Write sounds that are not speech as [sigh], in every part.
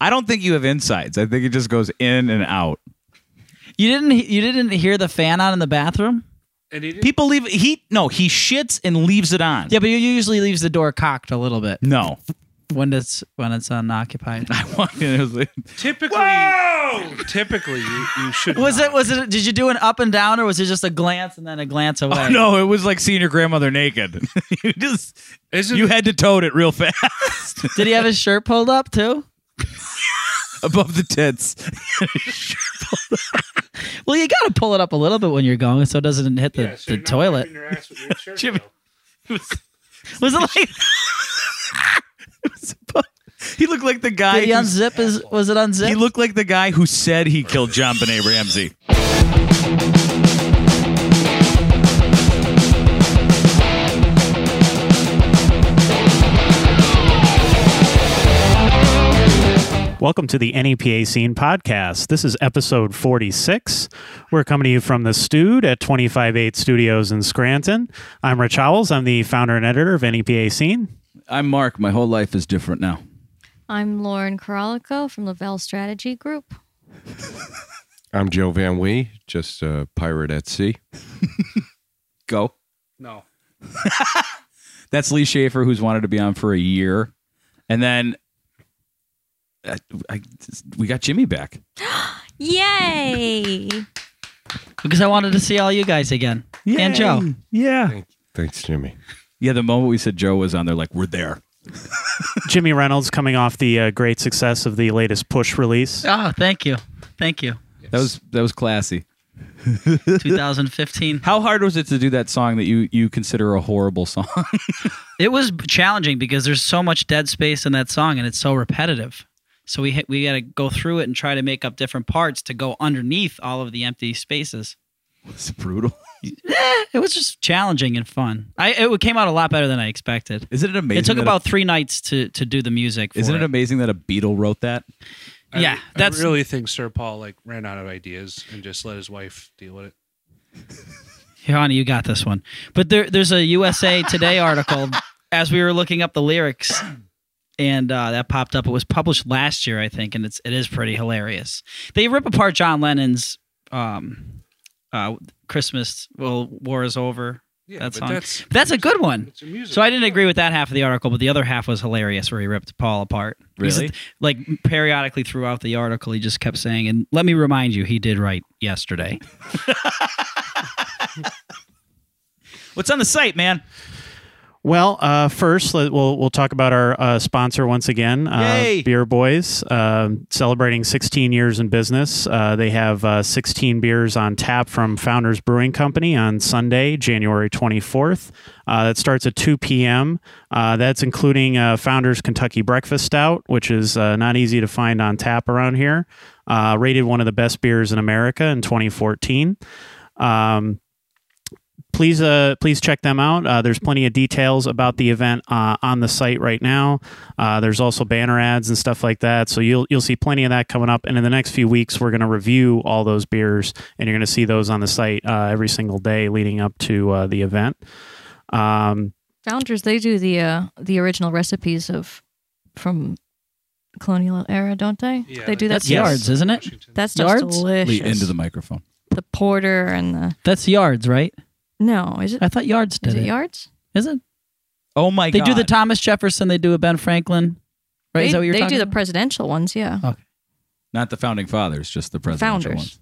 I don't think you have insides. I think it just goes in and out. You didn't you didn't hear the fan on in the bathroom? And he didn't, People leave he no, he shits and leaves it on. Yeah, but he usually leaves the door cocked a little bit No. when it's when it's unoccupied. [laughs] I walked in, it was like, typically, typically you, you should. Was not. it was it did you do an up and down or was it just a glance and then a glance oh, away? oh, no, it was like seeing your grandmother naked. [laughs] you just Isn't you had to tote it real fast Did he have his shirt pulled up too? [laughs] above the tits. Well, you got to pull it up a little bit when you're going so it doesn't hit the, Yeah, so the you're toilet. wiping your ass with your [laughs] shirt, Jimmy. though. Was it like [laughs] he looked like the guy. did he who- unzip his was it unzipped? he looked like the guy who said he killed JonBenét Ramsey. Welcome to the NEPA Scene Podcast. This is episode 46. We're coming to you from the Stude at 258 Studios in Scranton. I'm Rich Howells. I'm the founder and editor of NEPA Scene. I'm Mark. My whole life is different now. I'm Lauren Coralico from Lavelle Strategy Group. [laughs] I'm Joe Van Wie, just a pirate at sea. [laughs] Go. No. [laughs] That's Lee Shaffer, who's wanted to be on for a year, and then uh, I, we got Jimmy back. [gasps] Yay! because I wanted to see all you guys again. And Joe. Yeah. Thank, thanks, Jimmy. Yeah. The moment we said Joe was on, they're like, "We're there." [laughs] Jimmy Reynolds coming off the uh, great success of the latest Push release. Oh, thank you. Thank you. That was that was classy. [laughs] 2015. How hard was it to do that song that you you consider a horrible song? [laughs] It was challenging because there's so much dead space in that song and it's so repetitive. So we ha- we got to go through it and try to make up different parts to go underneath all of the empty spaces. it's brutal. [laughs] Eh, it was just challenging and fun. I it came out a lot better than I expected. Isn't it amazing? It took that about three nights to to do the music. For isn't it it amazing that a Beatle wrote that? I- Yeah, that's- I really think Sir Paul like ran out of ideas and just let his wife deal with it. [laughs] Here, honey, you got this one. But there, there's a USA Today article [laughs] as we were looking up the lyrics, and uh, that popped up. It was published last year, I think, and it's it is pretty hilarious. They rip apart John Lennon's um, uh, "Christmas Well War Is Over." Yeah, that but song. that's That's a good one. it's a music. So I didn't agree with that half of the article, but the other half was hilarious, where he ripped Paul apart. He's- Really? like periodically throughout the article, he just kept saying, "And let me remind you, he did write yesterday." [laughs] What's on the site, man? Well, uh, first, let, we'll, we'll talk about our uh, sponsor once again, uh, Beer Boys, um celebrating 16 years in business. Uh, they have uh, 16 beers on tap from Founders Brewing Company on Sunday, January 24th. Uh, that starts at 2 p.m. Uh, that's including uh, Founders Kentucky Breakfast Stout, which is uh, not easy to find on tap around here. Uh, rated one of the best beers in America in 2014. Um, please uh, please check them out. Uh, there's plenty of details about the event uh, on the site right now. Uh, there's also banner ads and stuff like that, so you'll you'll see plenty of that coming up. And in the next few weeks, we're going to review all those beers, and you're going to see those on the site uh, every single day leading up to uh, the event. Um, Founders, they do the uh, the original recipes of from colonial era, don't they? Yeah, they do That's that. Yes. Yards, isn't it? Washington. That stuff's Yards? delicious. Into the microphone. the porter and the That's Yards, right? No, is it? I thought Yards did Is it it. Yards? Is it? Oh my god. They god! do the Thomas Jefferson. They do a Ben Franklin. Right? They, Is that what you're they talking do the about? presidential ones, yeah. Okay. Not the founding fathers, just the presidential Founders. ones.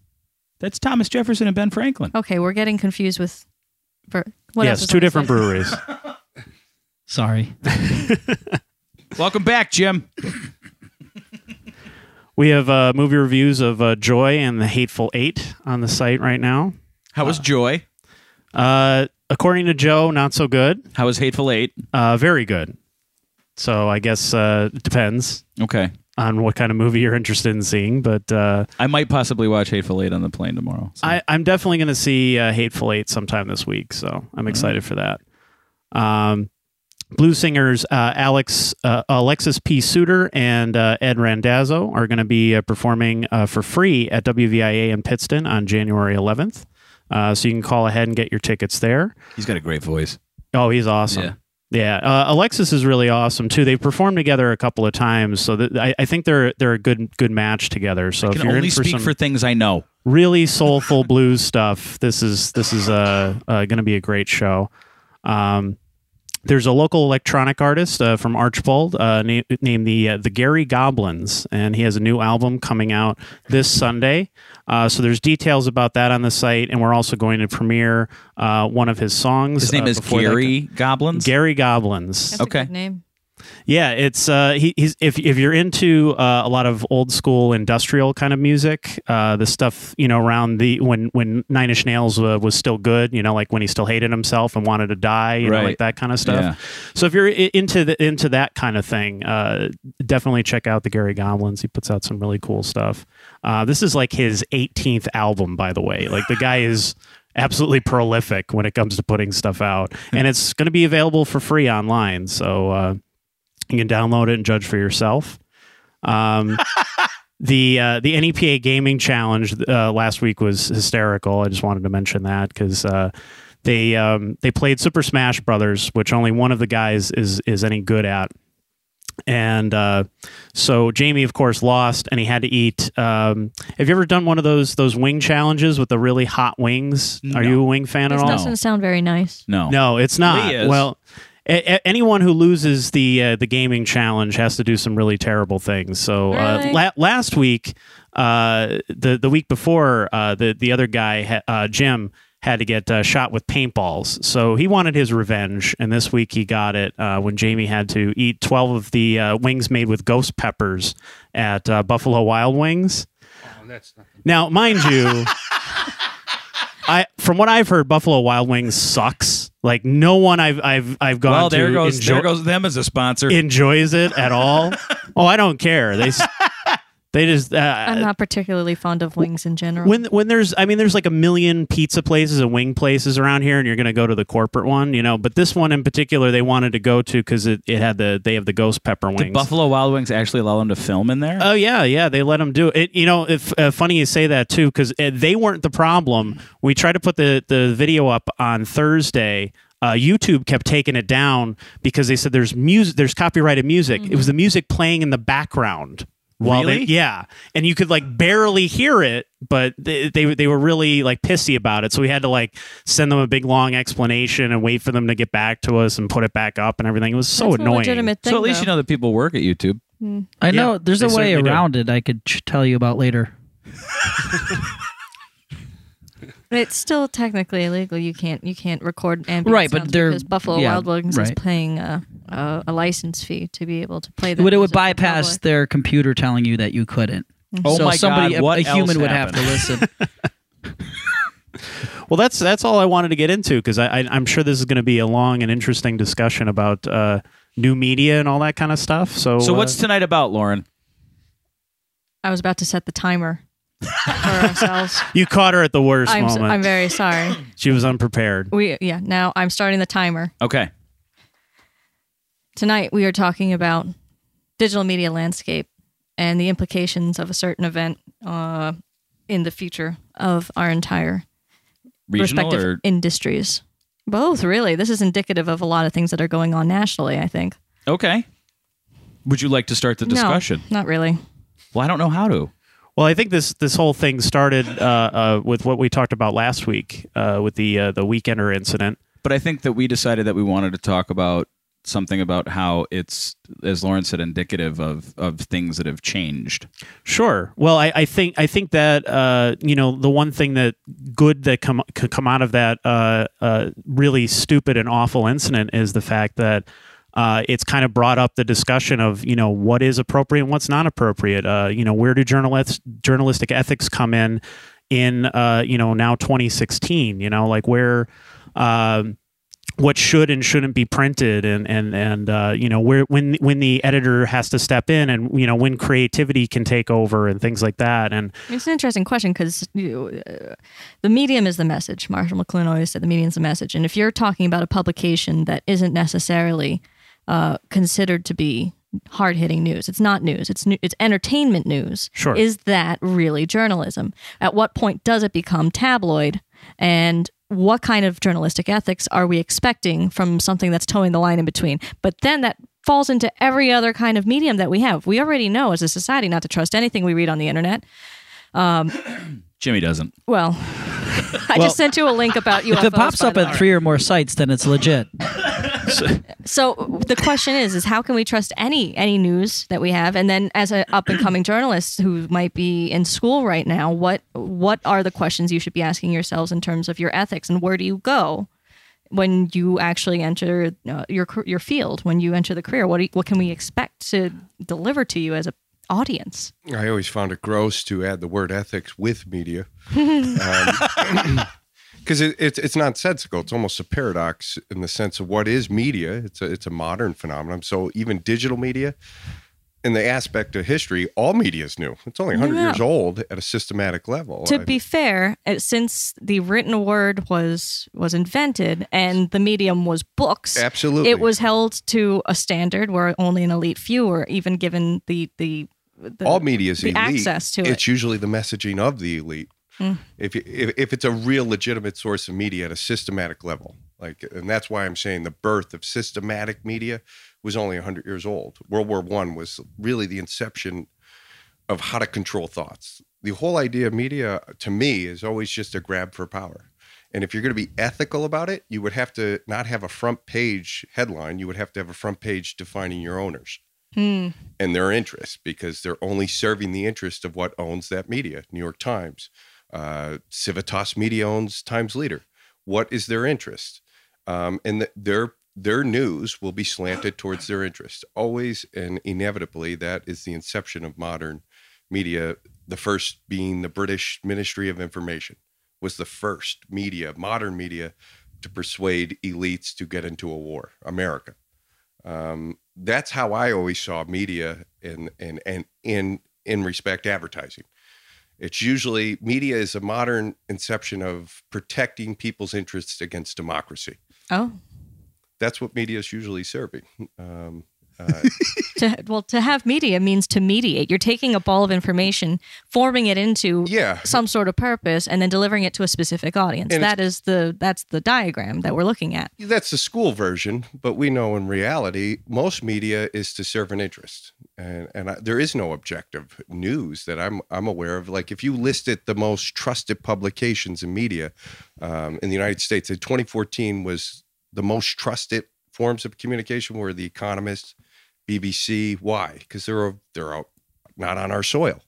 That's Thomas Jefferson and Ben Franklin. Okay, we're getting confused with. Ver- what else yes, is two on the different site? breweries. [laughs] Sorry. [laughs] Welcome back, Jim. we have uh, movie reviews of uh, Joy and the Hateful Eight on the site right now. How was Joy? Uh, according to Joe, not so good. How was Hateful Eight? Uh, very good. So I guess uh, it depends Okay, on what kind of movie you're interested in seeing. But uh, I might possibly watch Hateful Eight on the plane tomorrow. so- I, I'm definitely going to see uh, Hateful Eight sometime this week. So I'm excited for that. Um, Blue singers uh, Alex uh, Alexis P. Suter and uh, Ed Randazzo are going to be uh, performing uh, for free at WVIA in Pittston on January 11th. Uh, so you can call ahead and get your tickets there. He's got a great voice. Oh, he's awesome. Yeah. Yeah, uh, Alexis is really awesome too. They've performed together a couple of times, so that, I, I think they're they're a good good match together. So I if you're only in for speak some for things I know. really [laughs] soulful blues stuff, this is this is uh, uh, going to be a great show. Um, there's a local electronic artist uh, from Archbald uh, na- named the uh, the Gary Goblins, and he has a new album coming out this Sunday. Uh, so there's details about that on the site, and we're also going to premiere uh, one of his songs. His name uh, is Gary Goblins. Gary Goblins. That's Okay. a good name. Yeah, it's uh, he, he's if if you're into uh, a lot of old school industrial kind of music, uh, the stuff you know around the when when Nine Inch Nails uh, was still good, you know, like when he still hated himself and wanted to die, you know, like that kind of stuff. Yeah. So if you're into the, into that kind of thing, uh, definitely check out the Gary Goblins. He puts out some really cool stuff. Uh, this is like his 18th album, by the way. Like the guy [laughs] is absolutely prolific when it comes to putting stuff out, and it's going to be available for free online. So uh, you can download it and judge for yourself. Um, [laughs] the uh, the NEPA Gaming Challenge uh, last week was hysterical. I just wanted to mention that because uh, they um, they played Super Smash Brothers, which only one of the guys is is any good at. And uh, so Jamie, of course, lost, and he had to eat. Um, have you ever done one of those those wing challenges with the really hot wings? Are you a wing fan This at all? doesn't sound very nice. No. No, it's not. Lee is. Well, a- a- anyone who loses the uh, the gaming challenge has to do some really terrible things. So uh, la- last week, uh, the the week before, uh, the the other guy, ha- uh, Jim, had to get uh, shot with paintballs. So he wanted his revenge, and this week he got it uh, when Jamie had to eat twelve of the uh, wings made with ghost peppers at uh, Buffalo Wild Wings. Oh, that's nothing. Now, mind you, [laughs] I from what I've heard, Buffalo Wild Wings sucks. Like no one I've I've I've gone Well, there to goes enjoy- there goes them as a sponsor. enjoys it at all. [laughs] oh, I don't care. They [laughs] they just uh, I'm not particularly fond of wings in general. when when there's I mean there's like a million pizza places and wing places around here and you're going to go to the corporate one, you know, but this one in particular they wanted to go to cuz it, it had the they have the ghost pepper wings. Did Buffalo Wild Wings actually allow them to film in there? Oh yeah, yeah. They let them do it. You know, if uh, funny you say that too, because they weren't the problem. We tried to put the the video up on Thursday. Uh, YouTube kept taking it down because they said there's music, there's copyrighted music. It was the music playing in the background. While Really? they, yeah, and you could like barely hear it, but they, they they were really like pissy about it. So we had to like send them a big long explanation and wait for them to get back to us and put it back up and everything. It was so That's a annoying. legitimate thing. so at least though. you know that people work at YouTube. Mm. I Yeah, know there's a way certainly do. around it. I could ch- tell you about later. It's still technically illegal. You can't you can't record ambient Right, but sounds they're- because Buffalo yeah, Wild Wings is playing paying a, a a license fee to be able to play It that. would, it would music for bypass public. their computer telling you that you couldn't. Oh so my somebody, God, a- what a, human else would have to happened? listen. [laughs] [laughs] Well, that's that's all I wanted to get into because I, I, I'm sure this is going to be a long and interesting discussion about uh, new media and all that kind of stuff. So, So uh, what's tonight about, Lauren? I was about to set the timer for ourselves. [laughs] you caught her at the worst I'm s- moment. I'm very sorry. she was unprepared. We yeah. Now I'm starting the timer. Okay. Tonight we are talking about digital media landscape and the implications of a certain event uh, in the future of our entire Regional respective or industries. Both, really. This is indicative of a lot of things that are going on nationally. I think. okay. Would you like to start the discussion? No, not really. Well, I don't know how to. Well, I think this this whole thing started uh, uh, with what we talked about last week uh, with the uh, the weekender incident. But I think that we decided that we wanted to talk about something about how it's, as Lauren said, indicative of of things that have changed. Sure. Well, I, I think I think that uh, you know the one thing that good that come could come out of that uh, uh, really stupid and awful incident is the fact that uh, it's kind of brought up the discussion of you know what is appropriate and what's not appropriate. Uh, you know where do journalists journalistic ethics come in in uh, you know now 2016? You know like where. Um, what should and shouldn't be printed and and and uh, you know where when when the editor has to step in and you know when creativity can take over and things like that and It's an interesting question because uh, the medium is the message. Marshall McLuhan always said the medium is the message. And if you're talking about a publication that isn't necessarily uh, considered to be hard hitting news, it's not news. It's new, it's entertainment news. Sure. Is that really journalism? At what point does it become tabloid? And what kind of journalistic ethics are we expecting from something that's towing the line in between? But then that falls into every other kind of medium that we have. We already know as a society not to trust anything we read on the internet. Um, Jimmy doesn't. Well, I Well, just sent you a link about UFOs. If it pops up at way. three or more sites, then it's legit. So the question is, is how can we trust any any news that we have? And then as an up and coming journalist who might be in school right now, what what are the questions you should be asking yourselves in terms of your ethics and where do you go when you actually enter uh, your your field when you enter the career? What do you, what can we expect to deliver to you as a audience? I always found it gross to add the word ethics with media. [laughs] Um, [clears throat] because it, it's it's nonsensical. It's almost a paradox in the sense of what is media. It's a it's a modern phenomenon. So even digital media, in the aspect of history, all media is new. It's only 100 Yeah. years old at a systematic level. to I- be fair, since the written word was was invented and the medium was books, Absolutely. it was held to a standard where only an elite few were even given the the, the all media is the elite. access to it's it. usually the messaging of the elite. Mm. If, if if it's a real legitimate source of media at a systematic level, like, and that's why I'm saying the birth of systematic media was only 100 years old. World War One was really the inception of how to control thoughts. The whole idea of media, to me, is always just a grab for power. And if you're going to be ethical about it, you would have to not have a front page headline. You would have to have a front page defining your owners and their interests because they're only serving the interest of what owns that media. New York Times, uh, Civitas Media owns Times Leader. What is their interest? Um, and th- their their news will be slanted towards their interest. Always and inevitably, that is the inception of modern media. The first being the British Ministry of Information was the first media, modern media, to persuade elites to get into a war. America um, that's how I always saw media and and and in in respect advertising. It's usually media is a modern inception of protecting people's interests against democracy. oh That's what media is usually serving. Um, uh, to well to have media means to mediate. You're taking a ball of information, forming it into yeah, some sort of purpose, and then delivering it to a specific audience. And that is the that's the diagram that we're looking at. that's the school version, but we know in reality most media is to serve an interest, and and I, there is no objective news that I'm I'm aware of. Like if you listed the most trusted publications in media um, in the United States, in 2014 was the most trusted forms of communication were The Economist, BBC. Why? Because they're they're out, not on our soil,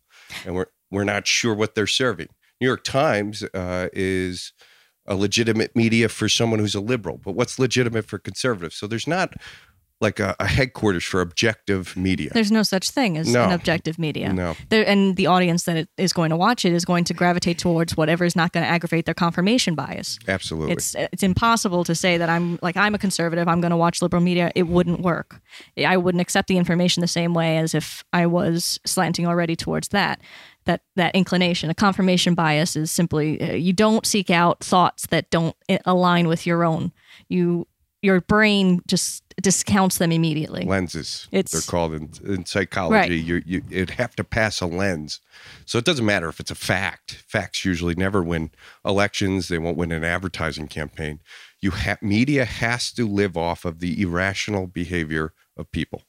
and we're we're not sure what they're serving. New York Times uh, is a legitimate media for someone who's a liberal, but what's legitimate for conservatives? So there's not like a, a headquarters for objective media. There's no such thing as No. an objective media. No. There, and the audience that is going to watch it is going to gravitate towards whatever is not going to aggravate their confirmation bias. Absolutely. It's it's impossible to say that I'm like I'm a conservative. I'm going to watch liberal media. It wouldn't work. I wouldn't accept the information the same way as if I was slanting already towards that. That that inclination, a confirmation bias, is simply uh, you don't seek out thoughts that don't align with your own. You your brain just discounts them immediately. lenses. It's- they're called in, in psychology. Right. You you it'd have to pass a lens, so it doesn't matter if it's a fact. Facts usually never win elections. They won't win an advertising campaign. You have media has to live off of the irrational behavior of people,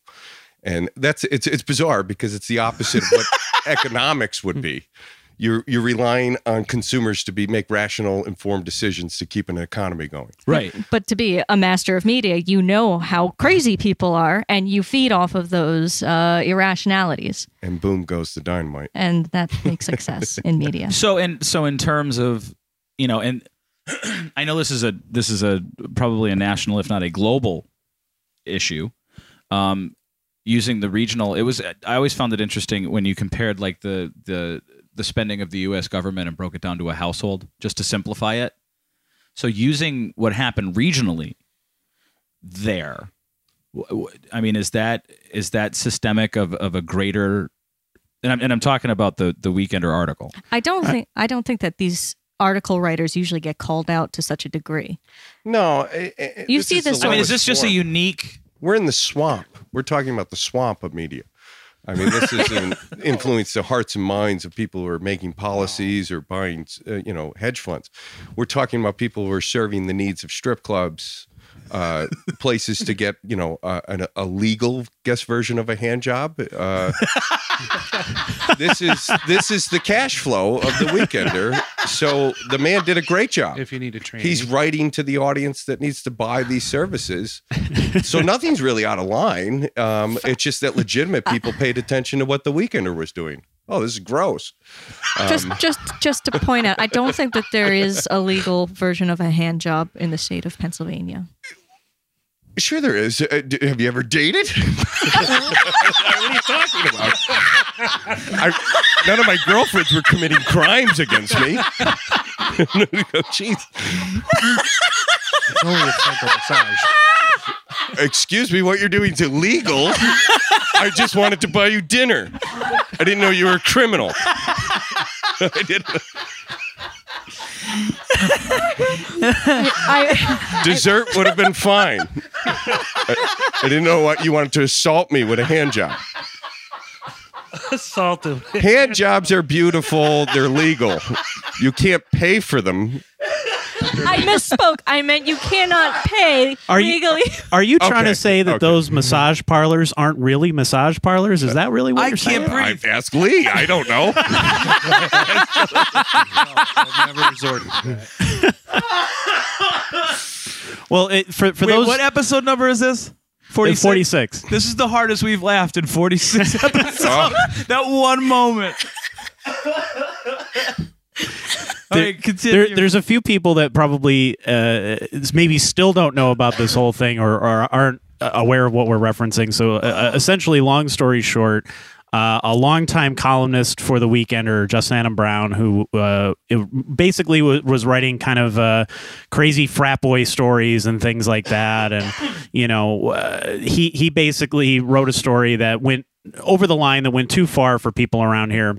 and that's it's it's bizarre because it's the opposite of what [laughs] economics would be. You're you're relying on consumers to be make rational, informed decisions to keep an economy going. Right. But to be a master of media, you know how crazy people are, and you feed off of those uh, irrationalities, And boom goes the dynamite. and that makes success [laughs] in media. So and so in terms of you know, and [clears throat] I know this is a this is a probably a national, if not a global issue. Um, using the regional, it was I always found it interesting when you compared like the the the spending of the U.S. government and broke it down to a household, just to simplify it. So using what happened regionally there, wh- wh- I mean, is that is that systemic of of a greater? And I'm, and I'm talking about the the Weekender article. I don't think I don't think that these article writers usually get called out to such a degree. No, i- i- You this see this I mean, is this just a unique? We're in the swamp. We're talking about the swamp of media. I mean, this has [laughs] influenced the hearts and minds of people who are making policies or buying, uh, you know, hedge funds. We're talking about people who are serving the needs of strip clubs, uh, places to get, you know, uh, an, a legal guest version of a hand job. Uh, [laughs] this is this is the cash flow of the weekender. So the man did a great job. If you need a train, He's writing to the audience that needs to buy these services. so [laughs] nothing's really out of line. Um, it's just that legitimate people paid attention to what the weekender was doing. Oh, this is gross. just just just to point out, I don't think that there is a legal version of a hand job in the state of Pennsylvania. Sure, there is. Uh, d- have you ever dated? [laughs] what are you talking about? I, none of my girlfriends were committing crimes against me. [laughs] Jeez. it's only a simple massage. Excuse me, what you're doing is illegal. I just wanted to buy you dinner. I didn't know you were a criminal. [laughs] I didn't. I, Dessert would have been fine. I, I didn't know what you wanted to assault me with a hand job. Assaulted. Hand jobs are beautiful. They're legal. You can't pay for them. [laughs] I misspoke. I meant you cannot pay Are you- legally. Are you trying Okay, to say that okay. those massage parlors aren't really massage parlors? Is that really what I you're can't saying? breathe. I ask Lee. I don't know. I've never resorted to that. Well, it, for for Wait, those what episode number is this? uh, 46? 46. This is the hardest we've laughed in 46 [laughs] episodes. Oh. that one moment. [laughs] There- continue. There, there's a few people that probably uh, maybe still don't know about this whole thing or, or aren't uh, aware of what we're referencing. So, uh, essentially, long story short, uh, a longtime columnist for the Weekender, Justin Adam Brown, who uh, basically w- was writing kind of uh, crazy frat boy stories and things like that, and you know, uh, he he basically wrote a story that went over the line that went too far for people around here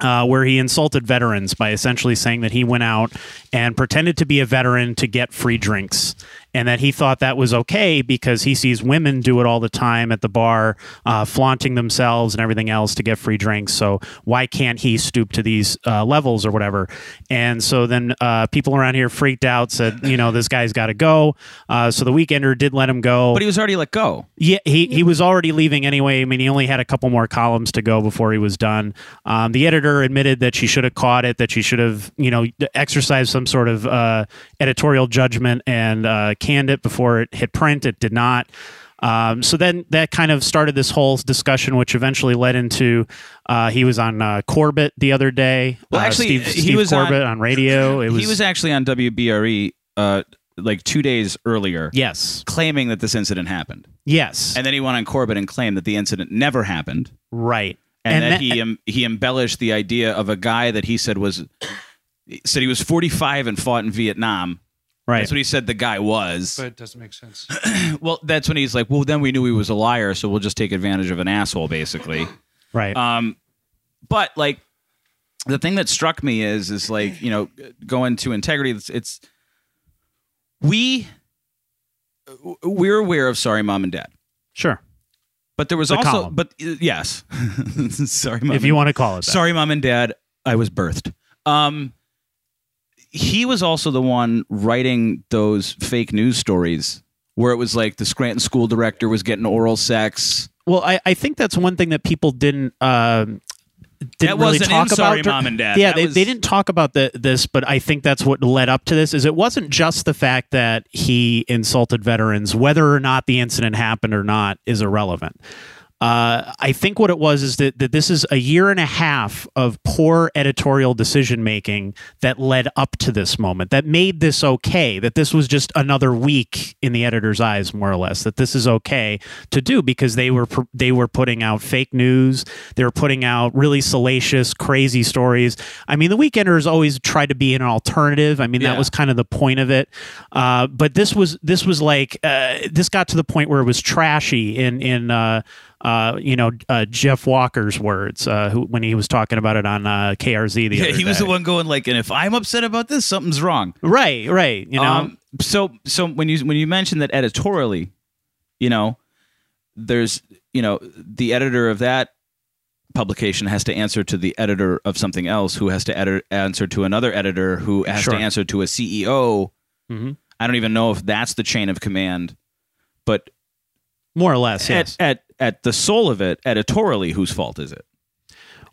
uh, where he insulted veterans by essentially saying that he went out and pretended to be a veteran to get free drinks. And that he thought that was okay because he sees women do it all the time at the bar, uh, flaunting themselves and everything else to get free drinks. So why can't he stoop to these uh, levels or whatever? And so then uh, people around here freaked out, said, you know, this guy's got to go. Uh, so the weekender did let him go. but he was already let go. Yeah, he, he was already leaving anyway. I mean, he only had a couple more columns to go before he was done. Um, the editor admitted that she should have caught it, that she should have, you know, exercised some sort of uh, editorial judgment and uh, canned it before it hit print. It did not. Um, so then that kind of started this whole discussion, which eventually led into uh, he was on uh, Corbett the other day. Well, Uh, actually, Steve, he Steve was on- Corbett on, radio. It was, he was actually on WBRE uh, like two days earlier, yes, claiming that this incident happened. yes, And then he went on Corbett and claimed that the incident never happened. right. and, that, that- he he embellished the idea of a guy that he said was he said he was 45 and fought in Vietnam. right. That's what he said the guy was. But it doesn't make sense. [clears throat] well, that's when he's like, well, then we knew he was a liar, so we'll just take advantage of an asshole, basically. [laughs] right. Um, but like the thing that struck me is is like you know going to integrity. It's, it's we we're aware of sorry mom and dad, sure. but there was The also column. but uh, yes, [laughs] sorry mom. if and you want to call it that. sorry mom and dad i was birthed um he was also the one writing those fake news stories where it was like the scranton school director was getting oral sex Well, I, I think that's one thing that people didn't um, didn't That really wasn't talk in Sorry, about. Mom and Dad. Yeah, That they, was- they didn't talk about the, this, but I think that's what led up to this. Is it wasn't just the fact that he insulted veterans, whether or not the incident happened or not is irrelevant. Uh, I think what it was is that, that this is a year and a half of poor editorial decision making that led up to this moment, that made this okay, that this was just another week in the editor's eyes, more or less, that this is okay to do because they were they were putting out fake news, they were putting out really salacious, crazy stories. I mean, the Weekenders always tried to be an alternative. I mean, Yeah. that was kind of the point of it. Uh, but this was this was like uh, this got to the point where it was trashy in in. Uh, you know, uh, Jeff Walker's words uh, who, when he was talking about it on uh, KRZ the yeah other he was day. the one going like and if i'm upset about this something's wrong Right, right. You know, um, so so when you when you mentioned that editorially you know there's you know the editor of that publication has to answer to the editor of something else, who has to edit, answer to another editor, who has Sure. to answer to a CEO. Mhm. I don't even know if that's the chain of command, but More or less, yes. at, at at the soul of it, editorially, whose fault is it?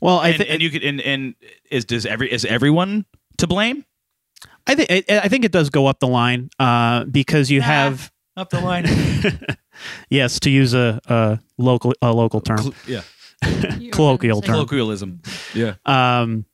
well, I and, think and you could and, and is does every is everyone to blame? I think I, I think it does go up the line uh, because you have Up the line. [laughs] yes to use a, a local a local term yeah. [laughs] colloquial term. Colloquialism. Yeah. Um,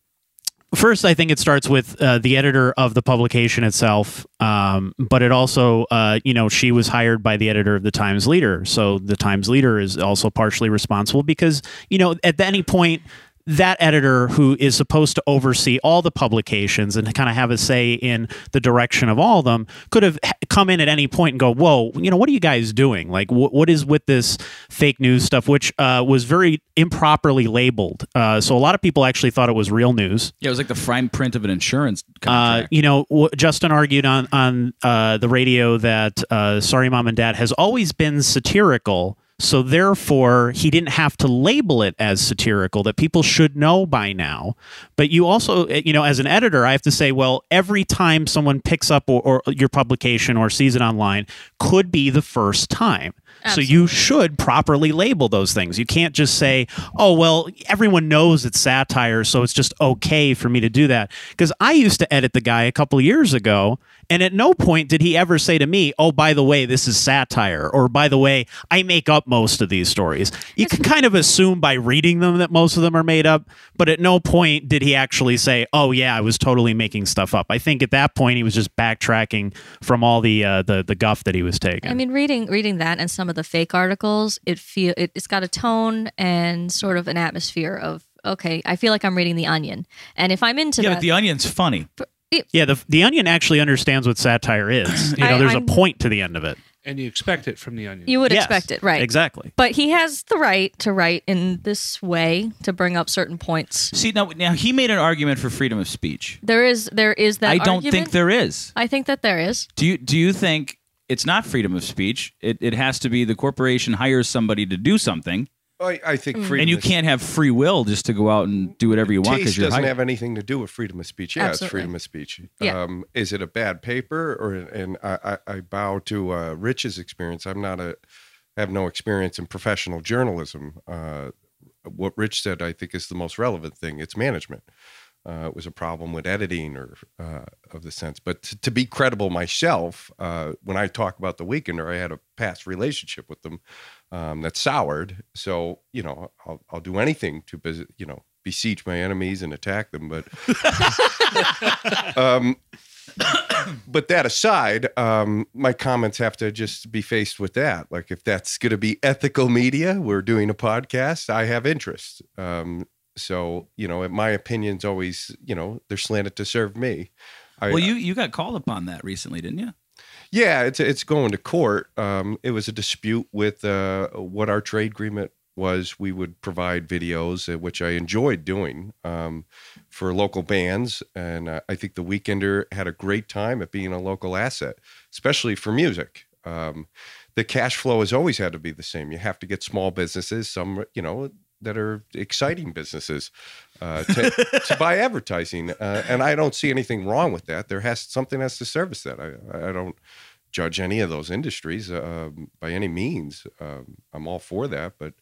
first, I think it starts with uh, the editor of the publication itself, um, but it also, uh, you know, she was hired by the editor of the Times Leader, so the Times Leader is also partially responsible because, you know, at any point. That editor who is supposed to oversee all the publications and kind of have a say in the direction of all of them could have come in at any point and go, "Whoa, you know, what are you guys doing? Like, wh- what is with this fake news stuff?" Which uh, was very improperly labeled. Uh, so a lot of people actually thought it was real news. Yeah, it was like the fine print of an insurance Uh, contract. you know, w- Justin argued on on uh, the radio that uh, "Sorry, Mom and Dad" has always been satirical. So therefore, he didn't have to label it as satirical. That people should know by now. But you also, uh, you know, as an editor, I have to say, well, every time someone picks up or, or your publication or sees it online, could be the first time. So you should properly label those things. You can't just say, "Oh, well, everyone knows it's satire, so it's just okay for me to do that." Because I used to edit the guy a couple years ago, and at no point did he ever say to me, "Oh, by the way, this is satire," or "By the way, I make up most of these stories." You can kind of assume by reading them that most of them are made up, but at no point did he actually say, "Oh, yeah, I was totally making stuff up." I think at that point he was just backtracking from all the uh, the the guff that he was taking. I mean, reading reading that and some of the fake articles, it feel it, it's got a tone and sort of an atmosphere of okay. I feel like I'm reading The Onion, and if I'm into yeah, that, but the onion's funny. Yeah, the the Onion actually understands what satire is. [clears throat] You know, I- there's a I'm- point to the end of it. and you expect it from the onion. you would Yes, expect it, right? Exactly. But he has the right to write in this way to bring up certain points. See now, now he made an argument for freedom of speech. There is there is that. I don't argument. think there is. I think that there is. Do you do you think it's not freedom of speech? It it has to be the corporation hires somebody to do something, I, I think freedom and you of can't have free will just to go out and do whatever you want because taste you're doesn't hired. have anything to do with freedom of speech. Yeah, Absolutely. it's freedom of speech. Yeah. Um, is it a bad paper, or and I, I, I bow to uh, Rich's experience. I'm not a have no experience in professional journalism. Uh, what Rich said, I think, is the most relevant thing. It's management. Uh, it was a problem with editing or uh, of the sense. But to, to be credible myself, uh, when I talk about the Weekender, I had a past relationship with them um, that soured. So you know, I'll, I'll do anything to you know beseech my enemies and attack them. But [laughs] um, but that aside, um, my comments have to just be faced with that. Like if that's going to be ethical media, we're doing a podcast. I have interest. Um, so you know, my opinions always you know they're slanted to serve me. I, well, you you got called upon that recently, didn't you? yeah, it's it's going to court. Um, it was a dispute with uh, what our trade agreement was. We would provide videos, uh, which I enjoyed doing um, for local bands, and uh, I think the Weekender had a great time at being a local asset, especially for music. Um, the cash flow has always had to be the same. You have to get small businesses, some you know that are exciting businesses, uh, to, to buy advertising, uh, and I don't see anything wrong with that. There has something has to service that. I, I don't judge any of those industries uh, by any means. Um, I'm all for that, but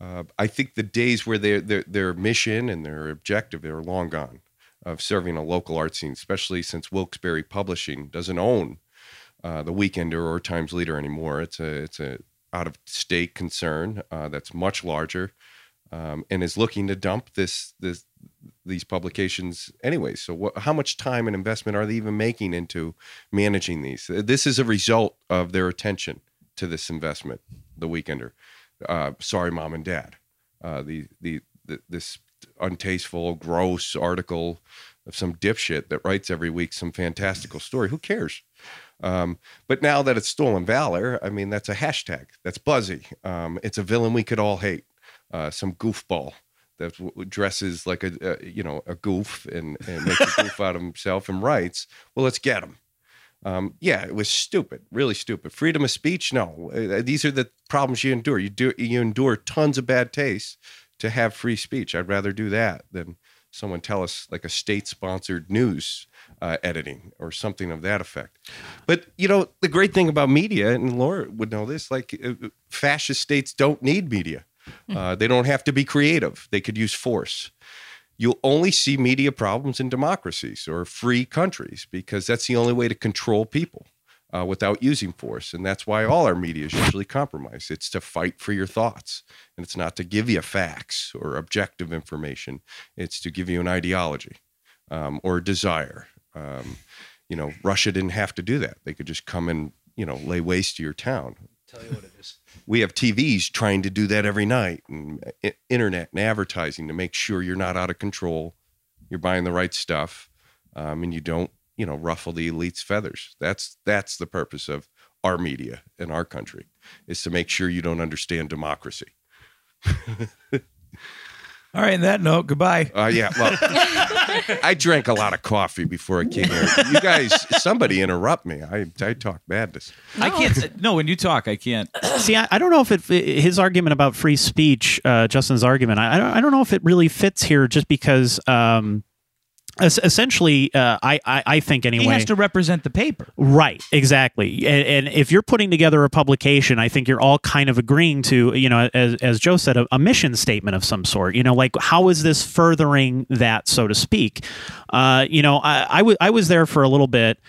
uh, I think the days where their their mission and their objective are long gone of serving a local art scene, especially since Wilkes-Barre Publishing doesn't own uh, the Weekender or Times Leader anymore. It's a it's a out of state concern uh, that's much larger um, and is looking to dump this this these publications anyway. So what, how much time and investment are they even making into managing these? This is a result of their attention to this investment. The Weekender. Uh, sorry, mom and dad. Uh, the, the the this untasteful, gross article of some dipshit that writes every week some fantastical story. Who cares? Um, but now that it's stolen valor, I mean, that's a hashtag. That's buzzy. Um, it's a villain we could all hate. Uh, some goofball that dresses like a, a you know a goof and, and makes a goof out of himself and writes. Well, let's get him. Um, yeah, it was stupid, really stupid. Freedom of speech, no. Uh, these are the problems you endure. You do you endure tons of bad taste to have free speech. I'd rather do that than someone tell us like a state sponsored news uh, editing or something of that effect. But you know, the great thing about media, and Laura would know this, like uh, fascist states don't need media. Uh, they don't have to be creative. They could use force. You'll only see media problems in democracies or free countries because that's the only way to control people uh, without using force. And that's why all our media is usually compromised. It's to fight for your thoughts, and it's not to give you facts or objective information. It's to give you an ideology um, or desire. Um, you know, Russia didn't have to do that. They could just come and you know lay waste to your town. Tell you what it is. [laughs] We have TVs trying to do that every night, and internet and advertising to make sure you're not out of control, you're buying the right stuff, um, and you don't you know ruffle the elite's feathers. That's that's the purpose of our media in our country is to make sure you don't understand democracy. [laughs] All right. On that note, goodbye. Uh, yeah, well, [laughs] [laughs] I drank a lot of coffee before I came here. You guys, somebody interrupt me. I I talk madness. I can't. No, when you talk, I can't. [clears throat] See, I, I don't know if it his argument about free speech, uh, Justin's argument. I, I don't I don't know if it really fits here, just because. Um, es- Essentially, uh, I, I I think anyway. He has to represent the paper. Right, exactly. And, and if you're putting together a publication, I think you're all kind of agreeing to, you know, as, as Joe said, a, a mission statement of some sort. You know, like how is this furthering that, so to speak? Uh, you know, I, I, w- I was there for a little bit.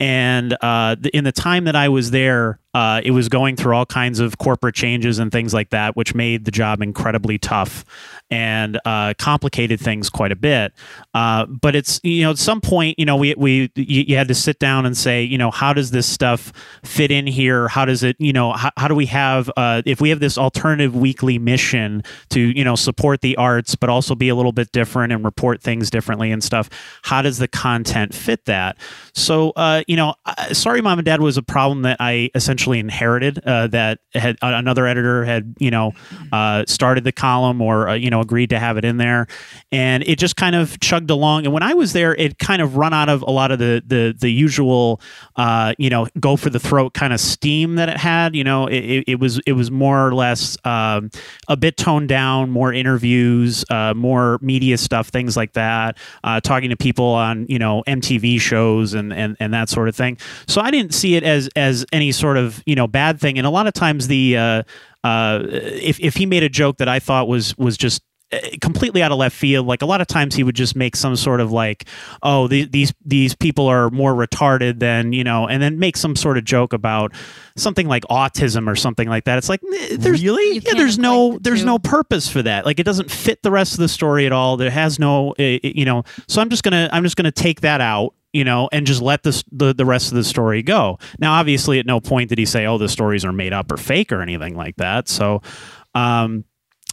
And uh, in the time that I was there, uh, it was going through all kinds of corporate changes and things like that, which made the job incredibly tough and uh, complicated things quite a bit. Uh, but it's you know at some point you know we we you, had to sit down and say you know how does this stuff fit in here? How does it you know how, how do we have uh, if we have this alternative weekly mission to you know support the arts but also be a little bit different and report things differently and stuff? How does the content fit that? So uh, you know, sorry, mom and dad was a problem that I essentially inherited. Uh, that had another editor had you know uh, started the column or uh, you know agreed to have it in there, and it just kind of chugged along. And when I was there, it kind of run out of a lot of the the the usual uh, you know go for the throat kind of steam that it had. You know, it, it, it was it was more or less um, a bit toned down, more interviews, uh, more media stuff, things like that. Uh, talking to people on you know MTV shows and and and that sort of thing. So I didn't see it as as any sort of you know bad thing. And a lot of times the uh, uh, if if he made a joke that I thought was was just uh, completely out of left field like a lot of times he would just make some sort of like oh the, these these people are more retarded than you know and then make some sort of joke about something like autism or something like that. It's like eh, there's You yeah there's no the there's two. no purpose for that. Like it doesn't fit the rest of the story at all. There has no uh, you know so i'm just gonna i'm just gonna take that out you know, and just let the the rest of the story go. Now, obviously, at no point did he say, "Oh, the stories are made up or fake" or anything like that. So, um,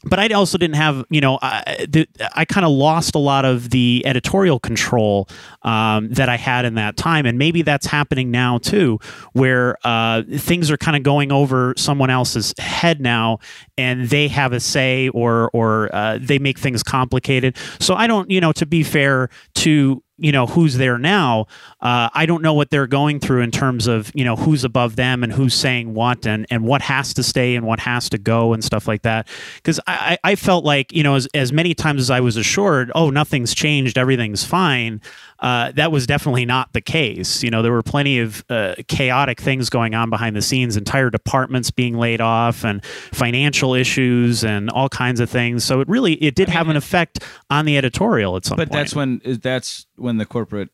but I also didn't have, you know, I, the, I kind of lost a lot of the editorial control um, that I had in that time, and maybe that's happening now too, where uh, things are kind of going over someone else's head now, and they have a say or or uh, they make things complicated. So I don't, you know, to be fair to you know who's there now uh, i don't know what they're going through in terms of you know who's above them and who's saying what and, and what has to stay and what has to go and stuff like that. Because I, I felt like you know as, as many times as i was assured oh nothing's changed everything's fine uh, that was definitely not the case you know there were plenty of uh, chaotic things going on behind the scenes entire departments being laid off and financial issues and all kinds of things so it really it did have an effect on the editorial at some But point that's when that's when the corporate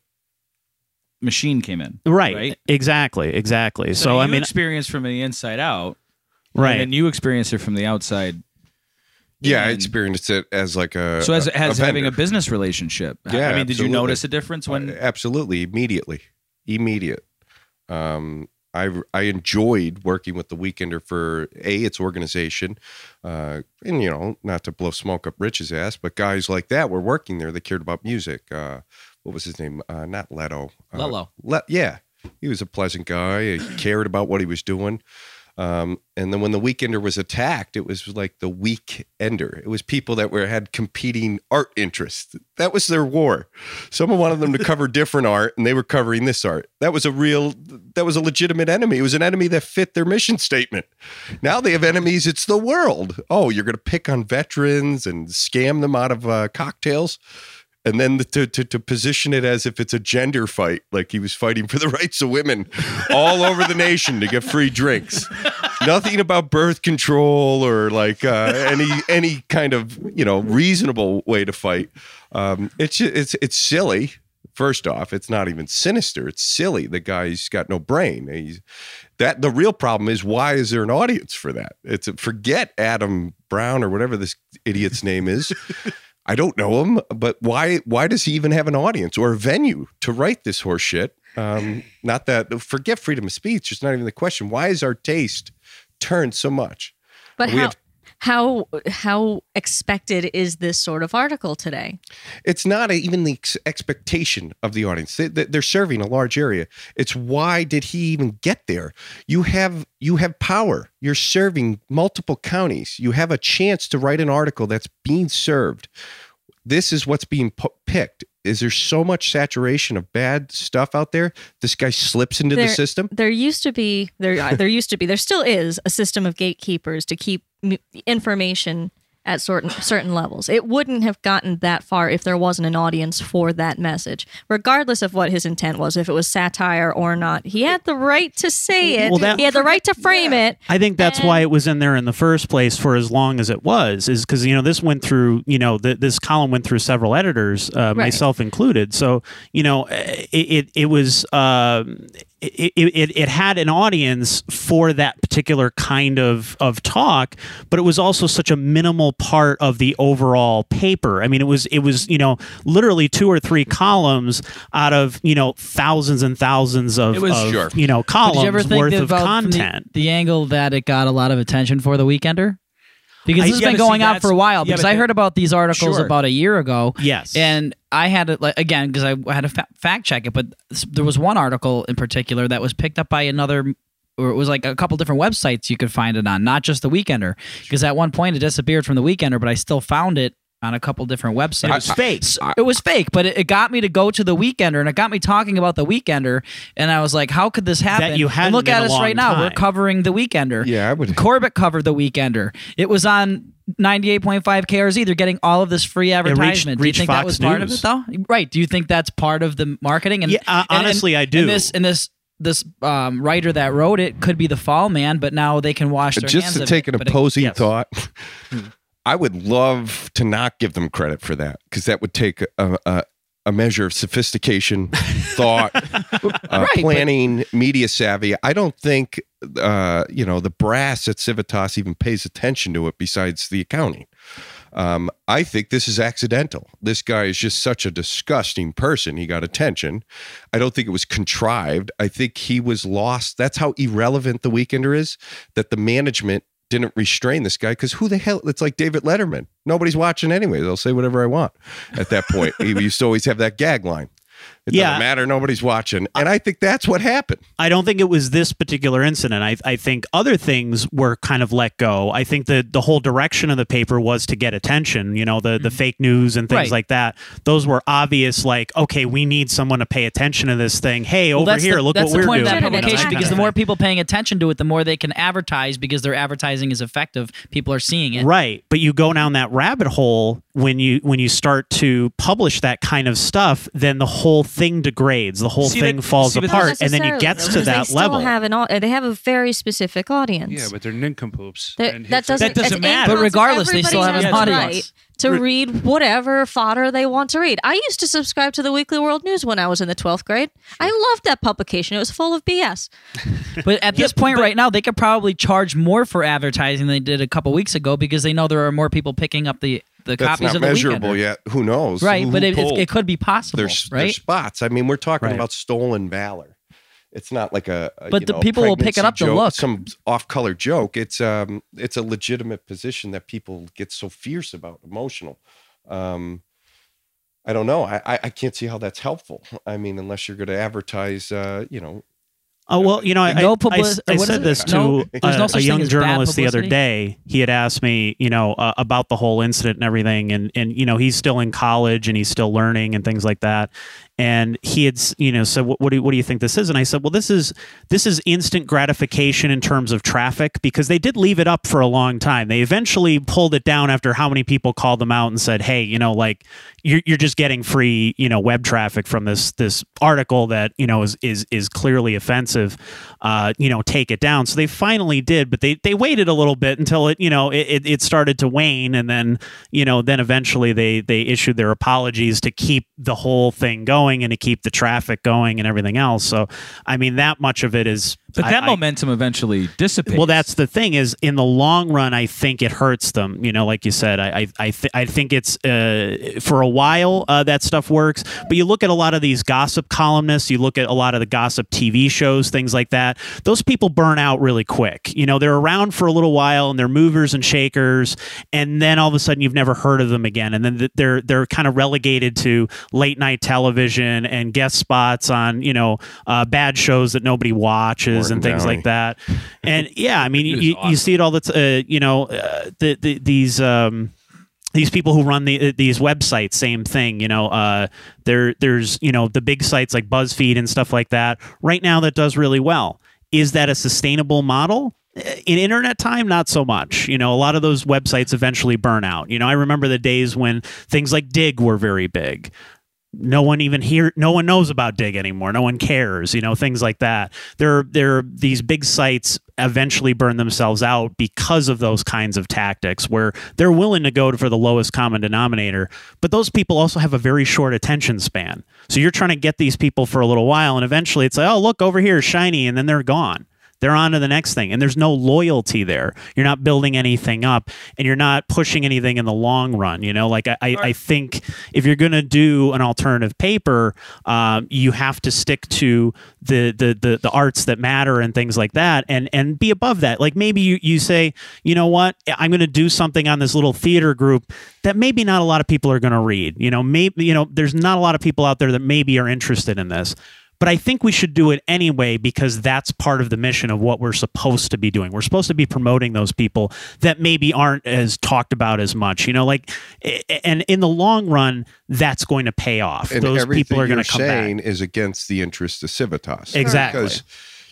machine came in. Right. Right? Exactly. Exactly. So, you I mean, experience from the inside out, right. And you experience it from the outside. Yeah, I experienced it as like a So as a, as having a business relationship. Yeah, I mean, did you notice a difference when? Uh, absolutely immediately immediate um I, I enjoyed working with the Weekender for a its organization, uh, and you know not to blow smoke up Rich's ass, but guys like that were working there. They cared about music. Uh, what was his name? Uh, not Leto. Uh, Lello. Le- yeah, he was a pleasant guy. He cared about what he was doing. Um, and then when the Weekender was attacked, it was like the Weekender. It was people that were had competing art interests. That was their war. Someone wanted them to cover [laughs] different art, and they were covering this art. That was a real, that was a legitimate enemy. It was an enemy that fit their mission statement. Now they have enemies. It's the world. Oh, you're going to pick on veterans and scam them out of uh, cocktails and then the, to, to to position it as if it's a gender fight, like he was fighting for the [laughs] rights of women all over the nation to get free drinks. Nothing about birth control or like uh, any any kind of you know reasonable way to fight. Um, it's it's it's silly. First off, it's not even sinister. It's silly. The guy's got no brain. He's that the real problem is why is there an audience for that? It's a, forget Adam Brown or whatever this idiot's name is. I don't know him, but why why does he even have an audience or a venue to write this horse shit? Um, not that forget freedom of speech. It's not even the question. Why is our taste turned so much? But We how have- how how expected is this sort of article today? It's not even the ex- expectation of the audience. They, they- they're serving a large area. It's why did he even get there? You have you have power. You're serving multiple counties. You have a chance to write an article that's being served. This is what's being pu- picked. Is there so much saturation of bad stuff out there? This guy slips into the system. There used to be there there used to be there still is a system of gatekeepers to keep information at certain certain levels. It wouldn't have gotten that far if there wasn't an audience for that message, regardless of what his intent was, if it was satire or not. He had the right to say it. Well, that- he had the right to frame it. I think that's And- why it was in there in the first place for as long as it was, is because you know this went through, you know, th- this column went through several editors, uh, myself included. So you know, it it, it was um, it, it it it had an audience for that particular kind of of talk, but it was also such a minimal part of the overall paper. I mean, it was it was you know literally two or three columns out of you know thousands and thousands of, It was- of, Sure. you know columns did you ever think worth of about from the- content. The, angle that it got a lot of attention for the Weekender? Because I- this has yeah, been see, going on for a while. yeah, Because I heard about these articles Sure. about a year ago. Yes. And I had to, like, again, because I had to fa- fact check it, but there was one article in particular that was picked up by another, or it was like a couple different websites you could find it on, not just the Weekender. Because at one point it disappeared from the Weekender, but I still found it on a couple different websites. It was fake. S- it was fake, but it, it got me to go to the Weekender, and it got me talking about the Weekender, and I was like, "How could this happen?" you hadn't look at us long right now. We're covering the Weekender. Yeah, I would. Corbett covered the Weekender. It was on 98.5 KRZ. They're getting all of this free advertisement. do you reached think that Fox was part of it, though? Right. Do you think that's part of the marketing? And Yeah, uh, and- and- honestly, I do. And this and this this um, writer that wrote it could be the Fall Man, but now they can wash their just hands to of take it. an But it- opposing yes. thought i would love to not give them credit for that because that would take a, a, a measure of sophistication [laughs] thought uh, but- planning media savvy i don't think uh, you know the brass at civitas even pays attention to it besides the accounting um, I think this is accidental. This guy is just such a disgusting person. He got attention. I don't think it was contrived. I think he was lost. That's how irrelevant the Weekender is. That the management didn't restrain this guy because who the hell? It's like David Letterman. Nobody's watching anyway. They'll say whatever I want. At that point, [laughs] he used to always have that gag line. It Yeah. doesn't matter. Nobody's watching. And I think that's what happened. I don't think it was this particular incident. I, I think other things were kind of let go. I think that the whole direction of the paper was to get attention, you know, the, the fake news and things Mm-hmm. Right. like that. Those were obvious, like, okay, we need someone to pay attention to this thing. Hey, Well, over here, the, look what the we're point doing. of that Legitimate, publication exactly. because the more people paying attention to it, the more they can advertise because their advertising is effective. People are seeing it. Right, but you go down that rabbit hole when you when you start to publish that kind of stuff, then the whole thing degrades. The whole See, thing that- falls see, apart, and then it necessarily, gets though, to because they that still level. Have an, they have a very specific audience. Yeah, but they're nincompoops. That, And that doesn't, That doesn't it's matter. But regardless, they still have an audience. right to read whatever fodder they want to read. I used to subscribe to the Weekly World News when I was in the 12th grade. I loved that publication. It was full of BS. [laughs] But at this point right now, they could probably charge more for advertising than they did a couple weeks ago because they know there are more people picking up the, the That's copies not of the measurable yet. Who knows? Right, Who but it, it, pulled? it could be possible, there's, right? there's spots. I mean, we're talking Right. about stolen valor. It's not like a, a, But you the know, people will pick it up to joke, look. some off-color joke. It's um, it's a legitimate position that people get so fierce about, emotional. Um, I don't know. I, I I can't see how that's helpful. I mean, unless you're going to advertise, uh, you know, Oh well, you know, I, No I- I I, said this to No- a, no a young journalist the other day. He had asked me, you know, uh, about the whole incident and everything, and and you know, he's still in college and he's still learning and things like that. And he had, you know, said, what, what do you, what do you think this is? And I said, well, this is this is instant gratification in terms of traffic because they did leave it up for a long time. They eventually pulled it down after how many people called them out and said, hey, you know, like you're you're just getting free, you know, web traffic from this this article that you know is is is clearly offensive. Uh, you know, take it down. So they finally did, but they they waited a little bit until it you know it, it, it started to wane, and then you know then eventually they they issued their apologies to keep the whole thing going and to keep the traffic going and everything else. So I mean that much of it is. But that I- momentum eventually dissipates. well, that's the thing is in the long run, I think it hurts them. You know, like you said, I I I, th- I think it's uh, for a while uh, that stuff works. But you look at a lot of these gossip columnists, you look at a lot of the gossip TV shows, things like that. Those people burn out really quick. You know, they're around for a little while and they're movers and shakers, and then all of a sudden you've never heard of them again, and then they're they're kind of relegated to late night television and guest spots on you know uh, bad shows that nobody watches and things Downey. like that. And [laughs] yeah, I mean, He was you, you see it all the t- uh, you know uh, the, the these um these people who run the, uh, these websites same thing you know uh there there's you know the big sites like buzzfeed and stuff like that. Right now that does really well. Is that a sustainable model? In internet time not so much. You know a lot of those websites eventually burn out. You know i remember the days when things like Digg were very big no one even here no one knows about Digg anymore. No one cares you know things like that. There there these big sites eventually burn themselves out because of those kinds of tactics where they're willing to go for the lowest common denominator but those people also have a very short attention span. So you're trying to get these people for a little while and eventually it's like oh look over here shiny and then they're gone they're on to the next thing. And there's no loyalty there. You're not building anything up and you're not pushing anything in the long run you know? Like i, I, I think if you're going to do an alternative paper um, you have to stick to the, the the the arts that matter and things like that and and be above that. Like maybe you, you say you know what? I'm going to do something on this little theater group that maybe not a lot of people are going to read. You know maybe you know there's not a lot of people out there that maybe are interested in this but I think we should do it anyway because that's part of the mission of what we're supposed to be doing. We're supposed to be promoting those people that maybe aren't as talked about as much. You know, like, and in the long run, that's going to pay off. And those people are going to come saying back. is against the interest of Civitas. Exactly. Because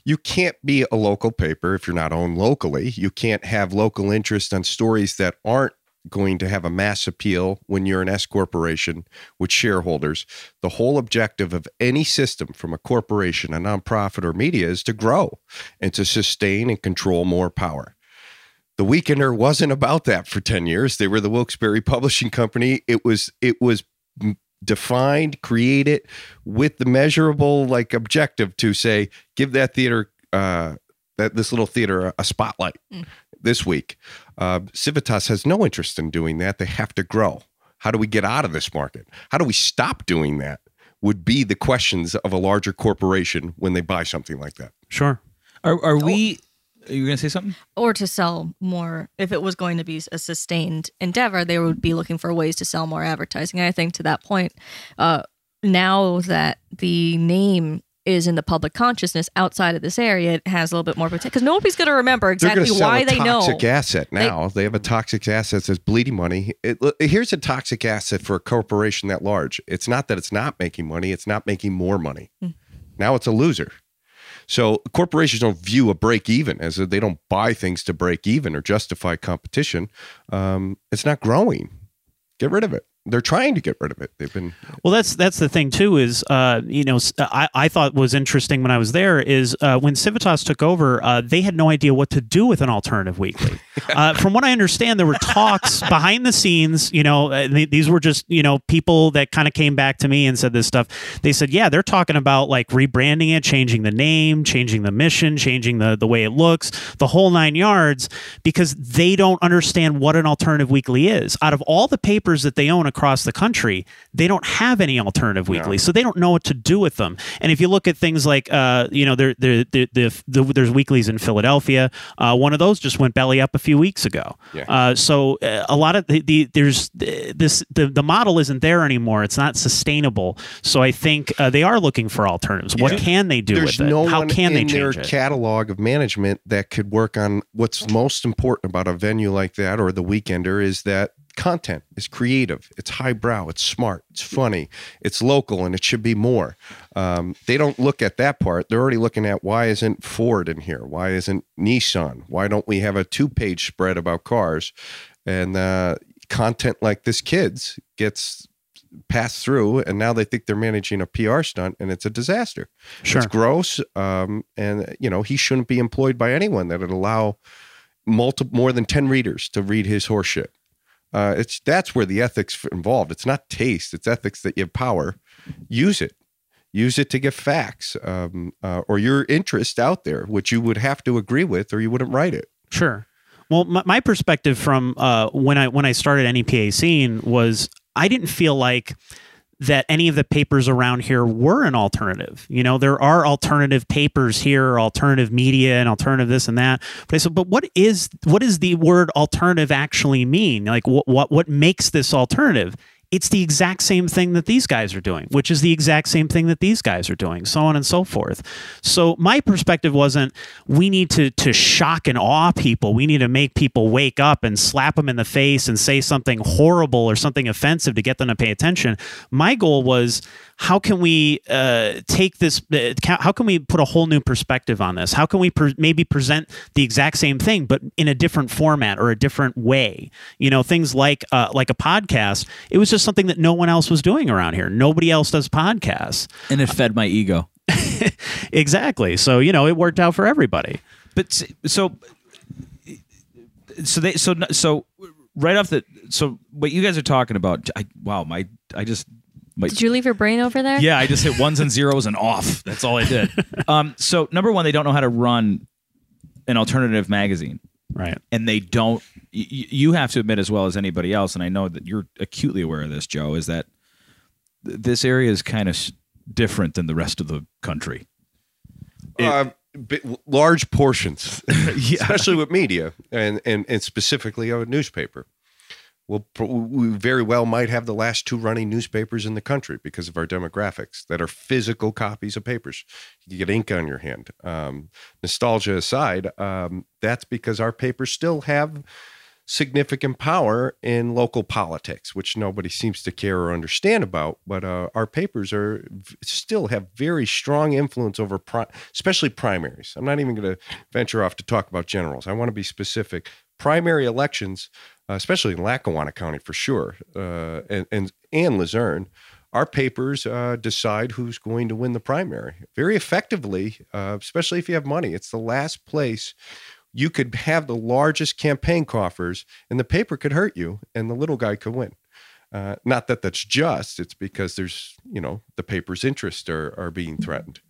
you can't be a local paper if you're not owned locally. You can't have local interest on stories that aren't going to have a mass appeal when you're an S corporation with shareholders. The whole objective of any system from a corporation, a nonprofit, or media is to grow and to sustain and control more power. The Weekender wasn't about that for 10 years. They were the Wilkes-Barre Publishing Company. It was it was defined, created with the measurable like objective to say give that theater uh that this little theater a, a spotlight this week. Uh, Civitas has no interest in doing that. They have to grow. How do we get out of this market? How do we stop doing that? Would be the questions of a larger corporation when they buy something like that. Sure. Are, are we? Are you going to say something? or to sell more if it was going to be a sustained endeavor they would be looking for ways to sell more advertising and i think to that point uh, now that the name is in the public consciousness outside of this area it has a little bit more potential because nobody's going to remember exactly why they know toxic asset now. They, have a toxic asset that's bleeding money. It, here's a toxic asset for a corporation that large. It's not that it's not making money; it's not making more money. Hmm. Now it's a loser. So corporations don't view a break even as a, they don't buy things to break even or justify competition. Um, it's not growing. Get rid of it. They're trying to get rid of it. They've been Well, that's that's the thing too. Is uh, you know, I, I thought was interesting when I was there is uh, when Civitas took over, uh, they had no idea what to do with an alternative weekly. [laughs] uh, from what I understand, there were talks [laughs] behind the scenes. You know, uh, th- these were just you know people that kind of came back to me and said this stuff. They said, yeah, they're talking about like rebranding it, changing the name, changing the mission, changing the the way it looks, the whole nine yards, because they don't understand what an alternative weekly is. Out of all the papers that they own across the country, they don't have any alternative weekly, so they don't know what to do with them. And if you look at things like, uh, you know, there, there, there, there, there, there's weeklies in Philadelphia. Uh, one of those just went belly up a few weeks ago. Yeah. Uh, so uh, a lot of the, the there's uh, this the, the model isn't there anymore. It's not sustainable. So I think uh, they are looking for alternatives. What can they do There's with it? no How one can they in their it? catalog of management that could work on what's most important about a venue like that or the weekender is that content is creative, it's highbrow, it's smart, it's funny, it's local, and it should be more. Um, they don't look at that part. They're already looking at why isn't Ford in here? Why isn't Nissan? Why don't we have a two-page spread about cars? And uh, content like this kids gets passed through, and now they think they're managing a PR stunt, and it's a disaster. Sure. It's gross, um, and you know he shouldn't be employed by anyone that would allow multi- more than ten readers to read his horseshit. Uh, it's that's where the ethics involved. It's not taste; it's ethics that you have power. Use it. Use it to get facts um, uh, or your interest out there, which you would have to agree with, or you wouldn't write it. Sure. Well, my, my perspective from uh, when I when I started NEPA scene was I didn't feel like that any of the papers around here were an alternative. You know, there are alternative papers here, alternative media, and alternative this and that. But I said, but what is what does the word alternative actually mean? Like, what what what makes this alternative? It's the exact same thing that these guys are doing, which is the exact same thing that these guys are doing, so on and so forth. So my perspective wasn't we need to to shock and awe people. We need to make people wake up and slap them in the face and say something horrible or something offensive to get them to pay attention. My goal was how can we uh, take this? Uh, how can we put a whole new perspective on this? How can we pre- maybe present the exact same thing but in a different format or a different way? You know, things like uh, like a podcast. It was just something that no one else was doing around here. Nobody else does podcasts. and it fed my ego. [laughs] Exactly. So you know, it worked out for everybody. But so, so they so so right off the so what you guys are talking about. I, wow, my I just my Did you leave your brain over there? yeah, I just hit ones and zeros and off. That's all I did. [laughs] Um, so number one, they don't know how to run an alternative magazine, Right. and they don't. Y- y- you have to admit as well as anybody else, and I know that you're acutely aware of this, Joe, is that th- this area is kind of s- different than the rest of the country. uh, bi- large portions, [laughs] especially with media and, and, and specifically a newspaper. Well, we very well might have the last two running newspapers in the country because of our demographics that are physical copies of papers. You get ink on your hand. Um, nostalgia aside, um, that's because our papers still have significant power in local politics, which nobody seems to care or understand about. But uh, our papers are still have very strong influence over, pri- especially primaries. I'm not even going to venture off to talk about generals. I want to be specific. Primary elections, especially in Lackawanna County for sure, uh, and and and Luzerne. Our papers uh, decide who's going to win the primary very effectively, uh, especially if you have money. It's the last place you could have the largest campaign coffers and the paper could hurt you and the little guy could win. Uh, not that that's just, it's because there's, you know, the paper's interests are, are being threatened.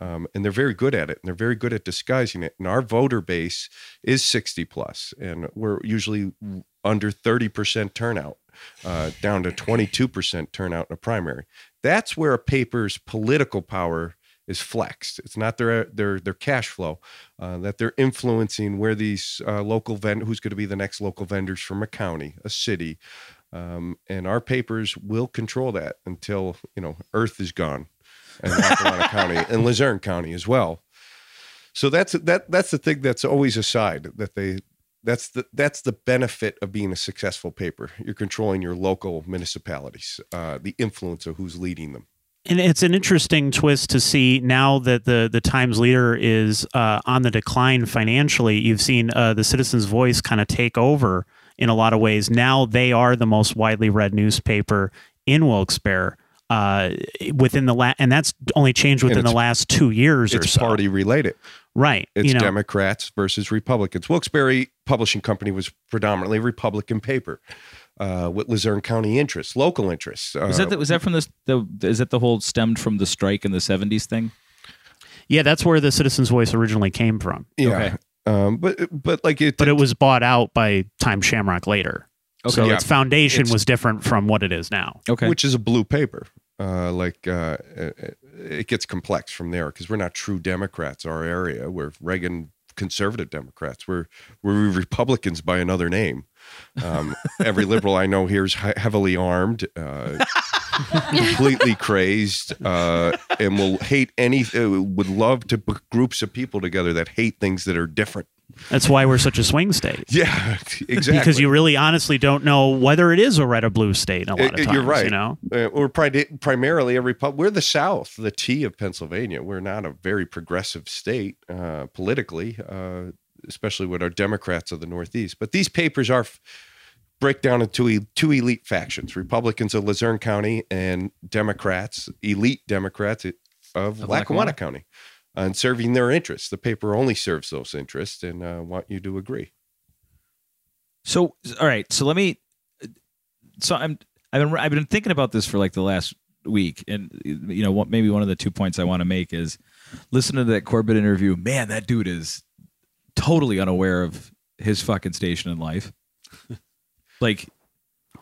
Um, and they're very good at it and they're very good at disguising it. And our voter base is 60 plus, and we're usually under 30% turnout, uh, down to 22% turnout in a primary. That's where a paper's political power is flexed. It's not their their their cash flow uh, that they're influencing where these uh, local vend who's going to be the next local vendors from a county, a city, um, and our papers will control that until you know Earth is gone, and Lackawanna [laughs] County and Luzerne County as well. So that's that that's the thing that's always aside that they that's the that's the benefit of being a successful paper. You're controlling your local municipalities, uh, the influence of who's leading them. And it's an interesting twist to see now that the the Times leader is uh, on the decline financially. You've seen uh, the Citizens' Voice kind of take over in a lot of ways. Now they are the most widely read newspaper in Wilkes-Barre. Uh, within the la- and that's only changed within the last two years or It's so. party related. Right? It's you know, Democrats versus Republicans. Wilkes-Barre Publishing Company was predominantly a Republican paper uh, with Luzerne County interests, local interests. Uh, Was that the, was that from this? The is that the whole stemmed from the strike in the seventies thing? yeah, that's where the Citizens' Voice originally came from. yeah. okay. Um, but but like it, But it was bought out by Times-Shamrock later. Okay. So Yeah. its foundation It's- was different from what it is now. Okay. which is a blue paper. Uh, like uh, it gets complex from there because we're not true Democrats. Our area, we're Reagan conservative Democrats. We're we're Republicans by another name. Um, every liberal I know here is heavily armed, uh, [laughs] completely crazed, uh, and will hate any. Uh, would love to put groups of people together that hate things that are different. That's why we're such a swing state. [laughs] Yeah, exactly. Because you really honestly don't know whether it is a red or blue state a lot of Uh, times. You're right. You know, Uh, we're pri- primarily a repub. We're the South, the T of Pennsylvania. We're not a very progressive state uh, politically, uh, especially with our Democrats of the Northeast. But these papers are f- break down into e- two elite factions: Republicans of Luzerne County and Democrats, elite Democrats of, Of Lackawanna Lackawanna. County, and serving their interests. The paper only serves those interests, and uh, want you to agree. So all right, so let me. So I'm I've been I've been thinking about this for like the last week, and you know what? Maybe one of the two points I want to make is listen to that Corbett interview. Man, that dude is totally unaware of his fucking station in life. [laughs] like.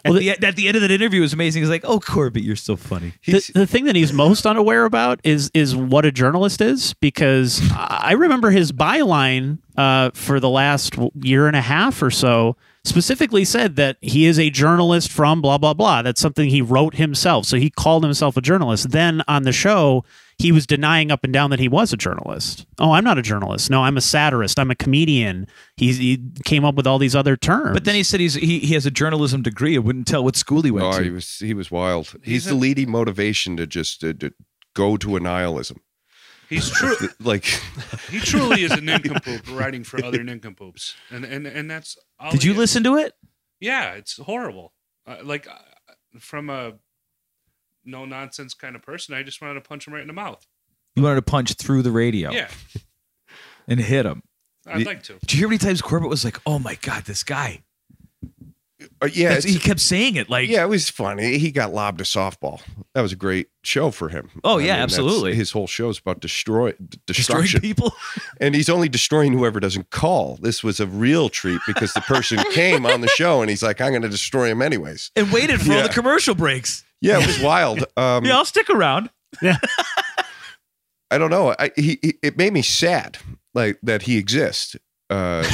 At, Well, the, at the end of that interview was amazing. He's like, "Oh, Corbett, you're so funny." the, the thing that he's most unaware about is is what a journalist is. Because I remember his byline uh, for the last year and a half or so specifically said that he is a journalist from blah blah blah. That's something he wrote himself. So he called himself a journalist. Then on the show, he was denying up and down that he was a journalist. Oh, I'm not a journalist. No, I'm a satirist. I'm a comedian. He's, he came up with all these other terms. But then he said he's he, he has a journalism degree. I wouldn't tell what school he went Oh, to. he was he was wild. He's, He's the a- leading motivation to just uh, to go to a nihilism. He's true. Like [laughs] he truly is a [laughs] nincompoop writing for other nincompoops, and and and that's. All Did you is. listen to it? Yeah, it's horrible. Uh, like uh, from a no nonsense kind of person, I just wanted to punch him right in the mouth. You wanted to punch through the radio Yeah, [laughs] and hit him. I'd Ye- like to. Do you hear how many times Corbett was like, "Oh my god, this guy"? Uh, yeah, he kept saying it like, yeah, it was funny. He got lobbed a softball. That was a great show for him. Oh, yeah, that's- absolutely. His whole show is about destroy d- destroying destruction, people. [laughs] and he's only destroying whoever doesn't call. This was a real treat because the person [laughs] came on the show, and he's like, "I'm going to destroy him anyways." and waited for all the commercial breaks. Yeah, it was wild. [laughs] Um, Yeah, I'll stick around. Yeah, I don't know. I, he, he it made me sad, like that he exists. Uh,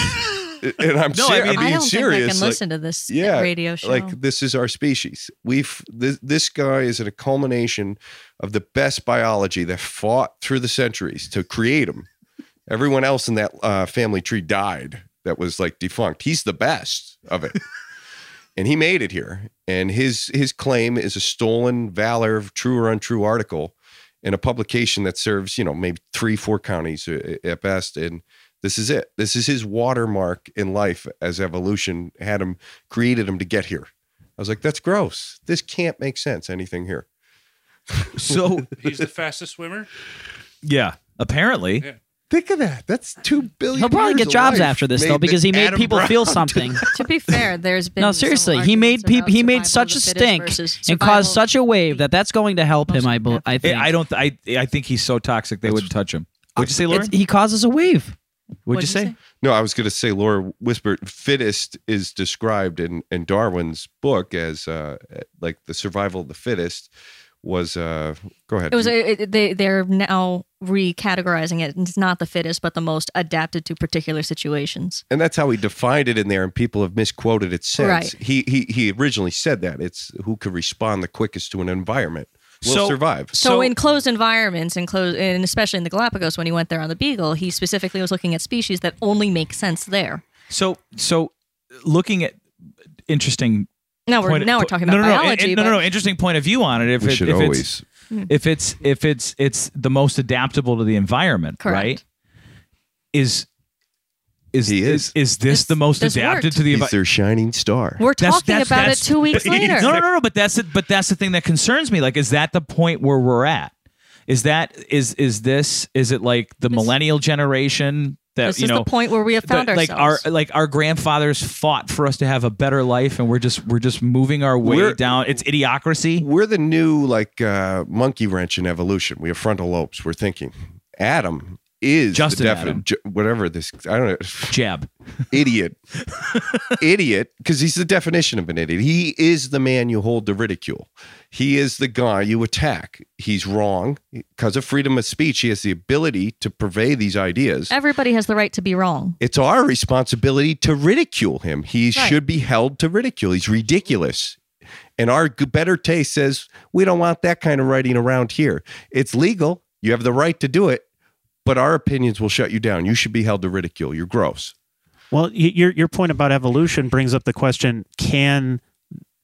[laughs] and I'm, No, ser- I I'm being I don't serious. think I can like- listen to this yeah, radio show. like this is our species. We've this, this guy is at a culmination of the best biology that fought through the centuries to create him. Everyone else in that uh, family tree died that was like defunct. He's the best of it. [laughs] And he made it here. And his his claim is a stolen valor true or untrue article in a publication that serves you know maybe three four counties at best. And this is it this is his watermark in life as evolution had him created him to get here i was like that's gross this can't make sense anything here [laughs] So He's the fastest swimmer. yeah, apparently. Yeah. think of that that's two billion He'll probably years get jobs after this though because he made Adam people Brown feel something. [laughs] to be fair, there's been No, seriously, he made arguments people. He made such a stink and caused such a wave that that's going to help him. I, bel- I think. I don't. I I think he's so toxic they wouldn't touch him. What'd you uh, say, Lauren? He causes a wave. What'd you say? No, I was going to say Laura whispered fittest is described in, in Darwin's book as uh, like the survival of the fittest was uh go ahead. It was a, it, they they're now recategorizing it. It's not the fittest, but the most adapted to particular situations. and that's how he defined it in there and people have misquoted it since. Right. He he he originally said that. It's who could respond the quickest to an environment will So- survive. So, So- in closed environments, and closed, and especially in the Galapagos, when he went there on the Beagle, he specifically was looking at species that only make sense there. So so looking at interesting. Now we're point- now we're talking about no, no, no, biology. and- no, but no, no. Interesting point of view on it. If we it, should if always it's if it's if it's it's the most adaptable to the environment, Correct. right? Is is He is. is this This- the most this adapted worked. to the he's environment? their shining star. We're That's- talking that's- about that's- it two weeks [laughs] later. No, no, no, no. But that's it. But that's the thing that concerns me. Like, is that the point where we're at? Is that is is this? Is it like the millennial generation that This you is know? the point where we have found that, like ourselves. our like our grandfathers fought for us to have a better life, and we're just we're just moving our way We're- down. It's idiocracy. We're the new like uh, monkey wrench in evolution. We have frontal lobes. We're thinking. Adam is Justin the Adam. defi- ju- whatever this I don't know. [laughs] Jab. idiot. [laughs] Idiot because he's the definition of an idiot. He is the man you hold to ridicule. He is the guy you attack. He's wrong. Because of freedom of speech he has the ability to purvey these ideas. Everybody has the right to be wrong. it's our responsibility to ridicule him. He Right. should be held to ridicule. He's ridiculous. And our better taste says we don't want that kind of writing around here. It's legal. You have the right to do it but our opinions will shut you down you should be held to ridicule you're gross Well, your your point about evolution brings up the question: Can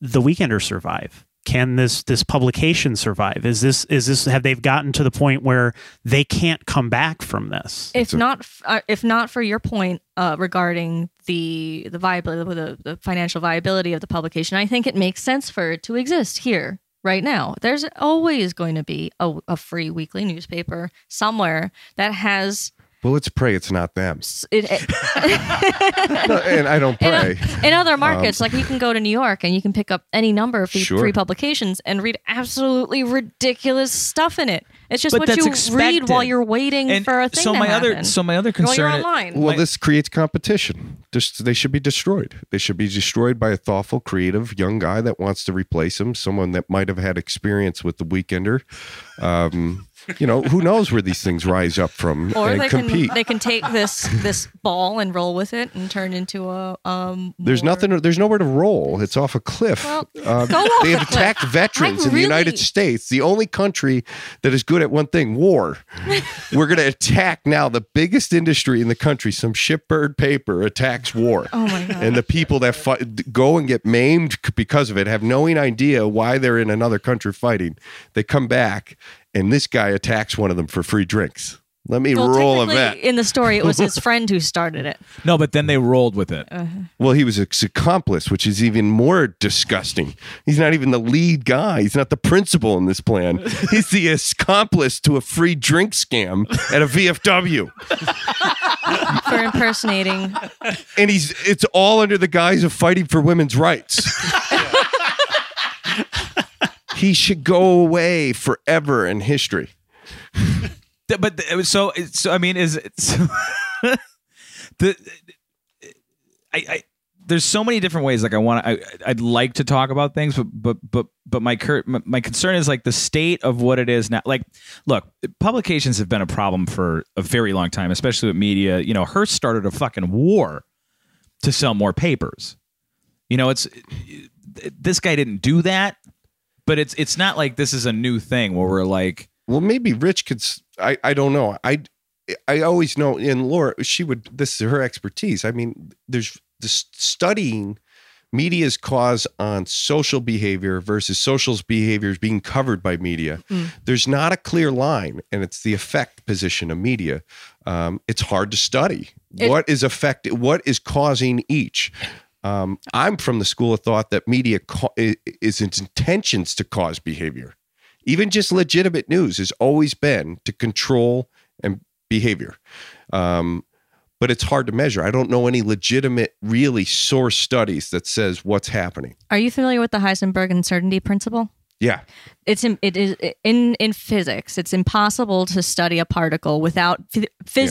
the Weekender survive? Can this this publication survive? Is this is this have they gotten to the point where they can't come back from this? If not, f- uh, if not for your point uh, regarding the the viability, the, the financial viability of the publication, I think it makes sense for it to exist here right now. There's always going to be a, a free weekly newspaper somewhere that has well let's pray it's not them s- it. [laughs] No, and I don't [laughs] in, pray. o- in other markets, like you can go to New York and you can pick up any number of free, Sure. free publications and read absolutely ridiculous stuff in it. It's just But what you expected. read while you're waiting And for a thing so to my happen. other so my other while you're concern online. well, my- this creates competition. Just they should be destroyed. They should be destroyed by a thoughtful, creative young guy that wants to replace him. Someone that might have had experience with the Weekender. Um, you know, who knows where these things rise up from or and they compete. can they can take this this ball and roll with it and turn into a um. there's more- nothing. There's nowhere to roll. It's off a cliff. Well, Uh, off they have cliff. attacked veterans I in the United States, the only country that is good at one thing: war. [laughs] We're going to attack now the biggest industry in the country. Some shipbird paper attacks war. Oh my god. and the people that fight, go and get maimed because of it have no idea why they're in another country fighting. They come back, and this guy attacks one of them for free drinks. Let me well, roll a technically, vet. in the story, it was his [laughs] friend who started it. no, but then they rolled with it. Uh-huh. Well, he was his accomplice, which is even more disgusting. He's not even the lead guy. He's not the principal in this plan. [laughs] He's the accomplice to a free drink scam at a VFW. [laughs] for impersonating. And he's it's all under the guise of fighting for women's rights. He should go away forever in history. [laughs] But so so I mean is [laughs] so the I, I there's so many different ways like I want to I'd like to talk about things but but but but my cur- my my concern is like the state of what it is now like look publications have been a problem for a very long time especially with media. You know Hearst started a fucking war to sell more papers. You know it's this guy didn't do that but it's it's not like this is a new thing where we're like Well, maybe Rich could. s- I I don't know. I I always know. And Laura, she would. This is her expertise. I mean, there's this studying media's cause on social behavior versus social behaviors being covered by media. There's not a clear line, and it's the effect position of media. Um, it's hard to study It- what is affect what is causing each. Um, I'm from the school of thought that media i- is its intentions to cause behavior even just legitimate news has always been to control and behavior. Um, but it's hard to measure. I don't know any legitimate, really source studies that says what's happening. Are you familiar with the Heisenberg uncertainty principle? Yeah, It's in, it is in in physics. It's impossible to study a particle without phys-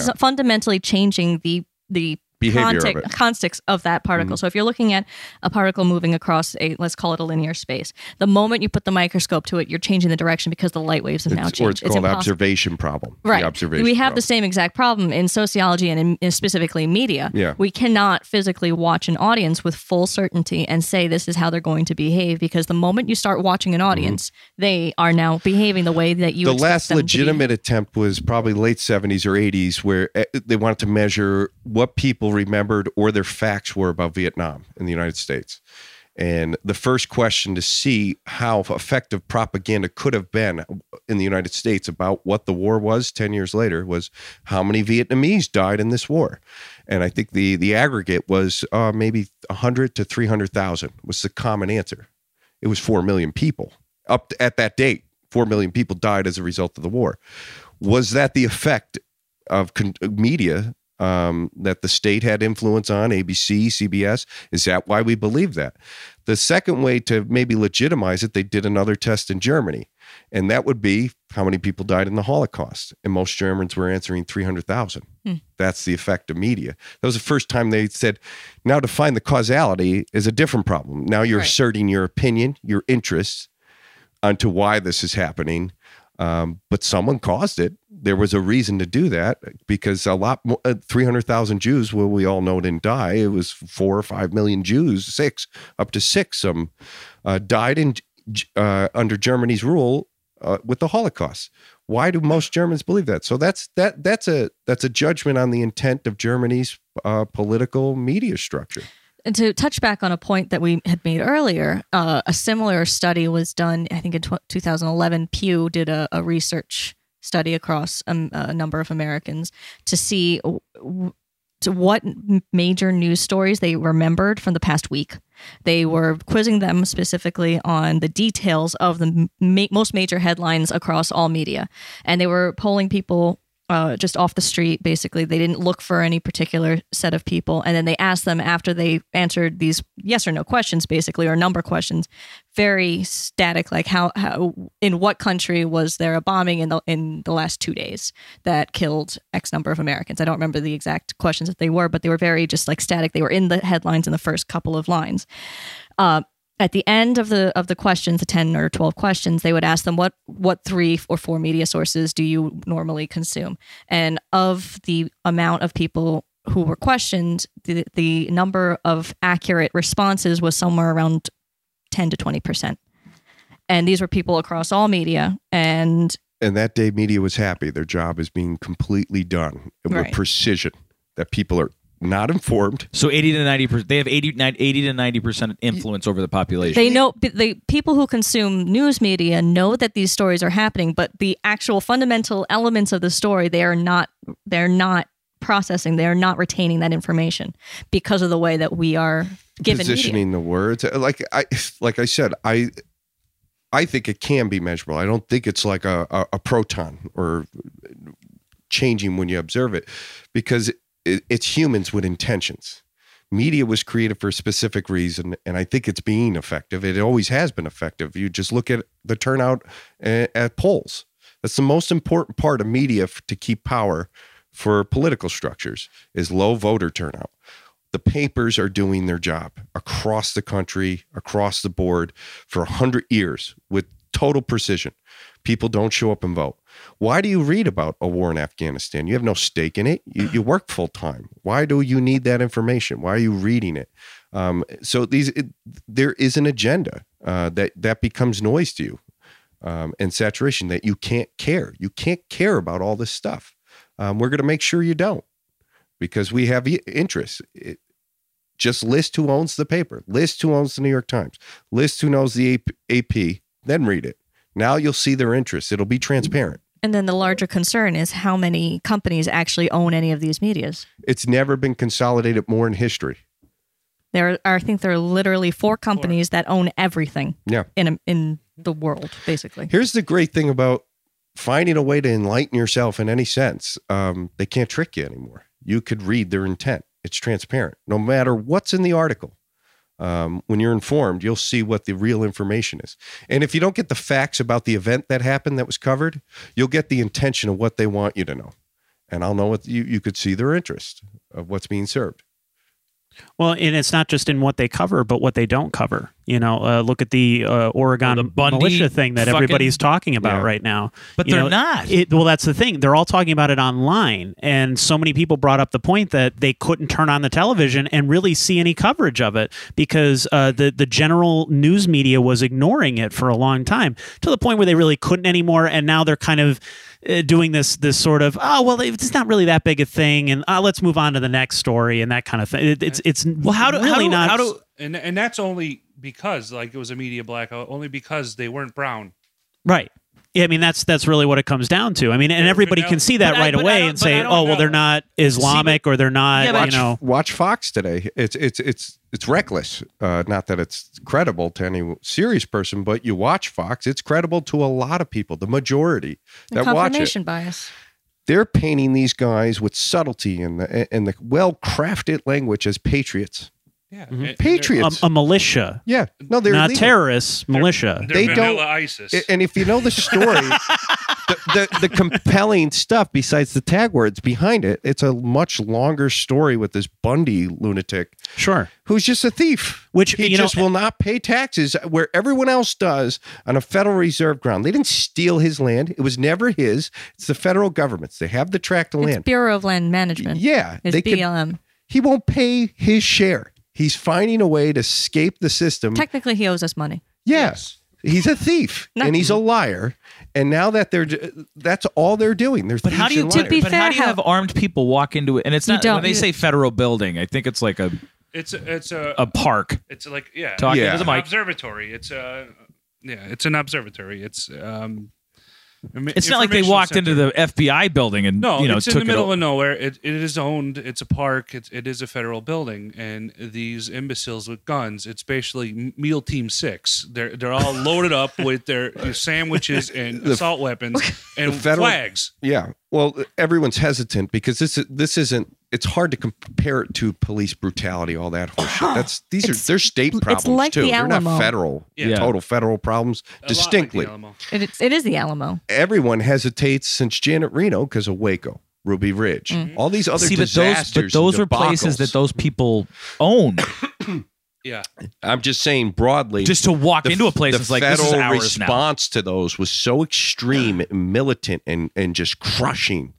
Yeah. fundamentally changing the the Behavior of context. Mm-hmm. context of that particle. So if you're looking at a particle moving across a let's call it a linear space, the moment you put the microscope to it, you're changing the direction because the light waves have now It's- or it's changed. called impossible. observation problem. Right. The observation. we have problem. the same exact problem in sociology and in, in specifically media. Yeah. We cannot physically watch an audience with full certainty and say this is how they're going to behave because the moment you start watching an audience, they are now behaving the way that you Mm-hmm. the last legitimate attempt was probably late 70s or 80s where eh, they wanted to measure what people remembered or their facts were about vietnam in the united states. And the first question to see how effective propaganda could have been in the united states about what the war was 10 years later was how many vietnamese died in this war. And i think the the aggregate was uh, maybe 100 to 300000 was the common answer. It was 4 million people. Up to- at that date 4 million people died as a result of the war. Was that the effect of con- media um, that the state had influence on ABC, CBS? Is that why we believe that? The second way to maybe legitimize it, they did another test in Germany, and that would be how many people died in the Holocaust. And most Germans were answering 300,000. That's the effect of media. That was the first time they said, now to find the causality is a different problem. Now you're Right. asserting your opinion, your interests onto why this is happening. Um, but someone caused it. There was a reason to do that because a lot uh, 300,000 Jews, well, we all know didn't die. It was four or five million Jews, six, up to six, some uh, died in, uh, under Germany's rule uh, with the Holocaust. Why do most Germans believe that? So that's that that's a that's a judgment on the intent of Germany's uh, political media structure. And to touch back on a point that we had made earlier, uh, a similar study was done, I think in tw 2011. Pew did a, a research study across um, a number of Americans to see w- to what major news stories they remembered from the past week. They were quizzing them specifically on the details of the ma- most major headlines across all media. And they were polling people uh, just off the street, basically. They didn't look for any particular set of people. And then they asked them after they answered these yes or no questions, basically, or number questions, very static, like how, how in what country was there a bombing in the in the last two days that killed X number of Americans? I don't remember the exact questions that they were, but they were very just like static. They were in the headlines in the first couple of lines. Uh, at the end of the of the questions, the ten or twelve questions, they would ask them what what three or four media sources do you normally consume, and of the amount of people who were questioned, the the number of accurate responses was somewhere around ten to twenty percent, and these were people across all media, and And that day, media was happy. Their job is being completely done with Right. precision. That people are not informed. So 80 to 90 percent. They have 80, 90 80 to 90 percent influence over the population. They know the people who consume news media know that these stories are happening, but the actual fundamental elements of the story they are not they're not processing. They are not retaining that information because of the way that we are given media. positioning the words uh, like i like i said i i think it can be measurable i don't think it's like a, a, a proton or changing when you observe it because it, it's humans with intentions. Media was created for a specific reason and i think it's being effective. It always has been effective. You just look at the turnout at, at polls. That's the most important part of media to keep power for political structures is low voter turnout. The papers are doing their job across the country, across the board for 100 years with total precision. People don't show up and vote. Why do you read about a war in Afghanistan? You have no stake in it. You, you work full time. Why do you need that information? Why are you reading it? Um, so these, it, there is an agenda uh, that that becomes noise to you um, and saturation that you can't care. You can't care about all this stuff. Um, we're going to make sure you don't because we have interests. It, just list who owns the paper, list who owns the New York Times, list who knows the AP, AP, then read it. Now you'll see their interests. It'll be transparent. And then the larger concern is how many companies actually own any of these medias. It's never been consolidated more in history. There are, I think there are literally four companies that own everything Yeah. in a, in the world, basically. Here's the great thing about finding a way to enlighten yourself in any sense. Um, they can't trick you anymore. You could read their intent. It's transparent. No matter what's in the article, um, when you're informed, you'll see what the real information is. And if you don't get the facts about the event that happened that was covered, you'll get the intention of what they want you to know. And I'll know what you, you could see their interest of what's being served. Well, and it's not just in what they cover, but what they don't cover. You know, uh, look at the uh, Oregon Well, the Bundy militia thing that fucking- everybody's talking about Yeah. right now. but You they're know, not. It, well, that's the thing. They're all talking about it online, and so many people brought up the point that they couldn't turn on the television and really see any coverage of it because uh, the the general news media was ignoring it for a long time to the point where they really couldn't anymore. And now they're kind of uh, doing this this sort of oh well it's not really that big a thing, and uh, let's move on to the next story and that kind of thing. It, it's it's well, how do really how do, not how do and and that's only because like it was a media blackout, only because they weren't brown. Right. Yeah, I mean that's that's really what it comes down to. I mean, and everybody can see that but right I away and say, don't "Oh, well, know. they're not Islamic or they're not," Yeah, but- you know. Watch Fox today. It's it's it's it's reckless. Uh, not that it's credible to any serious person, but you watch Fox. It's credible to a lot of people, the majority The that watch it. confirmation bias. they're painting these guys with subtlety and the and the well crafted language as patriots. Yeah, Mhm. and- and Patriots. a, a militia, Yeah, no, they're not illegal. terrorists, militia. They're, they're They don't- ISIS. And if you know the story, [laughs] the, the, the compelling stuff besides the tag words behind it, it's a much longer story with this Bundy lunatic Sure. who's just a thief. Which He you know, just will not pay taxes where everyone else does on a Federal Reserve ground. They didn't steal his land. It was never his. It's the federal government's. They have the tract of It's land. Bureau of Land Management. Yeah, It's they could, BLM. he won't pay his share. He's finding a way to escape the system. Technically, he owes us money. Yes. He's a thief and he's a liar. And now that they're that's all they're doing. They're But how do you and To be liars. but how do you how- have armed people walk into it? And it's You not don't. when they say federal building. I think it's like a, it's a, it's a, a park. it's like yeah, Talking Yeah. to the an mic. observatory. It's a yeah, it's an observatory. It's um, It's not like they walked into the FBI building and No, you know it's took in the middle of nowhere. It, it is owned. It's a park. It's, it is a federal building, and these imbeciles with guns. It's basically Meal Team Six. They're they're all [laughs] loaded up with their sandwiches [laughs] and The- assault weapons [laughs] and federal- flags. Yeah. Well, everyone's hesitant because this is this isn't. It's hard to compare it to police brutality, all that horseshit. [gasps] That's these It's- are they're state it's problems like too. the They're not federal, Yeah. total federal problems. A lot like the distinctly, It, is- it is the Alamo. everyone hesitates since Janet Reno because of Waco, Ruby Ridge, Mm. all these other See, but those disasters. but those and are places that those people own. [coughs] Yeah, I'm just saying broadly. Just to walk the- into a place, the it's like this is federal ours now. response to those was so extreme, and militant, and and just crushing.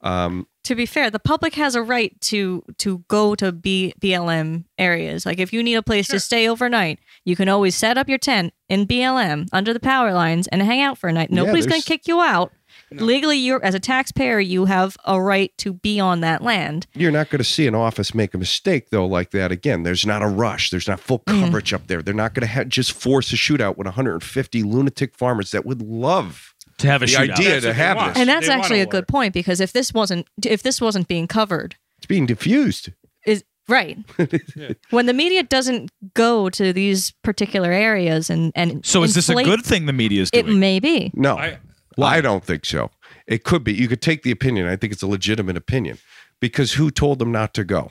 Um, To be fair, the public has a right to to go to B, BLM areas. Like if you need a place to stay overnight, you can always set up your tent in BLM under the power lines and hang out for a night. Yeah, Nobody's going to kick you out. No. Legally, you're as a taxpayer, you have a right to be on that land. You're not going to see an office make a mistake though like that again. There's not a rush. There's not full Mm. coverage up there. They're not going to ha- just force a shootout with 150 lunatic farmers that would love to have a the shootout. idea That's to what they have this. And that's They actually a a good war. point because if this wasn't if this wasn't being covered, It's being diffused. is right. [laughs] Yeah. When the media doesn't go to these particular areas and and so is this a good thing the media is It may be. No, I, I don't think so. It could be. You could take the opinion. I think it's a legitimate opinion because who told them not to go?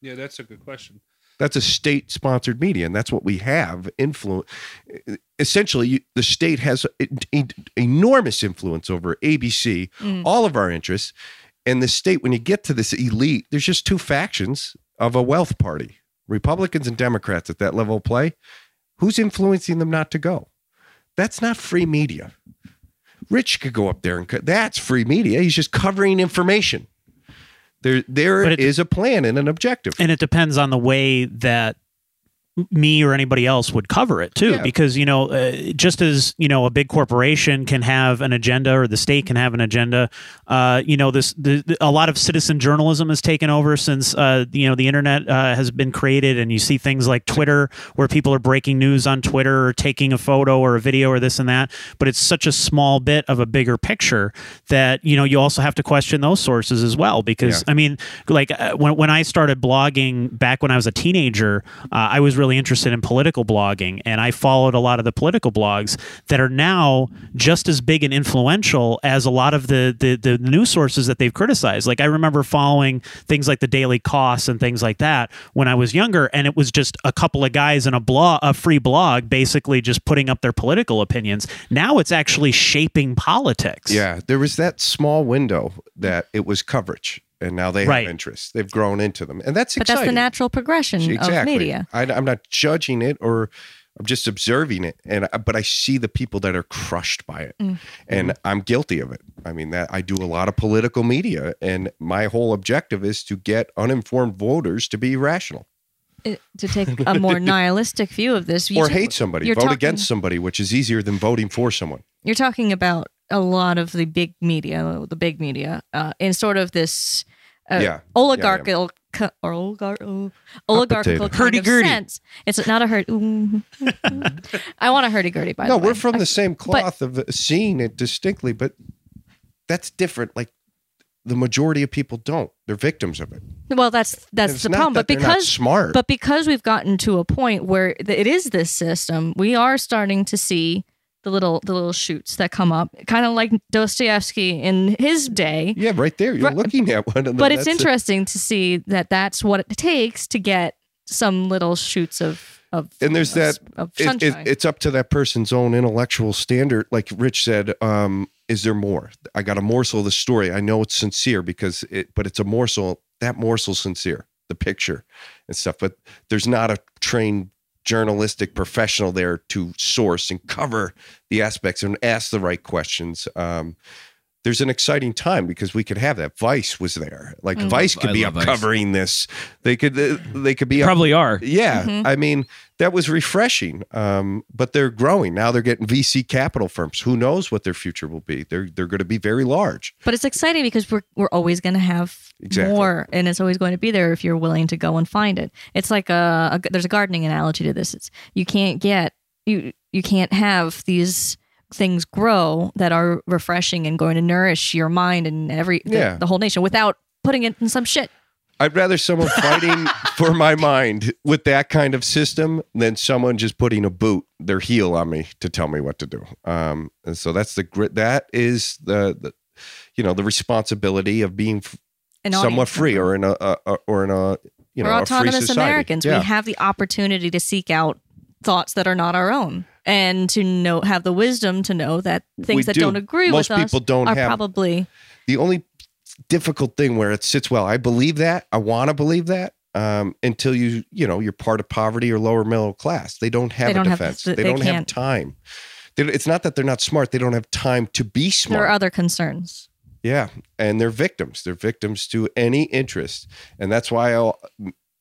yeah, that's a good question. That's a state sponsored media, and that's what we have influence. Essentially, you, the state has a, a- enormous influence over ABC, Mm. all of our interests. And the state, when you get to this elite, there's just two factions of a wealth party Republicans and Democrats at that level of play. Who's influencing them not to go? That's not free media. Rich could go up there and co- that's free media. He's just covering information. There, there is a plan and an objective. and it depends on the way that me or anybody else would cover it too Yeah. because you know uh, just as you know a big corporation can have an agenda or the state can have an agenda uh, you know this the, the- a lot of citizen journalism has taken over since uh, you know the internet uh, has been created and you see things like twitter where people are breaking news on twitter or taking a photo or a video or this and that but it's such a small bit of a bigger picture that you know you also have to question those sources as well because Yeah. I mean, like uh, when when I started blogging back when I was a teenager, uh, I was really interested in political blogging, and I followed a lot of the political blogs that are now just as big and influential as a lot of the the, the news sources that they've criticized. Like I remember following things like the Daily Kos and things like that when I was younger, and it was just a couple of guys in a blog, a free blog, basically just putting up their political opinions. Now it's actually shaping politics. Yeah, there was that small window that it was coverage, and now they Right. have interests. They've grown into them, and that's But exciting. that's the natural progression exactly. of media. I, I'm not judging it, or I'm just observing it, and but I see the people that are crushed by it, Mm. and I'm guilty of it. I mean that I do a lot of political media, and my whole objective is to get uninformed voters to be rational It- to take a more [laughs] nihilistic view of this, or hate somebody, vote talking- against somebody, which is easier than voting for someone. You're talking about a lot of the big media, the big media, uh, in sort of this uh, Yeah. oligarchical. co- Or oligar- oh, oligarchical kind of sense. It's not a hurdy. ooh. [laughs] I want a hurdy gurdy. By no, the way, no, we're from I- the same cloth of uh, seeing it distinctly, but that's different. Like the majority of people don't. They're victims of it. Well, that's that's the problem. that But because smart, But because we've gotten to a point where it is this system, we are starting to see the little the little shoots that come up, kind of like Dostoevsky in his day. Yeah, right there. You're Right. looking at one of them. But it's That's it. interesting to see that that's what it takes to get some little shoots of of And there's of, that- of It- it- it's up to that person's own intellectual standard. Like Rich said, um, is there more? I got a morsel of the story. I know it's sincere because it, but it's a morsel. That morsel's sincere. The picture and stuff. But there's not a trained journalistic professional there to source and cover the aspects and ask the right questions. Um, there's an exciting time because we could have that. Vice was there. Like. Vice could I be up Vice. covering this. They could. uh, They could be up Probably are. yeah, Mhm. I mean that was refreshing. Um, but they're growing now. They're getting VC capital firms. Who knows what their future will be? They're they're going to be very large. but it's exciting because we're we're always going to have Exactly. more, and it's always going to be there if you're willing to go and find it. It's like a, a there's a gardening analogy to this. It's you can't get you you can't have these things grow that are refreshing and going to nourish your mind and every the, Yeah. the whole nation without putting it in some shit. I'd rather someone [laughs] fighting for my mind with that kind of system than someone just putting a boot, their heel on me to tell me what to do. Um, and so that's the grit. That is the, the you know, the responsibility of being f- somewhat free or in a, a, a or in a you know We're autonomous. Americans. Yeah. We have the opportunity to seek out thoughts that are not our own and to know have the wisdom to know that things We that do. not agree Most with us people don't are have- probably the only difficult thing where it sits well. I believe that. I want to believe that um, until you you know you're part of poverty or lower middle class. They don't have They a don't have- defense. they they, don't have can't. time. They- it's not that they're not smart. They don't have time to be smart. there are other concerns. yeah and they're victims. They're victims to any interest. And that's why I'll,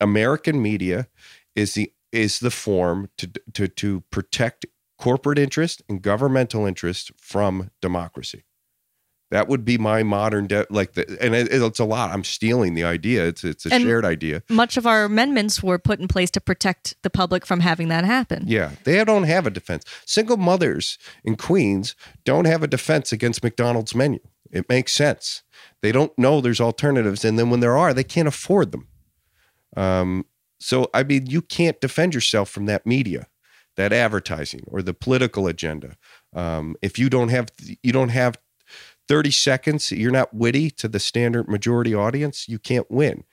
american media is the is the form to to to protect corporate interest and governmental interest from democracy that would be my modern de- like the and it, it's a lot. I'm stealing the idea. It's it's a And- shared idea. Much of our amendments were put in place to protect the public from having that happen. yeah. They don't have a defense. Single mothers in queens don't have a defense against mcdonald's menu. It makes sense. They don't know there's alternatives and then when there are they can't afford them. Um, so i mean you can't defend yourself from that media that advertising or the political agenda. Um, if you don't have you don't have 30 seconds you're not witty to the standard majority audience you can't win.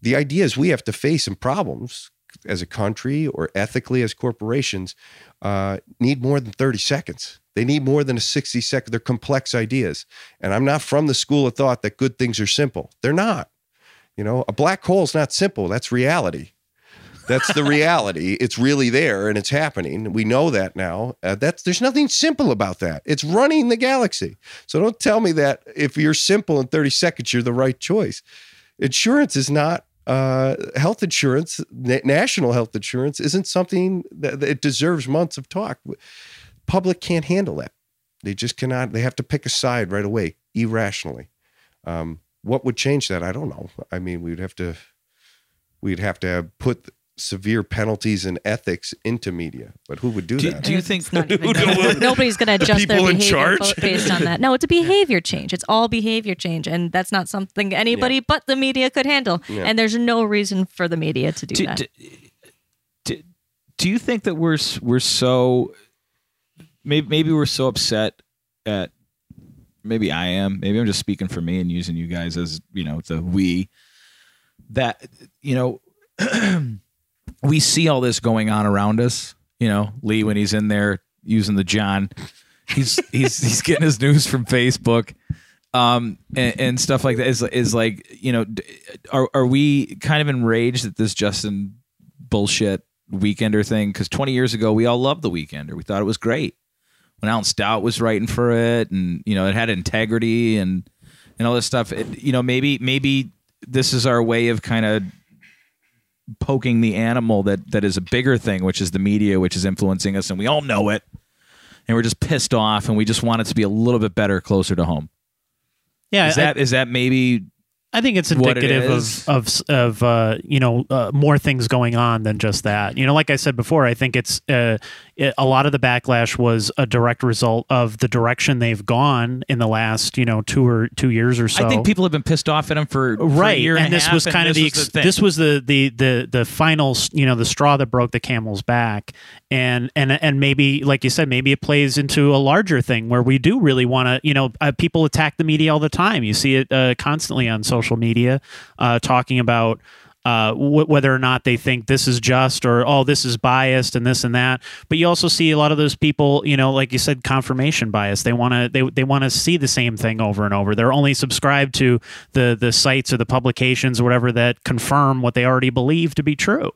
The idea is we have to face some problems as a country or ethically as corporations uh, need more than 30 seconds. They need more than a 60 second they're complex ideas. And i'm not from the school of thought that good things are simple. They're not. You know a black hole is not simple that's reality that's the reality. [laughs] It's really there and it's happening. We know that now. Uh, that's there's nothing simple about that. It's running the galaxy. So don't tell me that if you're simple in 30 seconds you're the right choice. Insurance is not uh, health insurance na- national health insurance isn't something that, that it deserves months of talk. Public can't handle that. They just cannot they have to pick a side right away irrationally. Um, what would change that? I don't know. I mean we'd have to we'd have to put severe penalties and ethics into media but who would do, Do, that do you think not even nobody's going [laughs] to adjust their people in behavior charge? based on that? No, it's a [laughs] behavior change. It's all behavior change, and that's not something anybody but the media could handle. Yeah. And there's no reason for the media to do, do, that. do, do, do you think that we're we're so maybe maybe we're so upset at maybe I am maybe I'm just speaking for me and using you guys as you know the we that you know [clears throat] we see all this going on around us you know Lee when he's in there using the John. He's [laughs] he's he's getting his news from Facebook um and, and stuff like that. Is is like you know are are we kind of enraged at this Justin bullshit weekender thing? Because 20 years ago we all loved the weekender. We thought it was great. When Alan Stout was writing for it and you know it had integrity and and all this stuff. It, you know maybe maybe this is our way of kind of poking the animal that that is a bigger thing which is the media which is influencing us and we all know it. And we're just pissed off and we just want it to be a little bit better closer to home. Yeah, is that is that maybe I think it's what it indicative of of of uh, you know uh, more things going on than just that. You know, like I said before, I think it's uh, it, a lot of the backlash was a direct result of the direction they've gone in the last you know two or two years or so. I think people have been pissed off at him for, for a right year and, and this half, was kind of the, was thing. this was the the the the final you know the straw that broke the camel's back and and and maybe like you said maybe it plays into a larger thing where we do really want to you know uh, people attack the media all the time you see it uh, constantly on social media uh, talking about uh, wh- whether or not they think this is just or oh this is biased and this and that. But you also see a lot of those people you know like you said confirmation bias. They want to they, they want to see the same thing over and over. They're only subscribed to the the sites or the publications or whatever that confirm what they already believe to be true.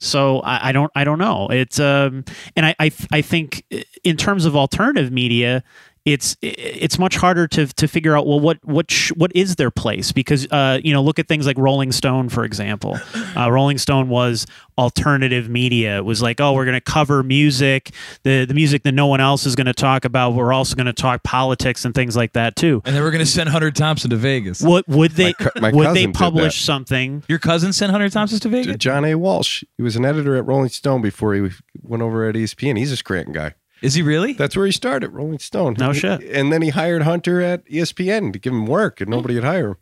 So I, I don't I don't know. It's um and I, I I think in terms of alternative media it's it's much harder to to figure out well what what sh- what is their place because uh you know look at things like Rolling Stone for example uh, Rolling Stone was alternative media it was like oh we're going to cover music the the music that no one else is going to talk about we're also going to talk politics and things like that too and then we're going to send Hunter Thompson to Vegas. what would they co- my would they publish something Your cousin sent Hunter Thompson to Vegas? John A. Walsh. He was an editor at Rolling Stone before he went over at ESPN. He's a Scranton guy. Is he really? That's where he started, Rolling Stone. No shit. And then he hired Hunter at ESPN to give him work, and nobody would hire him.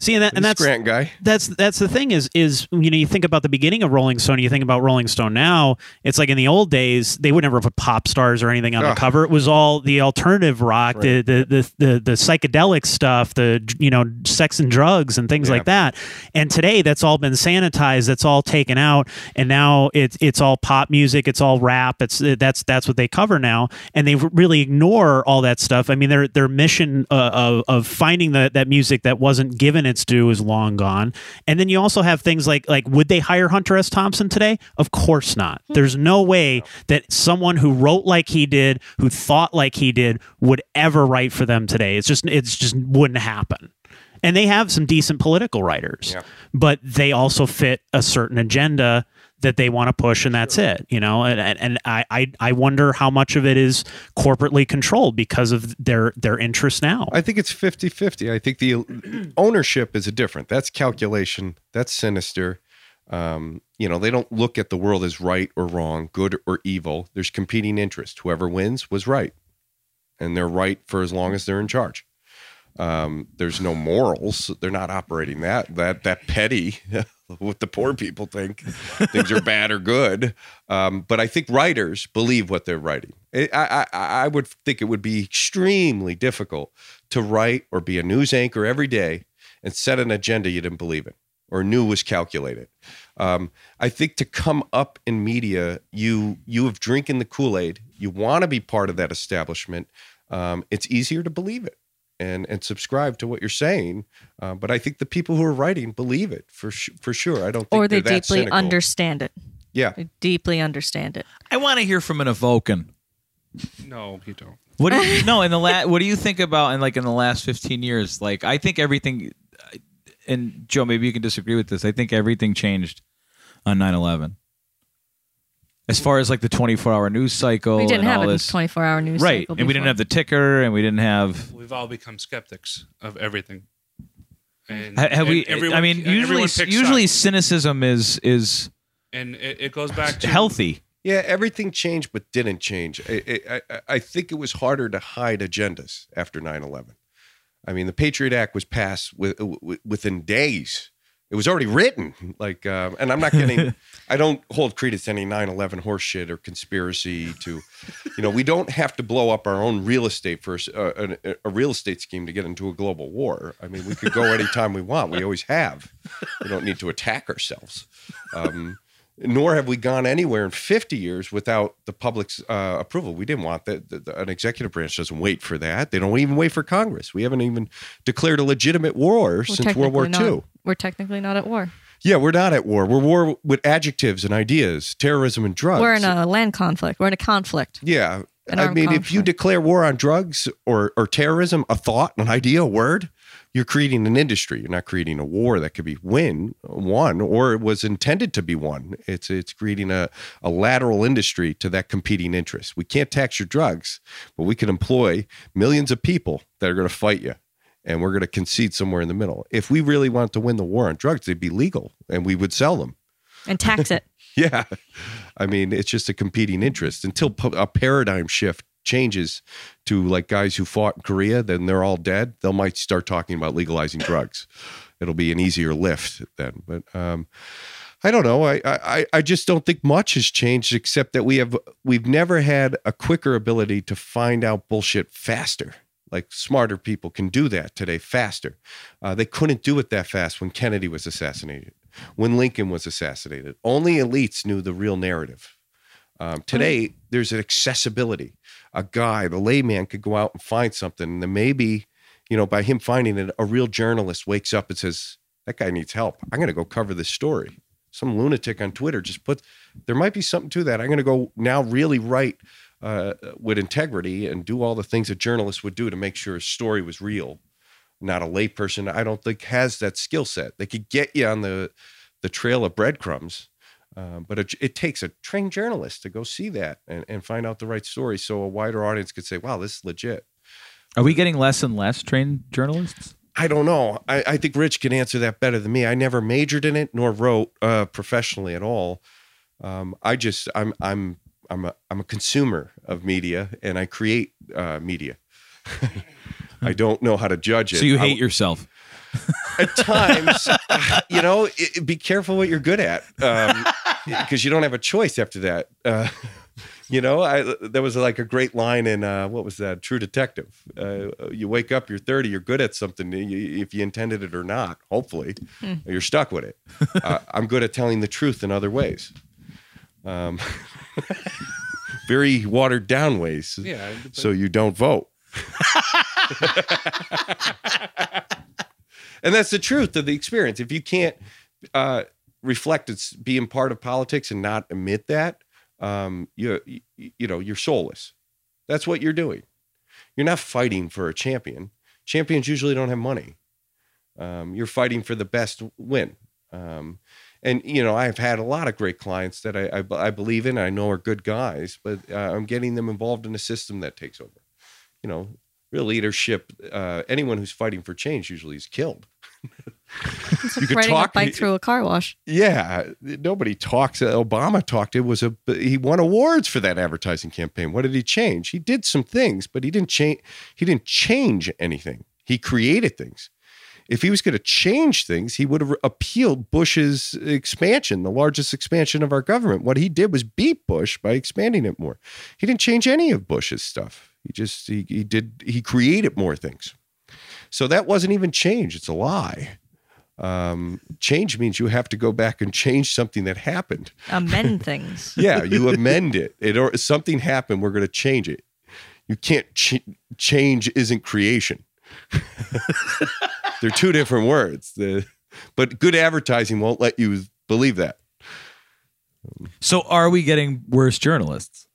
See and, that, and that's Scranton guy. that's that's the thing is is you know you think about the beginning of Rolling Stone, you think about Rolling Stone now. It's like in the old days they would never put pop stars or anything on Ugh. the cover. It was all the alternative rock, the, the the the the psychedelic stuff, the you know sex and drugs and things Yeah. like that. And today that's all been sanitized. That's all taken out, and now it's it's all pop music. It's all rap. It's that's that's what they cover now, and they really ignore all that stuff. I mean, their their mission uh, of of finding that that music that wasn't given its due is long gone. And then you also have things like like would they hire Hunter S. Thompson today? Of course not. Hmm. There's no way that someone who wrote like he did, who thought like he did, would ever write for them today. It's just it's just wouldn't happen. And they have some decent political writers, Yeah. but they also fit a certain agenda that they want to push, and that's it. You know, and and, and I, I I wonder how much of it is corporately controlled because of their their interest now. I think it's 50 50. I think the [clears throat] ownership is a different. That's calculation, that's sinister. Um, you know, they don't look at the world as right or wrong, good or evil. There's competing interest. Whoever wins was right. And they're right for as long as they're in charge. Um, there's no morals. They're not operating that that that petty. [laughs] what the poor people think things are bad or good. Um, but I think writers believe what they're writing. I, I I would think it would be extremely difficult to write or be a news anchor every day and set an agenda you didn't believe in or knew was calculated. Um, I think to come up in media, you you have drinking the Kool Aid. You want to be part of that establishment. Um, it's easier to believe it and and subscribe to what you're saying. Uh, but I think the people who are writing believe it for sh- for sure. I don't think or they they're deeply cynical. understand it. Yeah, They deeply understand it. I want to hear from an Evocan. No, you don't. What do you no in the la- [laughs] What do you think about in like in the last fifteen years? Like I think everything. And Joe, maybe you can disagree with this. I think everything changed on 9-11. As far as like the twenty four hour news cycle, We didn't and have all a this, 24 hour news cycle. right? cycle And we didn't have the ticker, and we didn't have. We've all become skeptics of everything. And, Have and we? everyone- I mean, usually, usually sides. cynicism is is and it, it goes back to healthy. yeah. Everything changed, but didn't change. I, I I- I think it was harder to hide agendas after 9-11. I mean, the Patriot Act was passed with, within days. It was already written. Like, um, and I'm not getting. [laughs] I don't hold credence to any 9/11 horseshit or conspiracy. To, you know, we don't have to blow up our own real estate for uh, a, a real estate scheme to get into a global war. I mean, we could go [laughs] anytime we want. We always have. We don't need to attack ourselves. Um, nor have we gone anywhere in 50 years without the public's uh, approval. We didn't want that. The, the, an executive branch doesn't wait for that. They don't even wait for Congress. We haven't even declared a legitimate war We're since World War technically II. We're technically not at war. Yeah, we're not at war. We're war with adjectives and ideas, terrorism and drugs. We're in a land conflict. We're in a conflict. yeah. I mean, if you declare war on drugs or, or terrorism, a thought, an idea, a word, you're creating an industry. You're not creating a war that could be win won or it was intended to be won. It's it's creating a, a lateral industry to that competing interest. We can't tax your drugs, but we can employ millions of people that are going to fight you. And we're going to concede somewhere in the middle. If we really want to win the war on drugs, they'd be legal and we would sell them. and tax it. [laughs] Yeah. I mean, it's just a competing interest until a paradigm shift changes to like guys who fought in Korea, then they're all dead. They'll might start talking about legalizing drugs. It'll be an easier lift then. But um, I don't know. I, I I just don't think much has changed except that we have we've never had a quicker ability to find out bullshit faster. Like smarter people can do that today faster. Uh, they couldn't do it that fast when Kennedy was assassinated, when Lincoln was assassinated. Only elites knew the real narrative. Um, today, there's an accessibility. A guy, the layman, could go out and find something, and then maybe, you know, by him finding it, a real journalist wakes up and says, "That guy needs help. I'm going to go cover this story." Some lunatic on Twitter just put, there might be something to that. I'm going to go now really write uh, with integrity and do all the things a journalist would do to make sure a story was real. Not a layperson, I don't think has that skill set. They could get you on the the trail of breadcrumbs, um, but it, it, takes a trained journalist to go see that and, and find out the right story, so a wider audience could say, "Wow, this is legit." Are we getting less and less trained journalists? I don't know. I, I think Rich can answer that better than me. I never majored in it nor wrote uh, professionally at all. Um, I just I'm I'm I'm a I'm a consumer of media and I create uh, media. [laughs] I don't know how to judge it. So you hate I, yourself. At times, [laughs] you know, it, be careful what you're good at because um, [laughs] you don't have a choice after that. Uh, [laughs] you know, I there was like a great line in uh, what was that? True Detective. Uh, you wake up, you're 30, you're good at something, you, if you intended it or not. Hopefully, hmm. you're stuck with it. Uh, I'm good at telling the truth in other ways. Um, very watered down ways. Yeah. So you don't vote. And that's the truth of the experience. If you can't uh, reflect it's being part of politics and not admit that, um, you you know you're soulless. That's what you're doing. You're not fighting for a champion. Champions usually don't have money. Um, you're fighting for the best win. Um, and you know I've had a lot of great clients that I, I, I believe in. I know are good guys, but uh, I'm getting them involved in a system that takes over. You know, real leadership. Uh, anyone who's fighting for change usually is killed. [laughs] It's like riding talk, a bike through a car wash. Yeah, nobody talks. Obama talked. It was a he won awards for that advertising campaign. What did he change? He did some things, but he didn't change. He didn't change anything. He created things. If he was going to change things, he would have appealed Bush's expansion, the largest expansion of our government. What he did was beat Bush by expanding it more. He didn't change any of Bush's stuff. He just he, he did he created more things. So that wasn't even change. It's a lie. Um, change means you have to go back and change something that happened. Amend [laughs] things. yeah, you amend it. It or something happened. We're going to change it. You can't ch- change. Isn't creation. [laughs] They're two different words. The, but good advertising won't let you believe that. So, are we getting worse journalists?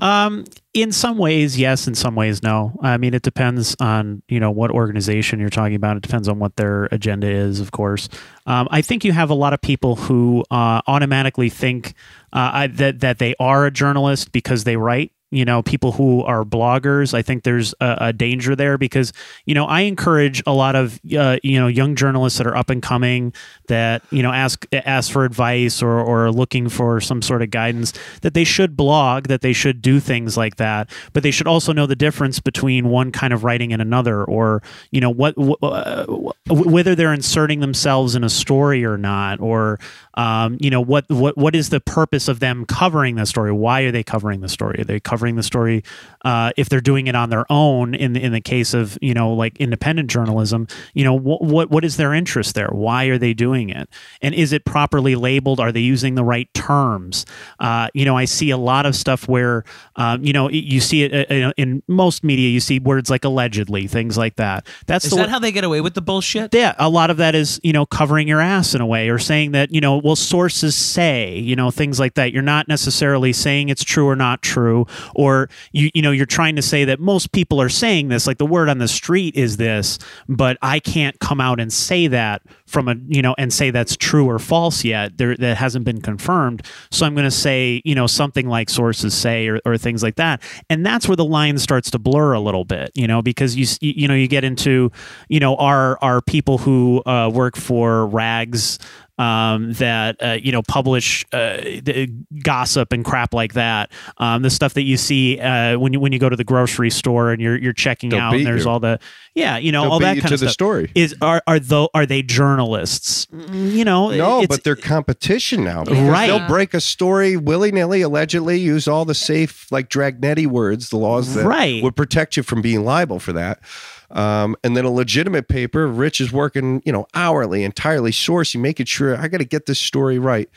Um, in some ways, yes. In some ways, no. I mean, it depends on you know what organization you're talking about. It depends on what their agenda is, of course. Um, I think you have a lot of people who uh, automatically think uh, that that they are a journalist because they write you know people who are bloggers i think there's a, a danger there because you know i encourage a lot of uh, you know young journalists that are up and coming that you know ask ask for advice or or looking for some sort of guidance that they should blog that they should do things like that. But they should also know the difference between one kind of writing and another or you know what uh, whether they're inserting themselves in a story or not or um, you know what what what is the purpose of them covering the story? Why are they covering the story? Are they covering the story uh, if they're doing it on their own in the, in the case of you know like independent journalism you know wh- what what is their interest there? Why are they doing it? And is it properly labeled? Are they using the right terms? Uh, you know I see a lot of stuff where um, you know you see it uh, in most media you see words like allegedly things like that. That's is that how they get away with the bullshit? Yeah a lot of that is you know covering your ass in a way or saying that you know well sources say you know things like that. You're not necessarily saying it's true or not true or you you know you're trying to say that most people are saying this like the word on the street is this but I can't come out and say that from a you know and say that's true or false yet. There that hasn't been confirmed. So i'm going to say you know something like sources say or, or things like that. And that's where the line starts to blur a little bit you know because you you know you get into you know our our people who uh, work for rags um, that uh, you know publish uh, the gossip and crap like that. Um, the stuff that you see uh, when you when you go to the grocery store and you're you're checking They'll out, and there's you. all the yeah, you know, They'll all that kind of stuff. story. Is are are though are they journalists? Mm, You know, No, but they're competition now. Right. They'll break a story willy nilly, allegedly, use all the safe, like dragnetti words, the laws that Right. would protect you from being liable for that. Um, and then a legitimate paper, Rich is working, you know, hourly, entirely sourcing, making sure I got to get this story right.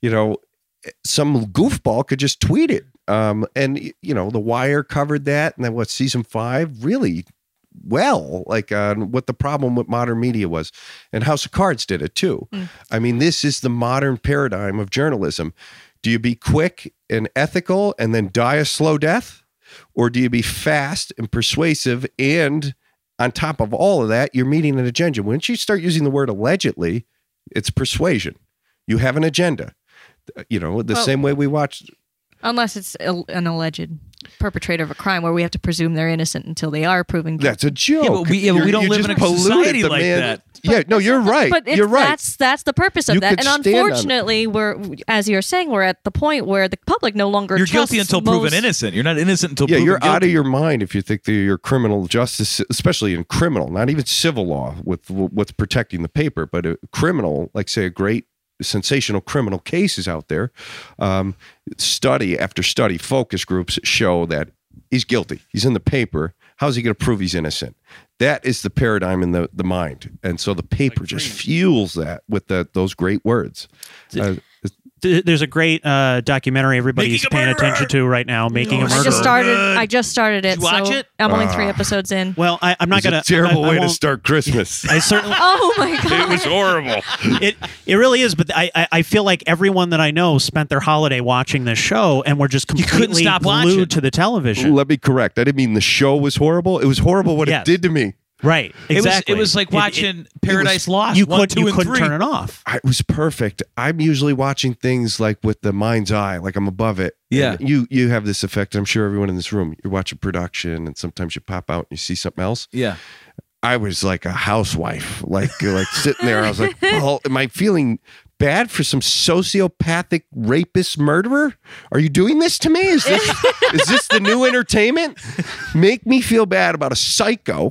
You know, some goofball could just tweet it. Um, and you know, The Wire covered that, and then what season five really well, like uh, what the problem with modern media was, and House of Cards did it too. I mean, this is the modern paradigm of journalism. Do you be quick and ethical and then die a slow death, or do you be fast and persuasive and on top of all of that, you're meeting an agenda. Once you start using the word allegedly, it's persuasion. You have an agenda. You know, the Well- same way we watch Unless it's an alleged perpetrator of a crime where we have to presume they're innocent until they are proven guilty. That's a joke. Yeah, but we- yeah, but we don't live in a polluted society like man- that. Yeah, no, you're right. But you're right. that's that's the purpose of You that. And stand on it. unfortunately, we're as you're saying, we're at the point where the public no longer You're guilty trusts until proven innocent. You're not innocent until proven guilty. yeah, proven you're guilty. out of your mind if you think that your criminal justice, especially in criminal, not even civil law with what's protecting the paper, but a criminal, like say a great sensational criminal cases out there. Um, study after study, focus groups show that he's guilty. He's in the paper. How's he going to prove he's innocent? That is the paradigm in the, the mind, and so the paper just fuels that with the, those great words. Uh, Th- there's a great uh, documentary everybody's Making paying attention to right now, making a I murderer. just started. I just started it. Did you watch so it? I'm only three Ah. episodes in. well, I, I'm not it's a gonna. terrible I, I way to won't- start [laughs] Christmas. I certainly. [laughs] Oh my god! it was horrible. [laughs] it it really is, but I, I I feel like everyone that I know spent their holiday watching this show and were just couldn't completely stop glued watching. to the television. Let me correct. I didn't mean the show was horrible. It was horrible what Yes. it did to me. Right, It was, exactly. it was like It- it- watching Paradise Lost. you one, could two, you and couldn't three. turn it off. I, it was perfect. I'm usually watching things like with the mind's eye, like I'm above it. Yeah. And you you have this effect. I'm sure everyone in this room. You're watching production, and sometimes you pop out and you see something else. Yeah. I was like a housewife, like [laughs] like sitting there. I was like, well, am I feeling bad for some sociopathic rapist murderer? Are you doing this to me? Is this [laughs] is this the new entertainment? Make me feel bad about a psycho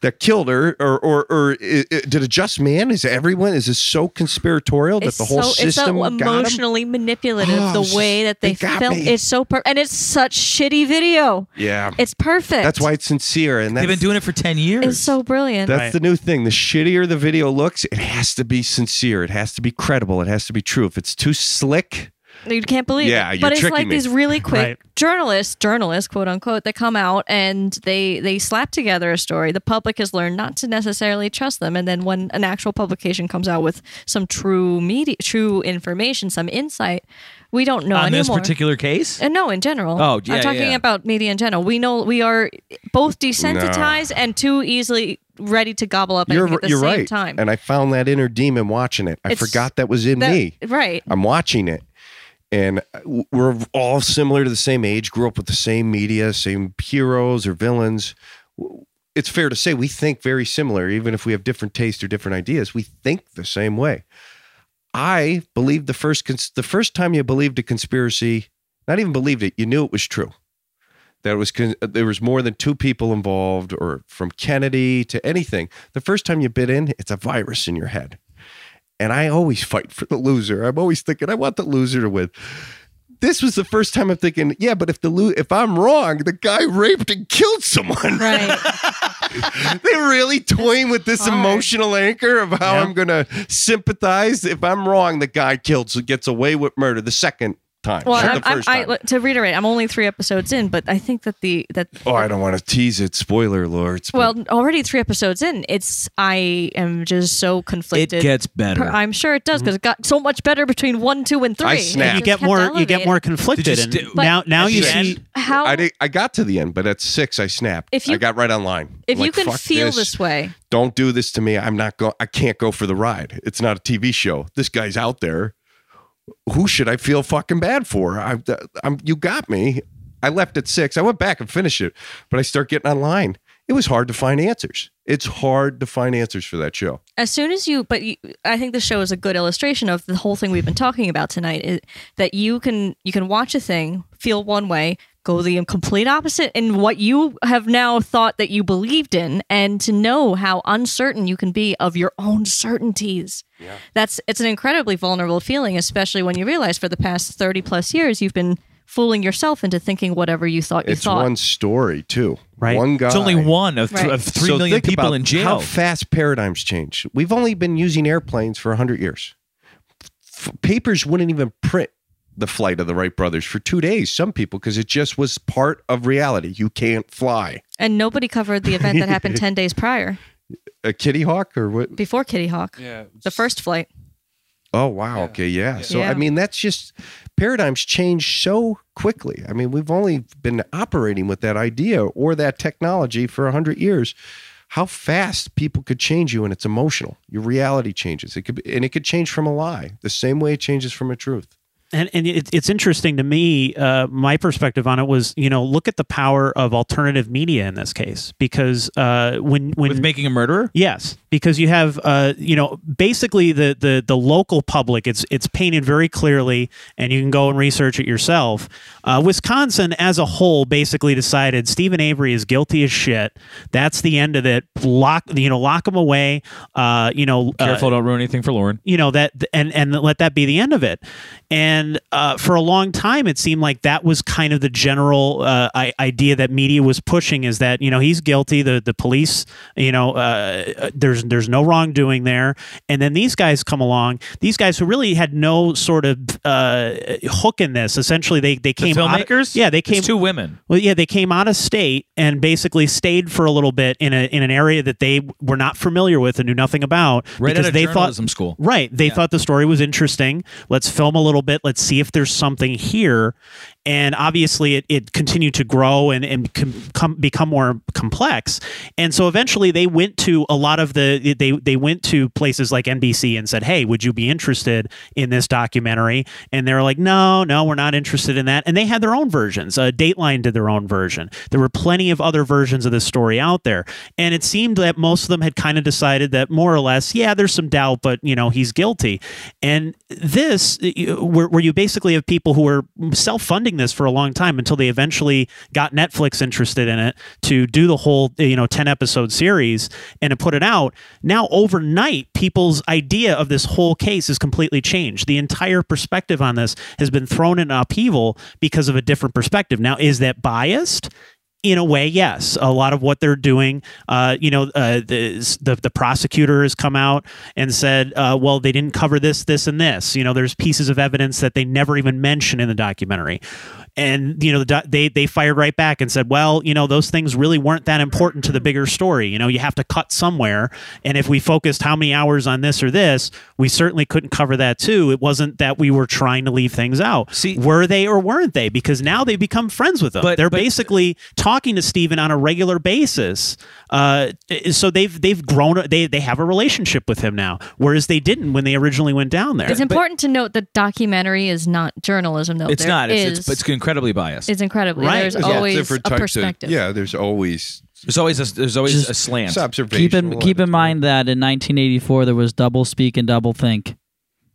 that killed her, or or or i- i- did a just man? Is everyone? Is this so conspiratorial that It's the whole so, system it's so got emotionally manipulative. Oh, the way that they, they film it's so per- and it's such shitty video. Yeah, It's perfect. that's why it's sincere, and They've been doing it for 10 years. it's so brilliant. That's Right. the new thing. The shittier the video looks, it has to be sincere. It has to be credible. It has to be true. If it's too slick, You can't believe Yeah, it. you're But it's like me. these really [laughs] quick Right. journalists, journalists, quote unquote, that come out and they they slap together a story. The public has learned not to necessarily trust them, and then when an actual publication comes out with some true media, true information, some insight, we don't know On anymore. this particular case? And no, in general. Oh, yeah, I'm talking yeah. about media in general. We know we are both desensitized and too easily ready to gobble up you're at the you're same right. time. And I found that inner demon watching it. I It's- forgot that was in That- me. Right. I'm watching it. And uh, we're all similar to the same age, grew up with the same media, same heroes or villains. It's fair to say we think very similar, even if we have different tastes or different ideas. We think the same way. I believed the first cons- the first time you believed a conspiracy, not even believed it, you knew it was true. That was con- uh, there was more than two people involved, or from Kennedy to anything. The first time you bit in, it's a virus in your head. And I always fight for the loser. I'm always thinking I want the loser to win. This was the first time I'm thinking, yeah, but if the lo- if I'm wrong, the guy raped and killed someone. Right. [laughs] They're really toying with this hard. emotional anchor of how Yeah. I'm going to sympathize. If I'm wrong, the guy killed so gets away with murder the second time. Well, not I'm, the I'm, first I, time. to reiterate, I'm only three episodes in, but I think that the that oh, I don't want to tease it. Spoiler alerts. but- well, already three episodes in, it's I am just so conflicted. It gets better. I'm sure it does because it got so much better between one, two, and three. I It snapped. you get kept more you get more conflicted you and st- But- now now you see? How I, did, I got to the end, but at six, I snapped. If you- I got right online. if you Like, can fuck feel this. way, don't do this to me. I'm not going. I can't go for the ride. It's not a TV show. This guy's out there. Who should I feel fucking bad for? I, I'm. You got me. I left at six. I went back and finished it, but I start getting online. It was hard to find answers. It's hard to find answers for that show. as soon as you but you, i think the show is a good illustration of the whole thing we've been talking about tonight is that you can you can watch a thing feel one way go the complete opposite in what you have now thought that you believed in and to know how uncertain you can be of your own certainties that's it's an incredibly vulnerable feeling especially when you realize for the past 30 plus years you've been fooling yourself into thinking whatever you thought you It's thought one story too. Right. One guy. It's only one of, th- Right. of three So million people in jail. How fast paradigms change. We've only been using airplanes for 100 years. F- papers wouldn't even print the flight of the Wright brothers for two days, some people, because it just was part of reality. You can't fly. and nobody covered the event that happened [laughs] 10 days prior A kitty hawk or what? before kitty hawk Yeah. the first flight Oh, wow. Okay. Yeah. So, Yeah. I mean, that's just paradigms change so quickly. I mean, we've only been operating with that idea or that technology for 100 years. How fast people could change you and it's emotional. Your reality changes. It could be, and it could change from a lie the same way it changes from a truth. And and it, it's interesting to me. Uh, my perspective on it was, you know, look at the power of alternative media in this case, because uh, when when with making a murderer. Yes, because you have, uh, you know, basically the, the the local public. It's it's painted very clearly, and you can go and research it yourself. Uh, Wisconsin, as a whole, basically decided Steven Avery is guilty as shit. That's the end of it. Lock, you know, lock him away. Uh, you know, uh, Careful, don't ruin anything for Lauren. you know that and and let that be the end of it and uh, for a long time it seemed like that was kind of the general uh, I- idea that media was pushing is that you know he's guilty the the police you know uh, there's there's no wrongdoing there and then these guys come along these guys who really had no sort of uh, hook in this essentially they they The came out of- filmmakers. yeah they came It's two women. well, yeah, they came out of state and basically stayed for a little bit in a in an area that they were not familiar with and knew nothing about Right because out of they journalism thought school. right they Yeah. thought the story was interesting. Let's film a little bit. Let's see if there's something here. And obviously, it, it continued to grow and and com, come, become more complex. And so eventually, they went to a lot of the they they went to places like NBC and said, "Hey, would you be interested in this documentary?" And they're like, "No, no, we're not interested in that." And they had their own versions. Uh, Dateline did their own version. There were plenty of other versions of this story out there, and it seemed that most of them had kind of decided that more or less, yeah, there's some doubt, but you know, he's guilty. And this, where, where you basically have people who are self-funding this for a long time until they eventually got Netflix interested in it to do the whole, you know, 10 episode series and to put it out. Now, overnight, people's idea of this whole case is completely changed. The entire perspective on this has been thrown in upheaval because of a different perspective. Now, is that biased? In a way, yes. A lot of what they're doing, uh, you know, uh, the, the the prosecutor has come out and said, uh, well, they didn't cover this, this, and this. You know, there's pieces of evidence that they never even mention in the documentary, and you know, they they fired right back and said, well, you know, those things really weren't that important to the bigger story. You know, you have to cut somewhere, and if we focused how many hours on this or this, we certainly couldn't cover that too. It wasn't that we were trying to leave things out. See- were they or weren't they? Because now they've become friends with them. But- they're but- basically talking to Steven on a regular basis. Uh, so they've they've grown. They they have a relationship with him now, whereas they didn't when they originally went down there. It's important to note that documentary is not journalism, though. It's There not. It's, is- it's it's incredibly biased. it's incredibly. Right. There's Yeah, always different a perspective. Of, yeah, there's always There's always a, there's always Just- a slant. observation. Keep in keep in mind that in 1984 there was double speak and double think,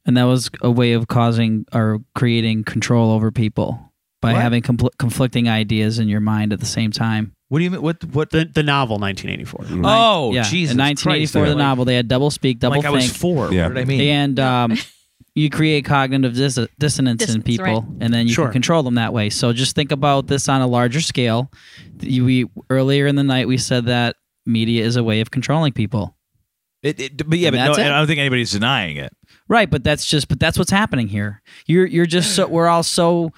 and that was a way of causing or creating control over people by What? having compl- conflicting ideas in your mind at the same time. What do you mean? What what? the the novel 1984. oh, yeah, Jesus! in 1984 Christ. the novel they had double speak, double Like I was think, four. Yeah. What did I mean? and um, [laughs] you create cognitive dis- dissonance in people, right. and then you Sure. can control them that way. So just think about this on a larger scale. We earlier in the night we said that media is a way of controlling people. It, it, but yeah, And but no, it. I don't think anybody's denying it. Right, but that's just but that's what's happening here. You're you're just so we're all so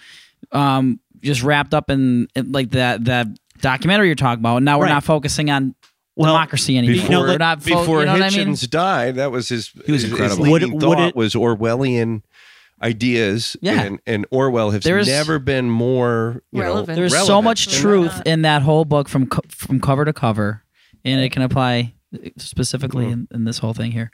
um just wrapped up in, in like that that documentary you're talking about. And now we're Right. not focusing on Well, democracy anymore. Before, we're not fo- before you know what I mean? Hitchens died, that was his. He was his- incredible. His Would leading it- would thought it- was Orwellian ideas. Yeah. and, and Orwell has There's- never been more you know, Relevant. There's so much truth that. in that whole book from co- from cover to cover, and it can apply specifically mm-hmm. in, in this whole thing here.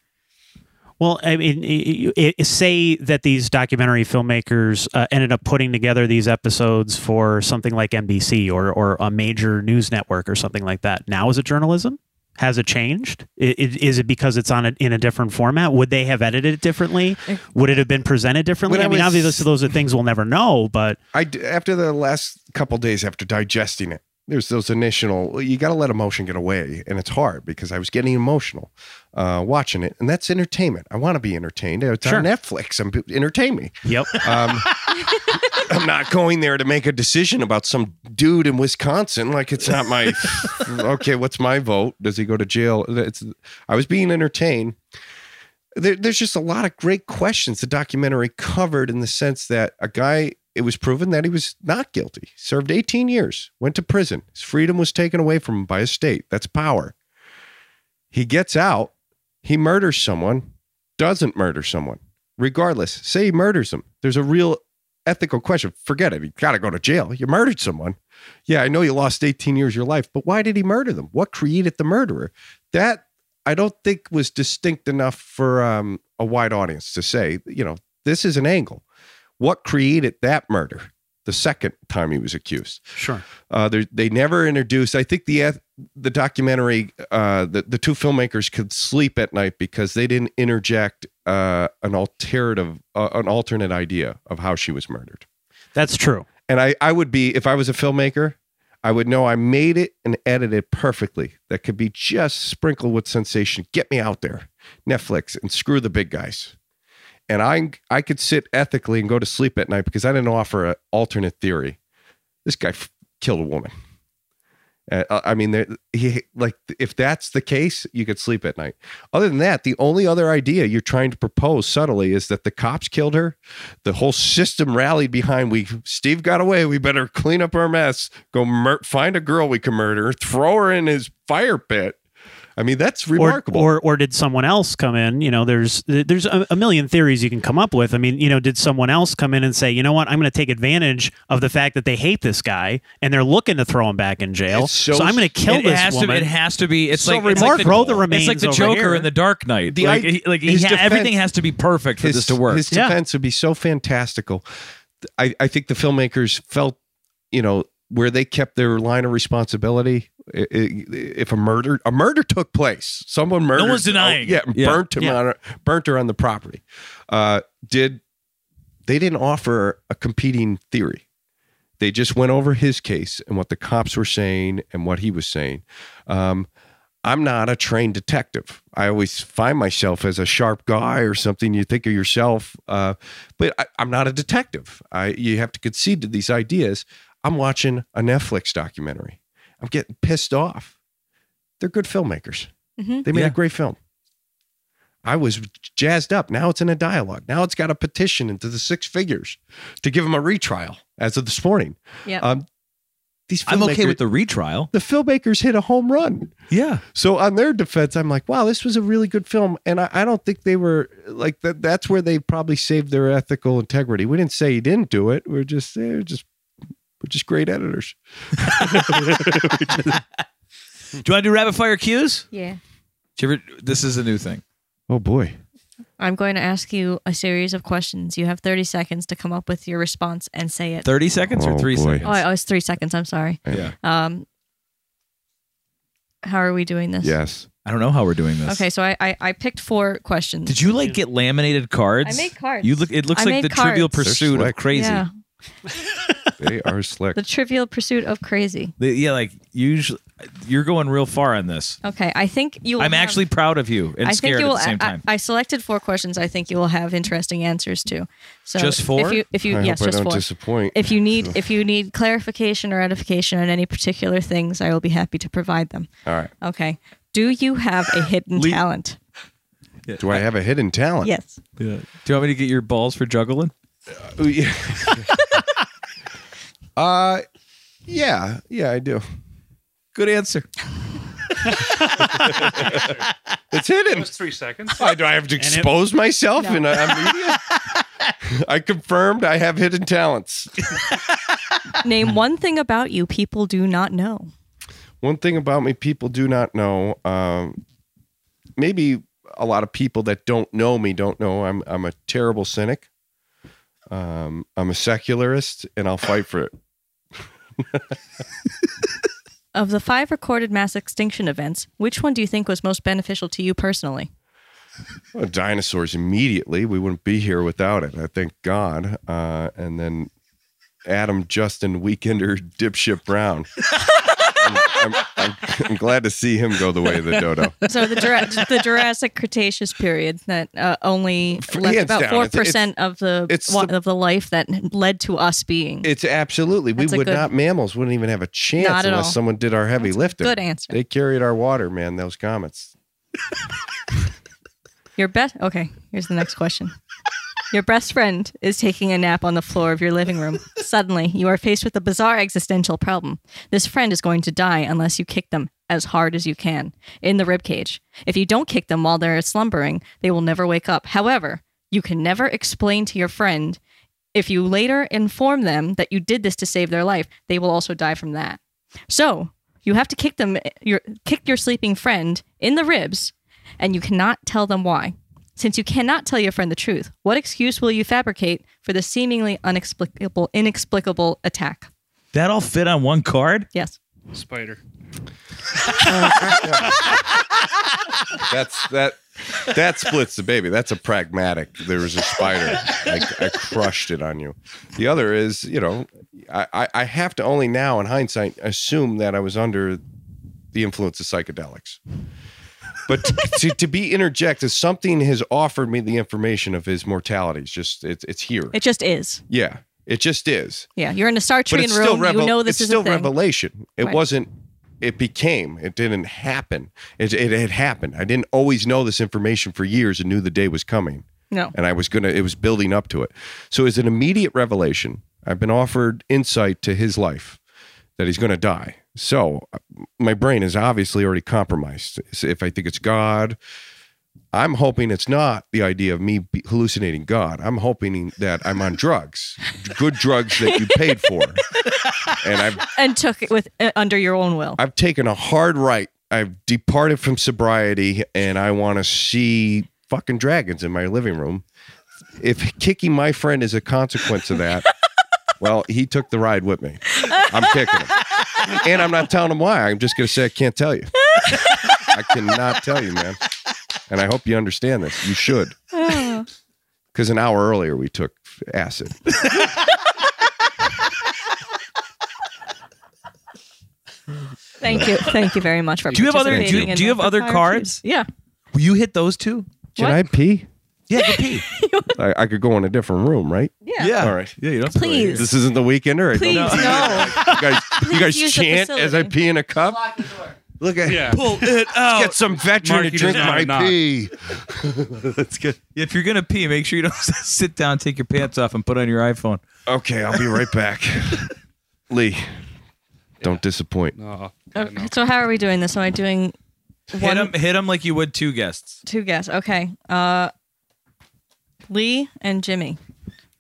Well, I mean, i- i- i- say that these documentary filmmakers uh, ended up putting together these episodes for something like NBC or or a major news network or something like that. Now is it journalism? Has it changed? I- i- Is it because it's on a, in a different format? Would they have edited it differently? Would it have been presented differently? When I I mean, was- obviously, those are things we'll never know. But I d- after the last couple days after digesting it, there's those initial. You got to let emotion get away, and it's hard because I was getting emotional uh, watching it, and that's entertainment. I want to be entertained. It's Sure. on Netflix. I'm entertain me. yep, Um, [laughs] I'm not going there to make a decision about some dude in Wisconsin. Like it's not my. [laughs] okay, what's my vote? Does he go to jail? It's. I was being entertained. There, there's just a lot of great questions the documentary covered in the sense that a guy. It was proven that he was not guilty. Served 18 years. Went to prison. His freedom was taken away from him by a state. That's power. He gets out. He murders someone. Doesn't murder someone regardless, say he murders him. There's a real ethical question. Forget it. You got to go to jail. You murdered someone. Yeah, I know you lost 18 years of your life, but why did he murder them? What created the murderer? That I don't think was distinct enough for um, a wide audience to say, you know, this is an angle. What created that murder? The second time he was accused. sure. Uh, they they never introduced. I think the the documentary, uh, the the two filmmakers could sleep at night because they didn't interject uh, an alternative, uh, an alternate idea of how she was murdered. That's true. And I I would be if I was a filmmaker, I would know I made it and edited it perfectly. That could be just sprinkled with sensation. Get me out there, Netflix, and screw the big guys. And I I could sit ethically and go to sleep at night because I didn't offer an alternate theory. This guy f- killed a woman. Uh, I mean, there, he like if that's the case, you could sleep at night. Other than that, the only other idea you're trying to propose subtly is that the cops killed her. The whole system rallied behind. We Steve got away. We better clean up our mess. Go mur- find a girl we can murder. Throw her in his fire pit. I mean, that's Or, remarkable. or or did someone else come in? You know, there's there's a, a million theories you can come up with. I mean, you know, did someone else come in and say, you know what, I'm going to take advantage of the fact that they hate this guy and they're looking to throw him back in jail. It's so- So, I'm going to kill it, this has woman. to. It has to be. It's So like it's like the, Throw the It's like the Joker here. in the Dark Knight. The like, I- like he ha- defense- everything has to be perfect for his, this to work. His Yeah. defense would be so fantastical. I, I think the filmmakers felt, you know, where they kept their line of responsibility. I- I- If a murder, a murder took place, someone murdered. No one's denying yeah. Yeah. burnt him Yeah. on, burnt her on the property. Uh, did they didn't offer a competing theory? They just went over his case and what the cops were saying and what he was saying. Um, I'm not a trained detective. I always find myself as a sharp guy or something. You think of yourself, uh, but I, I'm not a detective. I you have to concede to these ideas. I'm watching a Netflix documentary. I'm getting pissed off. They're good filmmakers. Mhm. They made Yeah. a great film. I was jazzed up. Now it's in a dialogue. Now it's got a petition into the six figures to give him a retrial as of this morning. Yeah. Um, these I'm okay with the retrial. the filmmakers hit a home run. Yeah. So on their defense, I'm like, wow, this was a really good film, and I, I don't think they were like that. That's where they probably saved their ethical integrity. We didn't say he didn't do it. We're just they're just we're just great editors. [laughs] Do you want to do rapid fire cues? yeah. Do you ever, this is a new thing. Oh boy, I'm going to ask you a series of questions. You have 30 seconds to come up with your response and say it. 30 seconds or Oh, three boy. seconds? Oh, oh, it's three seconds. I'm sorry. yeah. Um, how are we doing this? yes. I don't know how we're doing this. Okay, so I, I, I picked four questions. Did you like get laminated cards? I made cards. You look. It looks I like made the Trivial cards. They're Pursuit of slick. crazy. Yeah, They are [laughs] slick. the Trivial Pursuit of Crazy. They- yeah, like usually you're going real far on this. Okay, I think you. Will I'm have- actually proud of you and I think scared you at will. the same I- time. I, I selected four questions. I think you will have interesting answers to. So Just four? If you, if you I yes, hope I just don't four. disappoint. If you need [laughs] if you need clarification or edification on any particular things, I will be happy to provide them. All right. Okay. Do you have a hidden Le- talent? Do I have a hidden talent? Yes. yeah. Do you want me to get your balls for juggling? Oh, yeah. [laughs] uh, yeah, yeah, I do. Good answer. [laughs] It's hidden. was three seconds. Why do I have to it- expose myself in a, a media? [laughs] I confirmed I have hidden talents. Name one thing about you people do not know. One thing about me people do not know. Um, maybe a lot of people that don't know me don't know I'm I'm a terrible cynic. Um, I'm a secularist, and I'll fight for it. [laughs] Of the five recorded mass extinction events, which one do you think was most beneficial to you personally? Well, dinosaurs immediately. We wouldn't be here without it. I thank God. Uh, and then Adam, Justin, Weekender, Dipshit Brown. [laughs] I'm, I'm, I'm, glad to see him go the way of the dodo. So the the Jurassic Cretaceous period that uh, only left hands about four percent of the it's wa- the- of the life that led to us being. It's absolutely. We That's a would good- not, mammals wouldn't even have a chance unless all. someone did our heavy That's lifting. good answer. They carried our water, man, those comets. Your best. Okay, here's the next question. Your best friend is taking a nap on the floor of your living room. [laughs] Suddenly, you are faced with a bizarre existential problem. This friend is going to die unless you kick them as hard as you can in the rib cage. If you don't kick them while they're slumbering, they will never wake up. However, you can never explain to your friend if you later inform them that you did this to save their life, they will also die from that. So, you have to kick them your kick your sleeping friend in the ribs and you cannot tell them why. Since you cannot tell your friend the truth, what excuse will you fabricate for the seemingly unexplicable inexplicable attack? That all fit on one card? Yes. Spider. That's that. That splits the baby. That's a pragmatic. There was a spider. I, I crushed it on you. The other is, you know, I, I- I have to only now, in hindsight, assume that I was under the influence of psychedelics. But to, to, to be interjected, something has offered me the information of his mortality. It's just, it's, it's here. It just is. yeah, it just is. Yeah. You're in a Trek room. revel- you know this it's is still revelation. It Right. wasn't. It became. It didn't happen. It, it had happened. I didn't always know this information for years and knew the day was coming, No. and I was gonna. It was building up to it. So it's an immediate revelation. I've been offered insight to his life that he's going to die. So uh, my brain is obviously already compromised. So If I think it's God, I'm hoping it's not the idea of me hallucinating God. I'm hoping that I'm on drugs, good drugs that you paid for, and I've And took it with uh, under your own will. I've taken a hard right. I've departed from sobriety, and I want to see fucking dragons in my living room. If kicking my friend is a consequence of that, well, he took the ride with me. I'm kicking him, and I'm not telling them why. I'm just going to say I can't tell you. [laughs] I cannot tell you, man. And I hope you understand this. You should, [sighs] because an hour earlier we took acid. Thank you. Thank you very much for Do you have other- do you- in do you have the other fire cards? Yeah. Will you hit those two? Can What? I pee? Yeah, go pee. [laughs] I, I could go in a different room, right? Yeah. Yeah. All right. Yeah, you don't have to Please. here. This isn't the weekender. I Please, don't- no. You guys, you [laughs] guys use the chant as I facility. pee in a cup. Look at Yeah. Pull it out. Get some veteran Mark, to he does drink not my knock. pee. [laughs] That's good. If you're gonna pee, make sure you don't sit down, take your pants off, and put on your iPhone. Okay, I'll be right back. Lee, don't disappoint. No. Okay, so how are we doing this? Am I doing Hit one, them, hit them like you would two guests. two guests? Okay. Uh, Lee and Jimmy,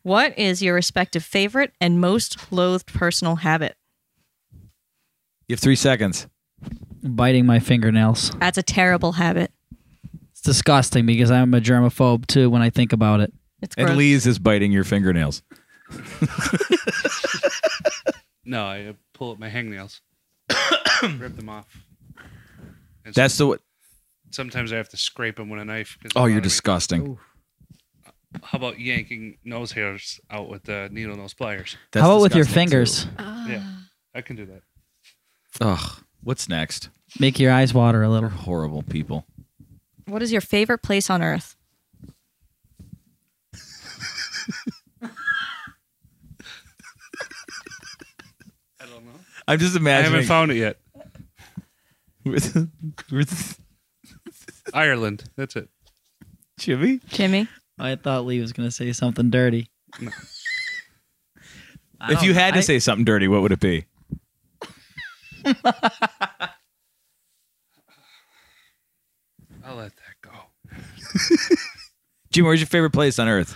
what is your respective favorite and most loathed personal habit? You have three seconds. Biting my fingernails. That's a terrible habit. It's disgusting because I'm a germaphobe too when I think about it. It's gross. And Lee's is biting your fingernails. [laughs] No, I uh, pull up my hangnails, [coughs] rip them off. And That's the. what. sometimes I have to scrape them with a knife. Oh, you're of it- disgusting. How about yanking nose hairs out with the needle nose pliers? That's How about with your disgusting, fingers? too. Yeah, I can do that. Ugh. What's next? Make your eyes water a little. Horrible people. What is your favorite place on earth? I don't know. I'm just imagining. I imagining. haven't found it yet. with, [laughs] with Ireland. That's it. Jimmy. Jimmy? I thought Lee was going to say something dirty. [laughs] I If don't- you had to I- say something dirty, what would it be? [laughs] I'll let that go. [laughs] Jim, where's your favorite place on earth?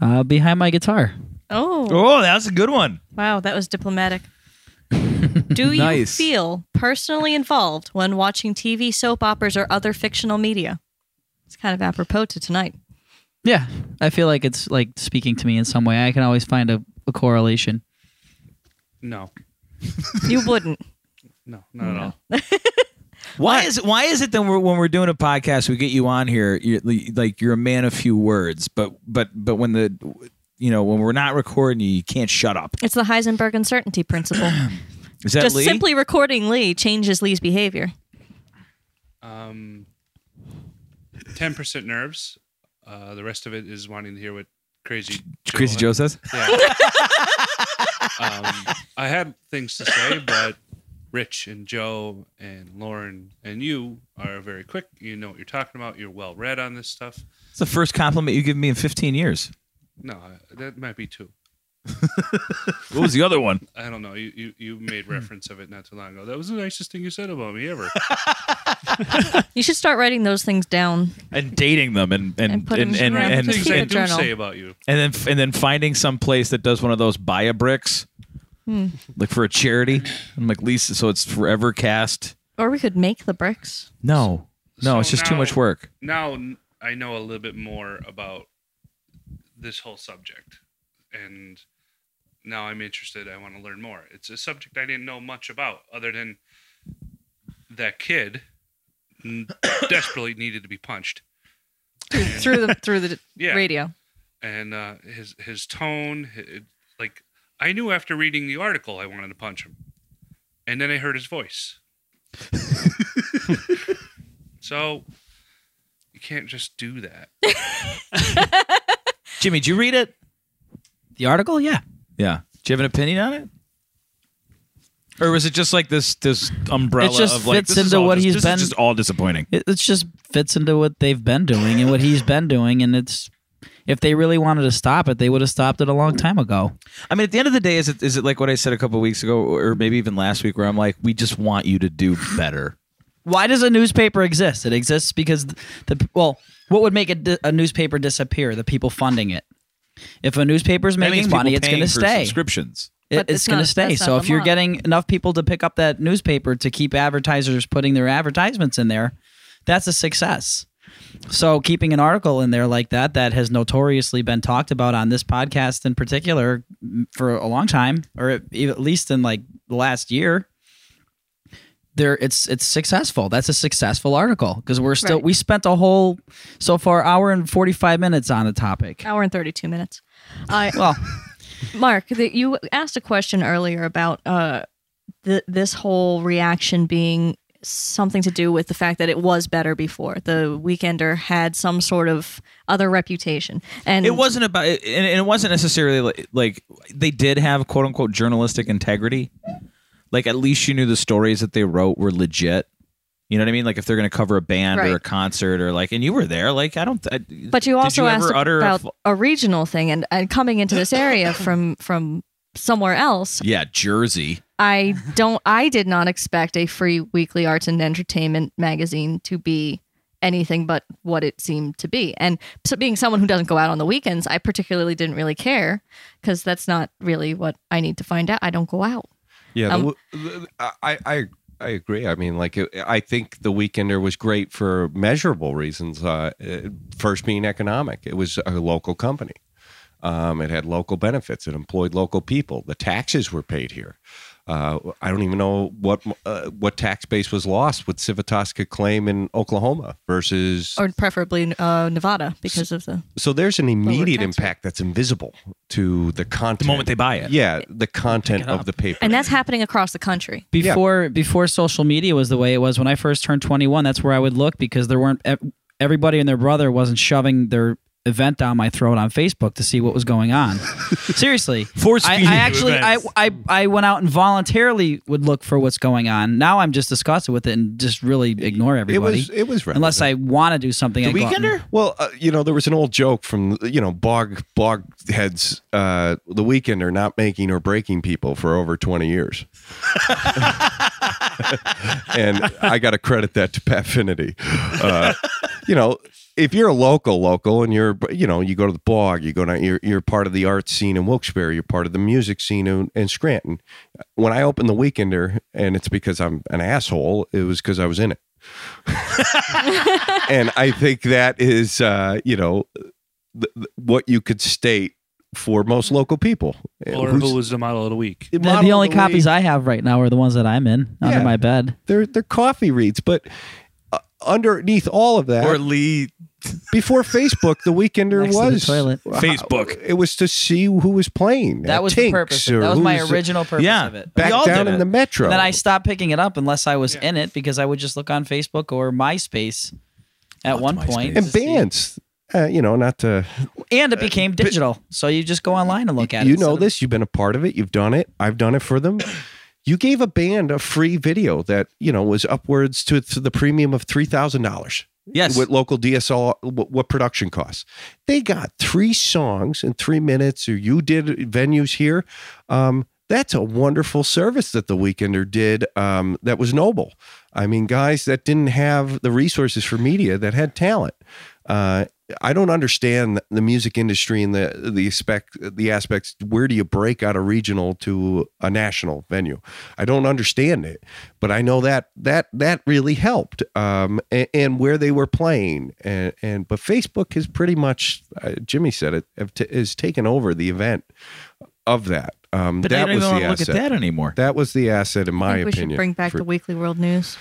uh, behind my guitar. Oh, Oh, that's a good one. wow, that was diplomatic. Do you Nice. feel personally involved when watching TV, soap operas, or other fictional media? It's kind of apropos to tonight. Yeah, I feel like it's like speaking to me in some way. I can always find a, a correlation. No, You wouldn't. [laughs] no, not at No. all. [laughs] Why is why is it that we're, when we're doing a podcast we get you on here you're, like you're a man of few words but but but when the you know when we're not recording you you can't shut up It's the Heisenberg uncertainty principle. [clears throat] is that Just Lee? simply recording Lee changes Lee's behavior. Um, ten percent nerves. Uh, the rest of it is wanting to hear what crazy Crazy Joe says Yeah. [laughs] um, I had things to say, but Rich and Joe and Lauren and you are very quick. You know what you're talking about. You're well read on this stuff. it's the first compliment you give me in 15 years No, that might be two. What was the other one I don't know. You, you you made reference of it not too long ago. That was the nicest thing you said about me ever. [laughs] You should start writing those things down. and dating them and and And and put 'em and, and, around and, the things keep I a do journal. say about you. and then and then finding some place that does one of those buy a bricks Hmm. like for a charity i'm like lisa so it's forever cast Or we could make the bricks. no no So it's just too now- much work Now n- I know a little bit more about this whole subject, and now I'm interested. I want to learn more. It's a subject I didn't know much about, other than that kid [coughs] desperately needed to be punched. through the through the [laughs] Yeah. radio. and uh, his his tone, hi- like I knew after reading the article I wanted to punch him, and then I heard his voice. [laughs] so you can't just do that. [laughs] jimmy did you read it The article, yeah. Yeah do you have an opinion on it or was it just like this this umbrella It just of like fits this is into all what just- he's this been- is just all disappointing It, just fits into what they've been doing and what he's been doing, and it's if they really wanted to stop it, they would have stopped it a long time ago. I mean, at the end of the day, is it is it like what I said a couple of weeks ago, or maybe even last week, where I'm like, we just want you to do better. Why does a newspaper exist? It exists because the, the well, what would make a, di- a newspaper disappear? The people funding it. If a newspaper's That means making money, it's going to stay. Subscriptions. It- it's it's going to stay. So if you're getting enough people to pick up that newspaper to keep advertisers putting their advertisements in there, that's a success. So keeping an article in there like that that has notoriously been talked about on this podcast in particular mm, for a long time, or at at least in like the last year, there it's it's successful. That's a successful article because we're still Right. we spent a whole so far hour and forty five minutes on the topic. Hour and thirty two minutes. I [laughs] Well, [laughs] Mark, the, you asked a question earlier about uh, the, this whole reaction being something to do with the fact that it was better before. The Weekender had some sort of other reputation, and It wasn't about, and and it wasn't necessarily like, like they did have quote unquote journalistic integrity. Like at least you knew the stories that they wrote were legit. You know what I mean? Like if they're going to cover a band or a concert or like, and you were there. Like I don't. I, But you also you asked a about f- a regional thing, and, and coming into this area [laughs] from from somewhere else. yeah, Jersey. I don't. I did not expect a free weekly arts and entertainment magazine to be anything but what it seemed to be. And so being someone who doesn't go out on the weekends, I particularly didn't really care because that's not really what I need to find out. I don't go out. Yeah, Um, the, the- I, I I agree. I mean, like it- I think the Weekender was great for measurable reasons. Uh, first, being economic, it was a local company. Um, it had local benefits. It employed local people. The taxes were paid here. Uh, I don't even know what uh, what tax base was lost with Civitas could claim in Oklahoma versus. Or preferably uh, Nevada because of the. so there's an immediate impact that's invisible to the content. The moment they buy it. yeah, the content of the paper. And that's happening across the country. before before social media was the way it was when I first turned 21 that's where I would look because there weren't everybody and their brother wasn't shoving their event down my throat on Facebook to see what was going on [laughs] seriously Force I, I actually I. I I went out and voluntarily would look for what's going on now I'm just disgusted with it and just really ignore everybody. it was it was unless I want to do something The I go out and- Weekender. Well, uh, you know, there was an old joke from you know bog bog heads. Uh, the Weekender not making or breaking people for over twenty years, [laughs] [laughs] and I got to credit that to Pat Finity. Uh, you know, if you're a local local and you're you know you go to the blog you go down, you're you're part of the art scene in Wilkes-Barre, you're part of the music scene in, in Scranton. When I opened the Weekender, and it's because I'm an asshole, it was because I was in it [laughs] and I think that is, uh, you know, th- th- what you could state for most local people. Or Who's- who was the model of the week? The, the only the copies week. I have right now are the ones that I'm in under my bed. they're they're coffee reads, but uh, underneath all of that, Or Lee. Before Facebook, the Weekender Next to the was toilet. Facebook. It was to see who was playing. That at was the Tinks purpose. or That was who my original purpose Yeah. of it. back We all down did in it. the metro. Then I stopped picking it up unless I was Yeah. in it because I would just look on Facebook or MySpace at Loved one MySpace. point. and see- bands. Uh, you know, not to And it became digital. So you just go online and look at it. you instead know of- this. You've been a part of it. You've done it. I've done it for them. You gave a band a free video that you know was upwards to, to the premium of three thousand dollars. Yes. With local DSL, what, production costs? They got three songs in three minutes, or you did venues here. Um, that's a wonderful service that the Weekender did. Um, that was noble. I mean, guys that didn't have the resources for media that had talent. Uh, I don't understand the music industry and the the aspect the aspects. Where do you break out a regional to a national venue? I don't understand it, but I know that that that really helped. Um, and, and where they were playing, and and but Facebook has pretty much, uh, Jimmy said it, have t- has taken over the event of that. Um, But they that don't was even want the to look asset. at that anymore. That was the asset, in I my think we opinion. should bring back for- the Weekly World News.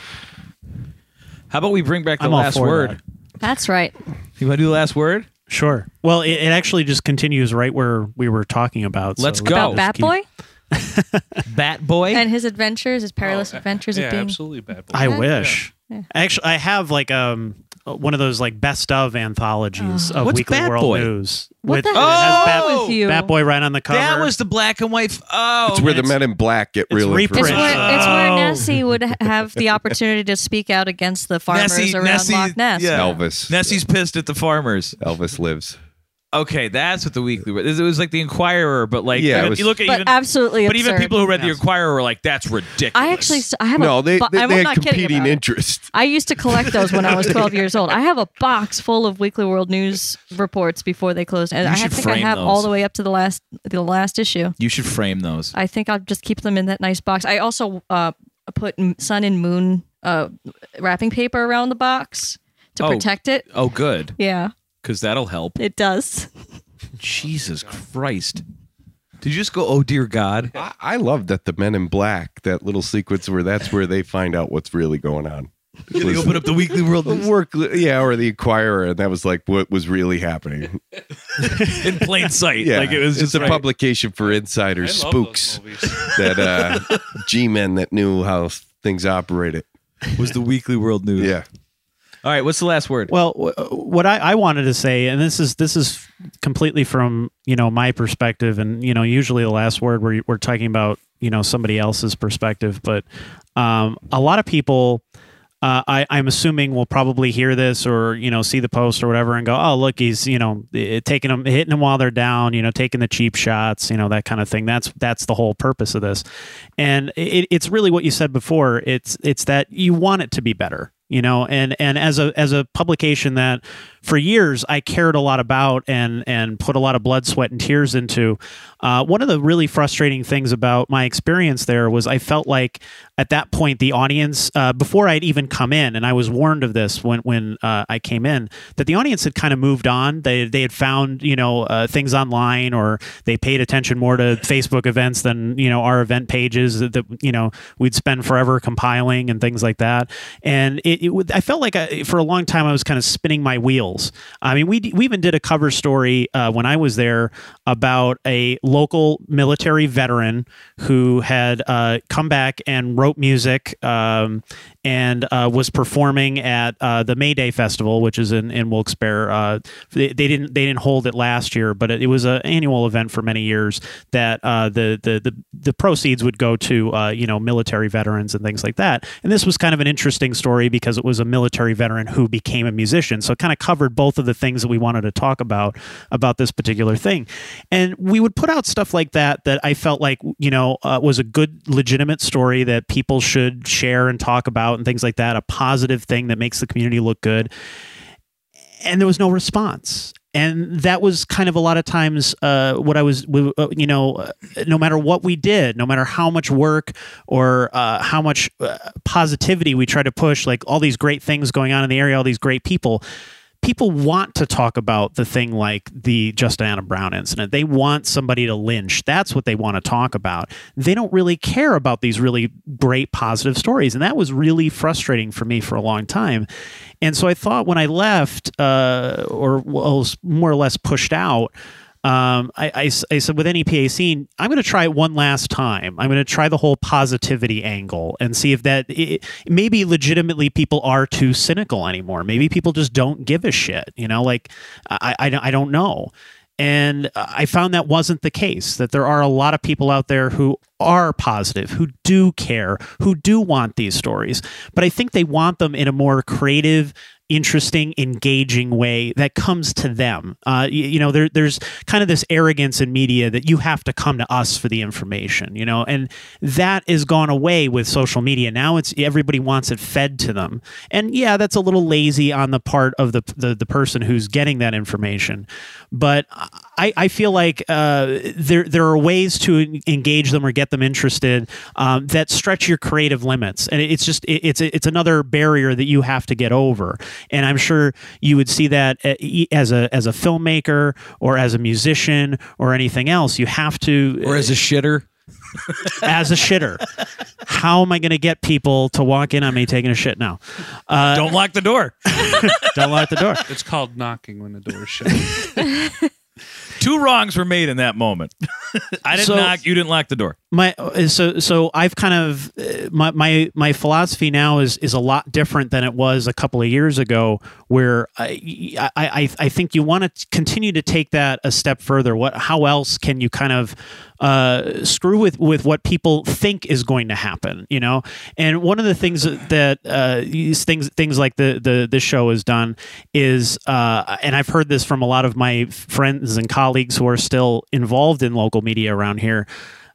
How about we bring back the I'm last word? that. That's right. You want to do the last word? Sure. Well, it, it actually just continues right where we were talking about. Let's go. we'll About just Bat keep- Boy [laughs] Bat Boy. and his adventures, his perilous Oh, adventures yeah, of being. absolutely bad. boy. I Yeah. wish. Yeah. Actually, I have like um Uh, one of those like best of anthologies Oh. of What's Weekly Bat World Boy? News. What the it hell has Oh! Bat, with you? Bat Boy right on the cover. that was the black and white. F- oh, It's where the man, men in black get it's real reprint. It's information. where, it's where Oh. Nessie would have the opportunity to speak out against the farmers Nessie- around Nessie- Loch Ness. yeah. Elvis. Nessie's pissed at the farmers. Elvis lives. Okay, that's what the weekly was. It was like the Inquirer, but like Yeah, it even- was- you look at But even, absolutely but even absurd. people who read the Yes. Inquirer were like, "That's ridiculous." I actually, s- I have No, a. they bo- they, I'm they had not kidding competing about it. interests. I used to collect those when I was [laughs] 12 years old. I have a box full of Weekly World News reports before they closed, and You I should think I frame have those. all the way up to the last the last issue. you should frame those. I think I'll just keep them in that nice box. I also uh, put m- sun and moon uh, wrapping paper around the box to Oh. protect it. Oh, good, Yeah, because that'll help. it does. Jesus Christ! Did you just go? Oh dear God! I, I love that the Men in Black, that little sequence where that's where they find out what's really going on. Yeah, they open up the Weekly World News work, yeah, or the Inquirer, and that was like what was really happening. in plain sight. Yeah, like it was just a right. publication for insiders, spooks [laughs] that uh, G-men that knew how things operated. was the Weekly World News. Yeah, All right, what's the last word? Well, wh- what I, I wanted to say, and this is this is completely from you know my perspective, and you know usually the last word we're we're talking about you know somebody else's perspective, but um, a lot of people. Uh, I, I'm assuming will probably hear this or you know see the post or whatever and go, oh look, he's you know taking them, hitting them while they're down, you know, taking the cheap shots, you know that kind of thing. That's that's the whole purpose of this, and it, it's really what you said before. It's it's that you want it to be better, you know, and and as a as a publication that for years I cared a lot about and and put a lot of blood, sweat, and tears into. Uh, one of the really frustrating things about my experience there was I felt like at that point the audience uh, before I'd even come in, and I was warned of this when when uh, I came in that the audience had kind of moved on. They they had found you know uh, things online or they paid attention more to Facebook events than you know our event pages that, that you know we'd spend forever compiling and things like that. And it, it I felt like I, for a long time I was kind of spinning my wheels. I mean, we we even did a cover story uh, when I was there about a local military veteran who had uh, come back and wrote music um, and uh, was performing at uh, the May Day Festival, which is in in Wilkes-Barre. Uh, they, they didn't they didn't hold it last year, but it, it was an annual event for many years. That uh, the, the the the proceeds would go to uh, you know military veterans and things like that. And this was kind of an interesting story because it was a military veteran who became a musician, so it kind of covered both of the things that we wanted to talk about about this particular thing. And we would put out stuff like that that I felt like you know uh, was a good legitimate story that people should share and talk about and things like that. A positive thing that makes the community look good. And there was no response. And that was kind of a lot of times uh, what I was, uh, you know, uh, no matter what we did, no matter how much work or uh, how much uh, positivity we tried to push, like all these great things going on in the area, all these great people, people want to talk about the thing like the Justin Adam Brown incident. They want somebody to lynch. That's what they want to talk about. They don't really care about these really great positive stories, and that was really frustrating for me for a long time. And so I thought when I left, uh, or was more or less pushed out um, I, I, I, said with NEPA scene, I'm going to try it one last time. I'm going to try the whole positivity angle and see if that it, maybe legitimately people are too cynical anymore. Maybe people just don't give a shit. You know, like I, I, I don't know. And I found that wasn't the case, that there are a lot of people out there who are positive, who do care, who do want these stories. But I think they want them in a more creative, interesting, engaging way that comes to them. Uh, you, you, know, there, there's kind of this arrogance in media that you have to come to us for the information, you know, and that is gone away with social media. Now it's everybody wants it fed to them. And yeah, that's a little lazy on the part of the, the, the person who's getting that information. But I, I feel like uh, there, there are ways to engage them or get them interested um, that stretch your creative limits. And it's just, it, it's, it's another barrier that you have to get over and I'm sure you would see that uh, as a as a filmmaker or as a musician or anything else. You have to, or as a shitter. [laughs] as a shitter. How am I going to get people to walk in on me taking a shit now? Uh, don't lock the door. [laughs] don't lock the door. It's called knocking when the door's shut. [laughs] Two wrongs were made in that moment. [laughs] I didn't so, knock. You didn't lock the door. My uh, so so I've kind of uh, my my my philosophy now is is a lot different than it was a couple of years ago, where I I I think you want to continue to take that a step further. What how else can you kind of uh, screw with with what people think is going to happen, you know. And one of the things that uh, these things things like the the this show has done is, uh, and I've heard this from a lot of my friends and colleagues who are still involved in local media around here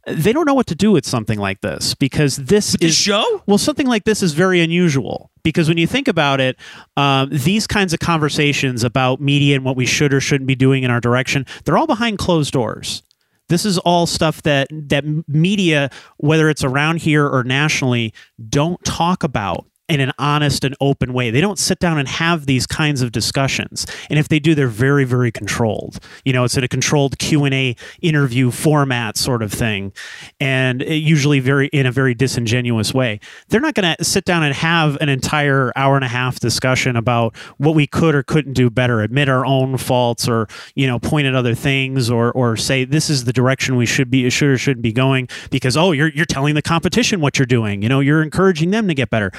they don't know what to do with something like this because this with is show. Well, something like this is very unusual because when you think about it, um, these kinds of conversations about media and what we should or shouldn't be doing in our direction, they're all behind closed doors. This is all stuff that that media, whether it's around here or nationally, don't talk about in an honest and open way. They don't sit down and have these kinds of discussions. And if they do, they're very, very controlled. You know, it's in a controlled Q and A interview format sort of thing, and usually very in a very disingenuous way. They're not going to sit down and have an entire hour and a half discussion about what we could or couldn't do better, admit our own faults, or you know, point at other things, or or say this is the direction we should be should or shouldn't be going because oh, you're you're telling the competition what you're doing. You know, you're encouraging them to get better.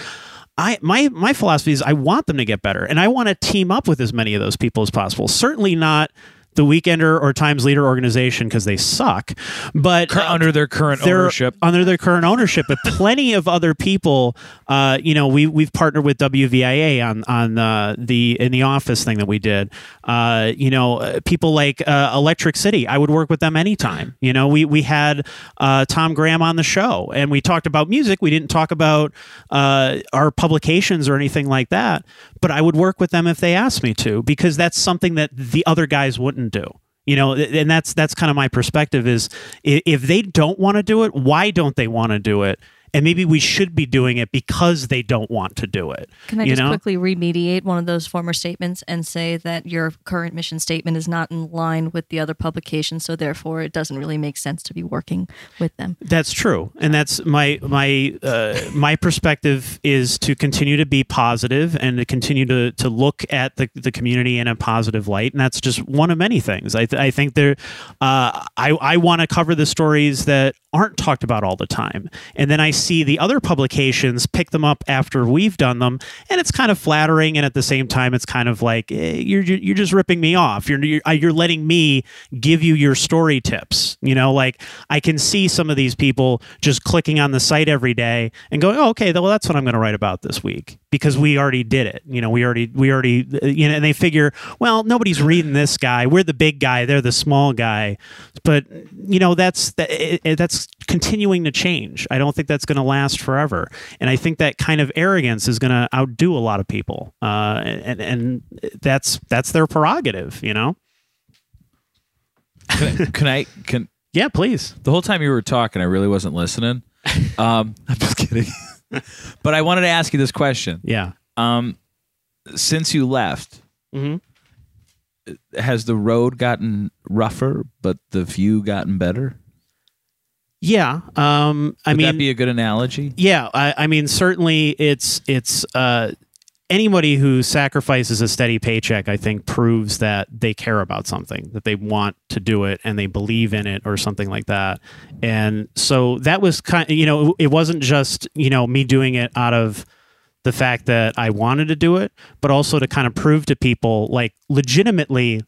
I my my philosophy is I want them to get better and I want to team up with as many of those people as possible. Certainly not the Weekender or Times Leader organization because they suck, but uh, under their current ownership, under their current ownership, but plenty of other people. Uh, you know, we we've partnered with WVIA on on uh, the in the office thing that we did. Uh, you know, uh, people like uh, Electric City. I would work with them anytime. You know, we we had Tom Graham on the show and we talked about music. We didn't talk about our publications or anything like that, but I would work with them if they asked me to because that's something that the other guys wouldn't do. You know and that's that's kind of my perspective is if they don't want to do it why don't they want to do it and maybe we should be doing it because they don't want to do it. Can I just know? quickly remediate one of those former statements and say that your current mission statement is not in line with the other publications, so therefore it doesn't really make sense to be working with them. That's true, and that's my my uh, my perspective is to continue to be positive and to continue to to look at the the community in a positive light, and that's just one of many things. I th- I think there, uh, I I want to cover the stories that aren't talked about all the time, and then I see the other publications pick them up after we've done them, and it's kind of flattering, and at the same time, it's kind of like eh, you're you're just ripping me off. You're, you're letting me give you your story tips. You know, like I can see some of these people just clicking on the site every day and going, oh, okay, well, that's what I'm going to write about this week because we already did it. You know, we already we already you know, and they figure, well, nobody's reading this guy. We're the big guy. They're the small guy. But you know, that's that, it, that's continuing to change. I don't think that's going to last forever. And I think that kind of arrogance is going to outdo a lot of people. Uh, and, and that's that's their prerogative, you know. Can I, can I can [laughs] yeah, please. The whole time you were talking, I really wasn't listening. [laughs] Um, I'm just kidding. [laughs] but I wanted to ask you this question. Yeah. Um, since you left, Mhm. Has the road gotten rougher, but the view gotten better? Yeah. Um, I Would mean, that be a good analogy? yeah. I, I mean, certainly it's it's uh, anybody who sacrifices a steady paycheck. I think proves that they care about something, that they want to do it, and they believe in it, or something like that. And so that was kind. You know, it wasn't just you know me doing it out of the fact that I wanted to do it, but also to kind of prove to people, like, legitimately,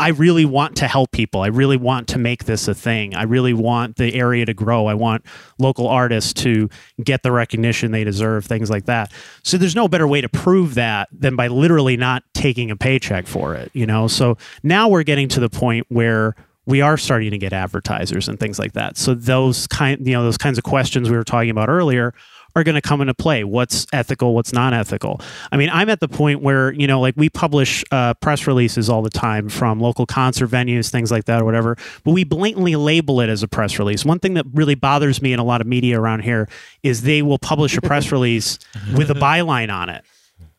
I really want to help people. I really want to make this a thing. I really want the area to grow. I want local artists to get the recognition they deserve, things like that. So there's no better way to prove that than by literally not taking a paycheck for it, you know? So now we're getting to the point where we are starting to get advertisers and things like that. So those kind, you know, those kinds of questions we were talking about earlier are going to come into play. What's ethical? What's not ethical? I mean, I'm at the point where you know, like we publish uh, press releases all the time from local concert venues, things like that, or whatever. But we blatantly label it as a press release. One thing that really bothers me in a lot of media around here is they will publish a press release [laughs] with a byline on it.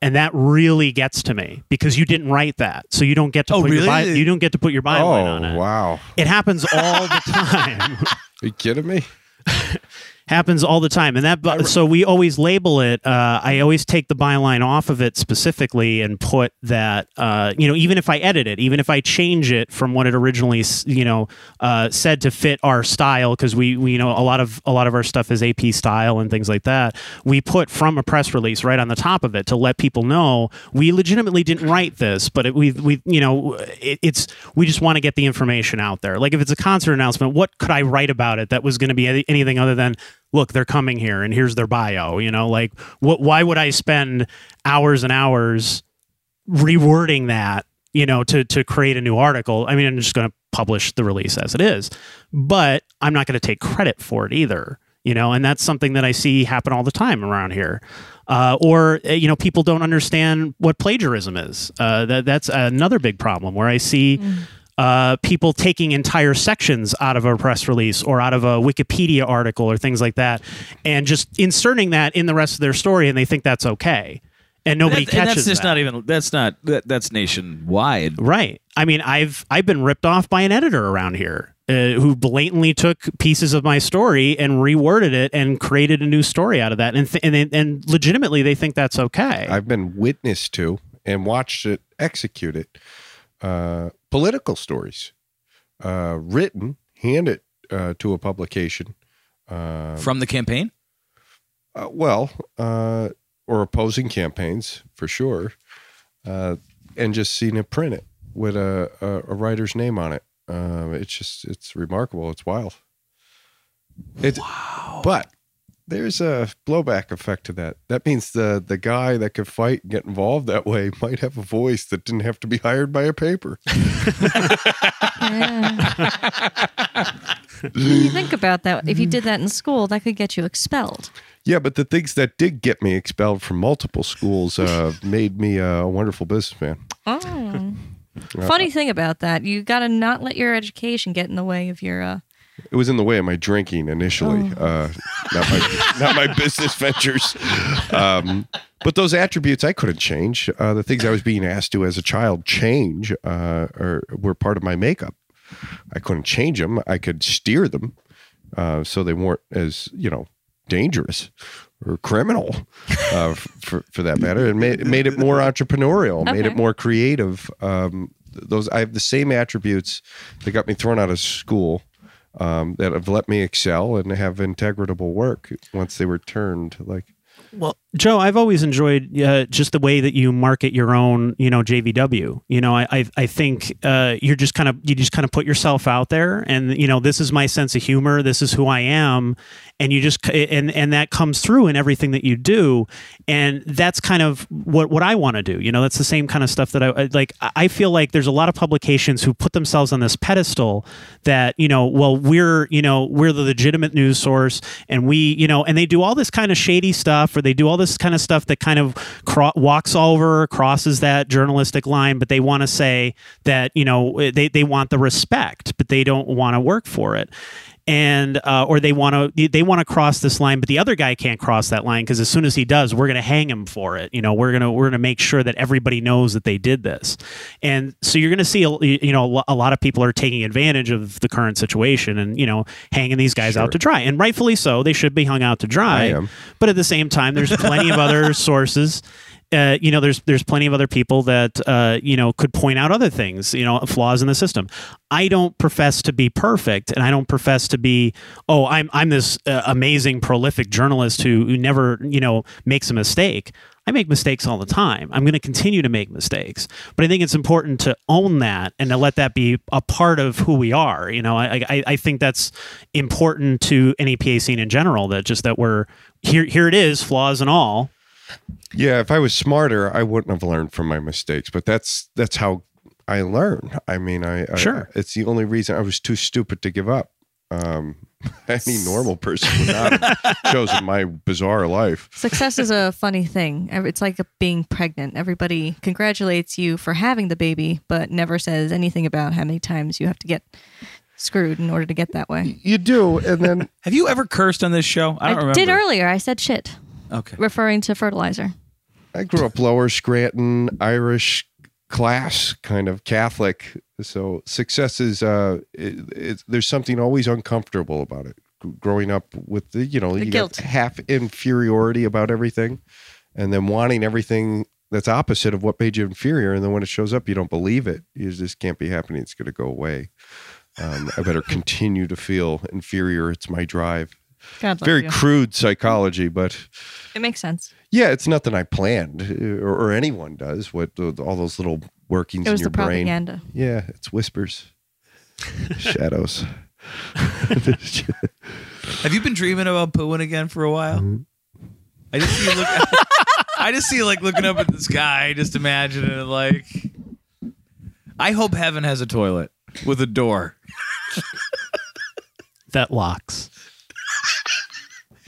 And that really gets to me because you didn't write that, so you don't get to Oh, put your really? you don't get to put your byline on Oh it. wow! It happens all the [laughs] time. Are you kidding me? [laughs] happens all the time. And that so we always label it uh, i always take the byline off of it specifically and put that uh, you know even if i edit it even if i change it from what it originally you know uh, said to fit our style because we, we you know a lot of a lot of our stuff is ap style and things like that. We put from a press release right on the top of it to let people know we legitimately didn't write this but it, we we you know it, it's we just want to get the information out there. Like if it's a concert announcement what could i write about it that was going to be anything other than look they're coming here and here's their bio you know like what why would i spend hours and hours rewording that you know to to create a new article? I mean i'm just going to publish the release as it is but i'm not going to take credit for it either you know and that's something that i see happen all the time around here. Uh, or uh, you know people don't understand what plagiarism is. Uh, that, that's another big problem where i see uh, people taking entire sections out of a press release or out of a Wikipedia article or things like that, and just inserting that in the rest of their story, and they think that's okay, and nobody That- and catches that's just that. not even. That's not. That, that's nationwide. Right. I mean, I've I've been ripped off by an editor around here uh, who blatantly took pieces of my story and reworded it and created a new story out of that, and th- and they- and legitimately they think that's okay. I've been witness to and watched it execute it. Uh, political stories, uh, written, handed uh, to a publication. Uh, From the campaign. uh, well, uh, or opposing campaigns for sure, uh, and just seen it printed with a, a, a writer's name on it. Uh, it's just it's remarkable. It's wild. It's wow. But there's a blowback effect to that. That means the the guy that could fight and get involved that way might have a voice that didn't have to be hired by a paper. [laughs] You think about that. If you did that in school, that could get you expelled. Yeah, but the things that did get me expelled from multiple schools uh, [laughs] made me a wonderful businessman. Oh. Funny thing about that, you got to not let your education get in the way of your. Uh, It was in the way of my drinking initially, uh, not my not my [laughs] business ventures. Um, but those attributes I couldn't change. Uh, the things I was being asked to as a child change, uh, or were part of my makeup. I couldn't change them. I could steer them, uh, so they weren't as you know dangerous or criminal, uh, for for that matter. It made it made it more entrepreneurial, made it more creative. Um, those I have the same attributes that got me thrown out of school um, that have let me excel and have integratable work once they were turned like Well, Joe, I've always enjoyed uh, just the way that you market your own, you know, JVW. You know, I I, I think uh, you're just kind of you just kind of put yourself out there, and you know, this is my sense of humor. This is who I am, and you just and and that comes through in everything that you do, and that's kind of what what I want to do. You know, that's the same kind of stuff that I I- like. I feel like there's a lot of publications who put themselves on this pedestal that you know, well, we're you know we're the legitimate news source, and we you know, and they do all this kind of shady stuff, or they do all this kind of stuff that kind of cro- walks over, crosses that journalistic line, but they want to say that you know they they want the respect, but they don't want to work for it and uh, or they want to they want to cross this line, but the other guy can't cross that line because as soon as he does, we're going to hang him for it. You know, we're gonna we're gonna make sure that everybody knows that they did this, and so you're going to see you know a lot of people are taking advantage of the current situation and you know hanging these guys Sure. out to dry, and rightfully so. They should be hung out to dry. But at the same time, there's plenty of other [laughs] sources. Uh, you know, there's there's plenty of other people that uh, you know could point out other things, you know, flaws in the system. I don't profess to be perfect, and I don't profess to be, oh, I'm I'm this uh, amazing, prolific journalist who, who never you know makes a mistake. I make mistakes all the time. I'm going to continue to make mistakes, but I think it's important to own that and to let that be a part of who we are. You know, I I, I think that's important to NEPA Scene in general. That just that we're here. Here it is, flaws and all. Yeah, if I was smarter, I wouldn't have learned from my mistakes. But that's that's how I learn. I mean, I, I Sure. It's the only reason I was too stupid to give up. Um, [laughs] any normal person would not have [laughs] chosen my bizarre life. Success is a funny thing. It's like being pregnant. Everybody congratulates you for having the baby, but never says anything about how many times you have to get screwed in order to get that way. You do, and then [laughs] Have you ever cursed on this show? I don't remember. did earlier. I said shit, Okay. referring to fertilizer. I grew up lower Scranton, Irish class, kind of Catholic. So success is uh, it, it, there's something always uncomfortable about it. G- Growing up with the, you know, The you guilt. got half inferiority about everything, and then wanting everything that's opposite of what made you inferior, and then when it shows up, you don't believe it. You just can't be happening. It's going to go away. Um, I better continue to feel inferior. It's my drive. God Very you. crude psychology, but It makes sense. yeah, it's nothing I planned uh, or, or anyone does. What uh, all those little workings It was in your the brain? propaganda. Yeah, it's whispers, [laughs] shadows. [laughs] Have you been dreaming about pooing again for a while? Mm-hmm. I just see you look. [laughs] I just see you like looking up at the sky, just imagining it like. I hope heaven has a toilet with a door. That locks.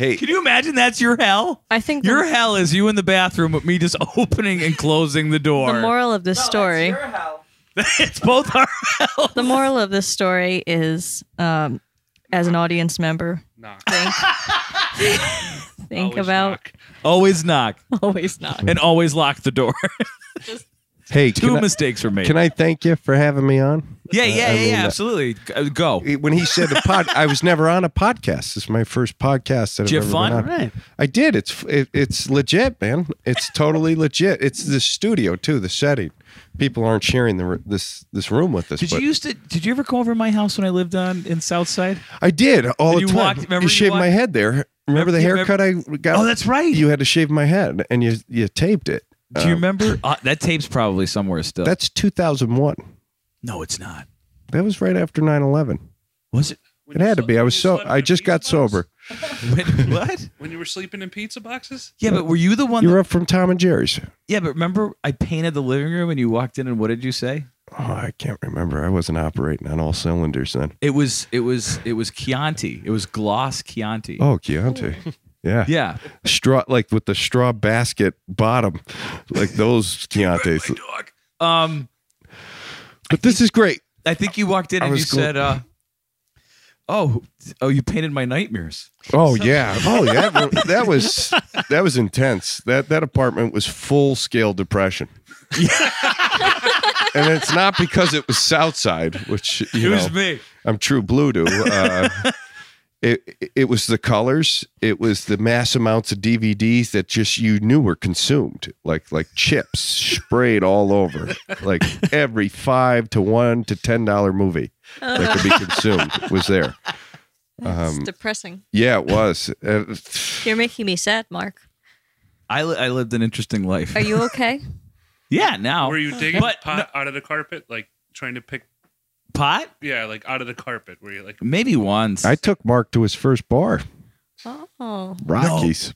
Hey, Can you imagine that's your hell? I think Your the, hell is you in the bathroom with me just [laughs] opening and closing the door. the moral of this story. [laughs] it's both our hell. The moral of this story is, um, as an audience member, Knock. think, [laughs] think Always about knock. Always knock always not. and always lock the door. Hey, Two I, mistakes were made. can I thank you for having me on? yeah, yeah, I yeah, mean, yeah, uh, absolutely. Uh, Go. When he said the pod, I was never on a podcast. This is my first podcast that Did I've have ever fun? been on. Right. I did. It's it, it's legit, man. It's totally legit. It's the studio too. The setting. People aren't sharing the this this room with us. Did you used to? Did you ever come over to my house when I lived on in Southside? I did all And the you time. walked- remember you you shaved my head there. Remember the haircut I got? Oh, that's right. You had to shave my head, and you you taped it. Do you Um, remember? [clears throat] Uh, that tape's probably somewhere still. That's 2001. no, it's not. That was right after 9/11. Was it? When It you had to be. I was so. I just got pizza box? sober. [laughs] When, what? When you were sleeping in pizza boxes? Yeah, but were you the one? You That, were up from Tom and Jerry's. yeah, but remember I painted the living room and you walked in and what did you say? Oh, I can't remember. I wasn't operating on all cylinders then. It was it was it was Chianti. It was gloss Chianti. Oh, Chianti. [laughs] Yeah. Yeah. Straw, like with the straw basket bottom, like those [laughs] Chiantis. Dog. Um, But this is great. I think you walked in I and you said, uh, "Oh, oh, you painted my nightmares." Oh yeah. [laughs] Oh yeah. That, that was that was intense. That that apartment was full scale depression. [laughs] and it's not because it was Southside, which you it know me. I'm true blue to. Uh, it it was the colors. It was the mass amounts of DVDs that just you knew were consumed, like like chips sprayed all over, like every five to one to ten dollar movie that could be [laughs] consumed was there. It's Um, depressing. Yeah, it was. Uh, You're making me sad, Mark. I, li- I lived an interesting life. Are you okay? [laughs] yeah, now Were you digging But pot out of the carpet? Like trying to pick, pot? yeah, like out of the carpet? where you like, Maybe once. I took Mark to his first bar, Oh, Rockies.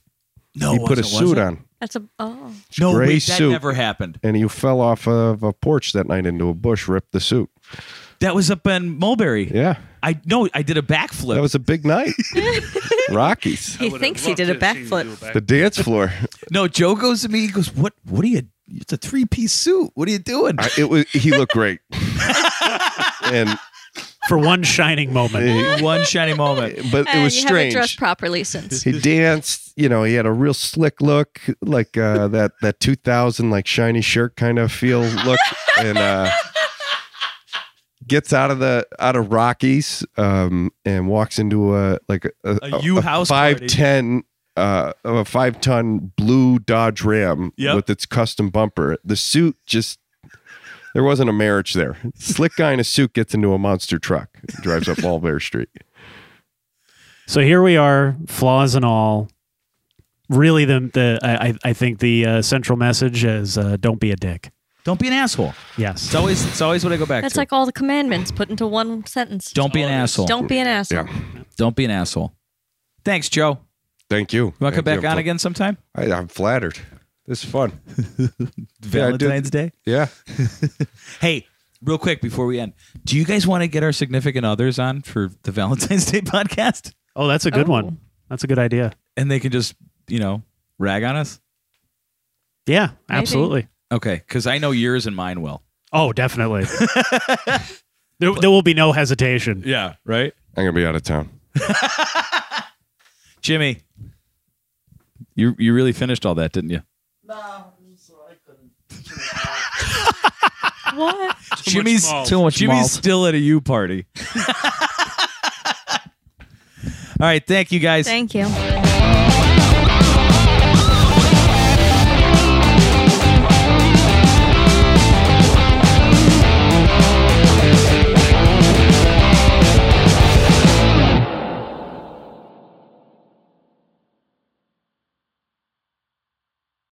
no, he put a wasn't, was suit on, that's a oh. No, gray wait, that suit. never happened. and he fell off of a porch that night into a bush, ripped the suit. That was up in Mulberry. Yeah, I no, I did a backflip. that was a big night. [laughs] Rockies, I He would've thinks he loved did a to have seen you do backflip. the dance floor. no, Joe goes to me. He goes, "What? What are you? It's a three piece suit. What are you doing?" I, it was he looked great, [laughs] and for one shining moment. [laughs] One shiny moment. but it was you haven't strange. dressed properly since. he danced you know he had a real slick look like uh that that 2000 like shiny shirt kind of feel look and uh gets out of the out of rockies um and walks into a like a, A U house five party. ten uh a five ton blue dodge ram Yep. with its custom bumper the suit just there wasn't a marriage there slick guy in a suit gets into a monster truck drives up Mulberry street So here we are, flaws and all. Really, the the I I- I think the uh, central message is uh, don't be a dick. Don't be an asshole. Yes. It's always it's always what I go back That's to. like all the commandments put into one sentence. Don't be an all it is. asshole. Don't be an asshole. yeah Don't be an asshole. Thanks, Joe. Thank you You want to come back you. on again sometime? I, I'm flattered. This is fun. [laughs] Valentine's Day. Yeah. [laughs] Hey, real quick before we end, do you guys want to get our significant others on for the Valentine's [laughs] Day podcast? oh, that's a good Oh. one. That's a good idea. And they can just, you know, rag on us? Yeah, absolutely. Okay, because I know yours and mine will. Oh, definitely. there, there will be no hesitation. Yeah, right? I'm going to be out of town. Jimmy, you you really finished all that, didn't you? no [laughs] What? Jimmy's malt. Too much Jimmy's malt. still at a U party. [laughs] all right, thank you guys. Thank you.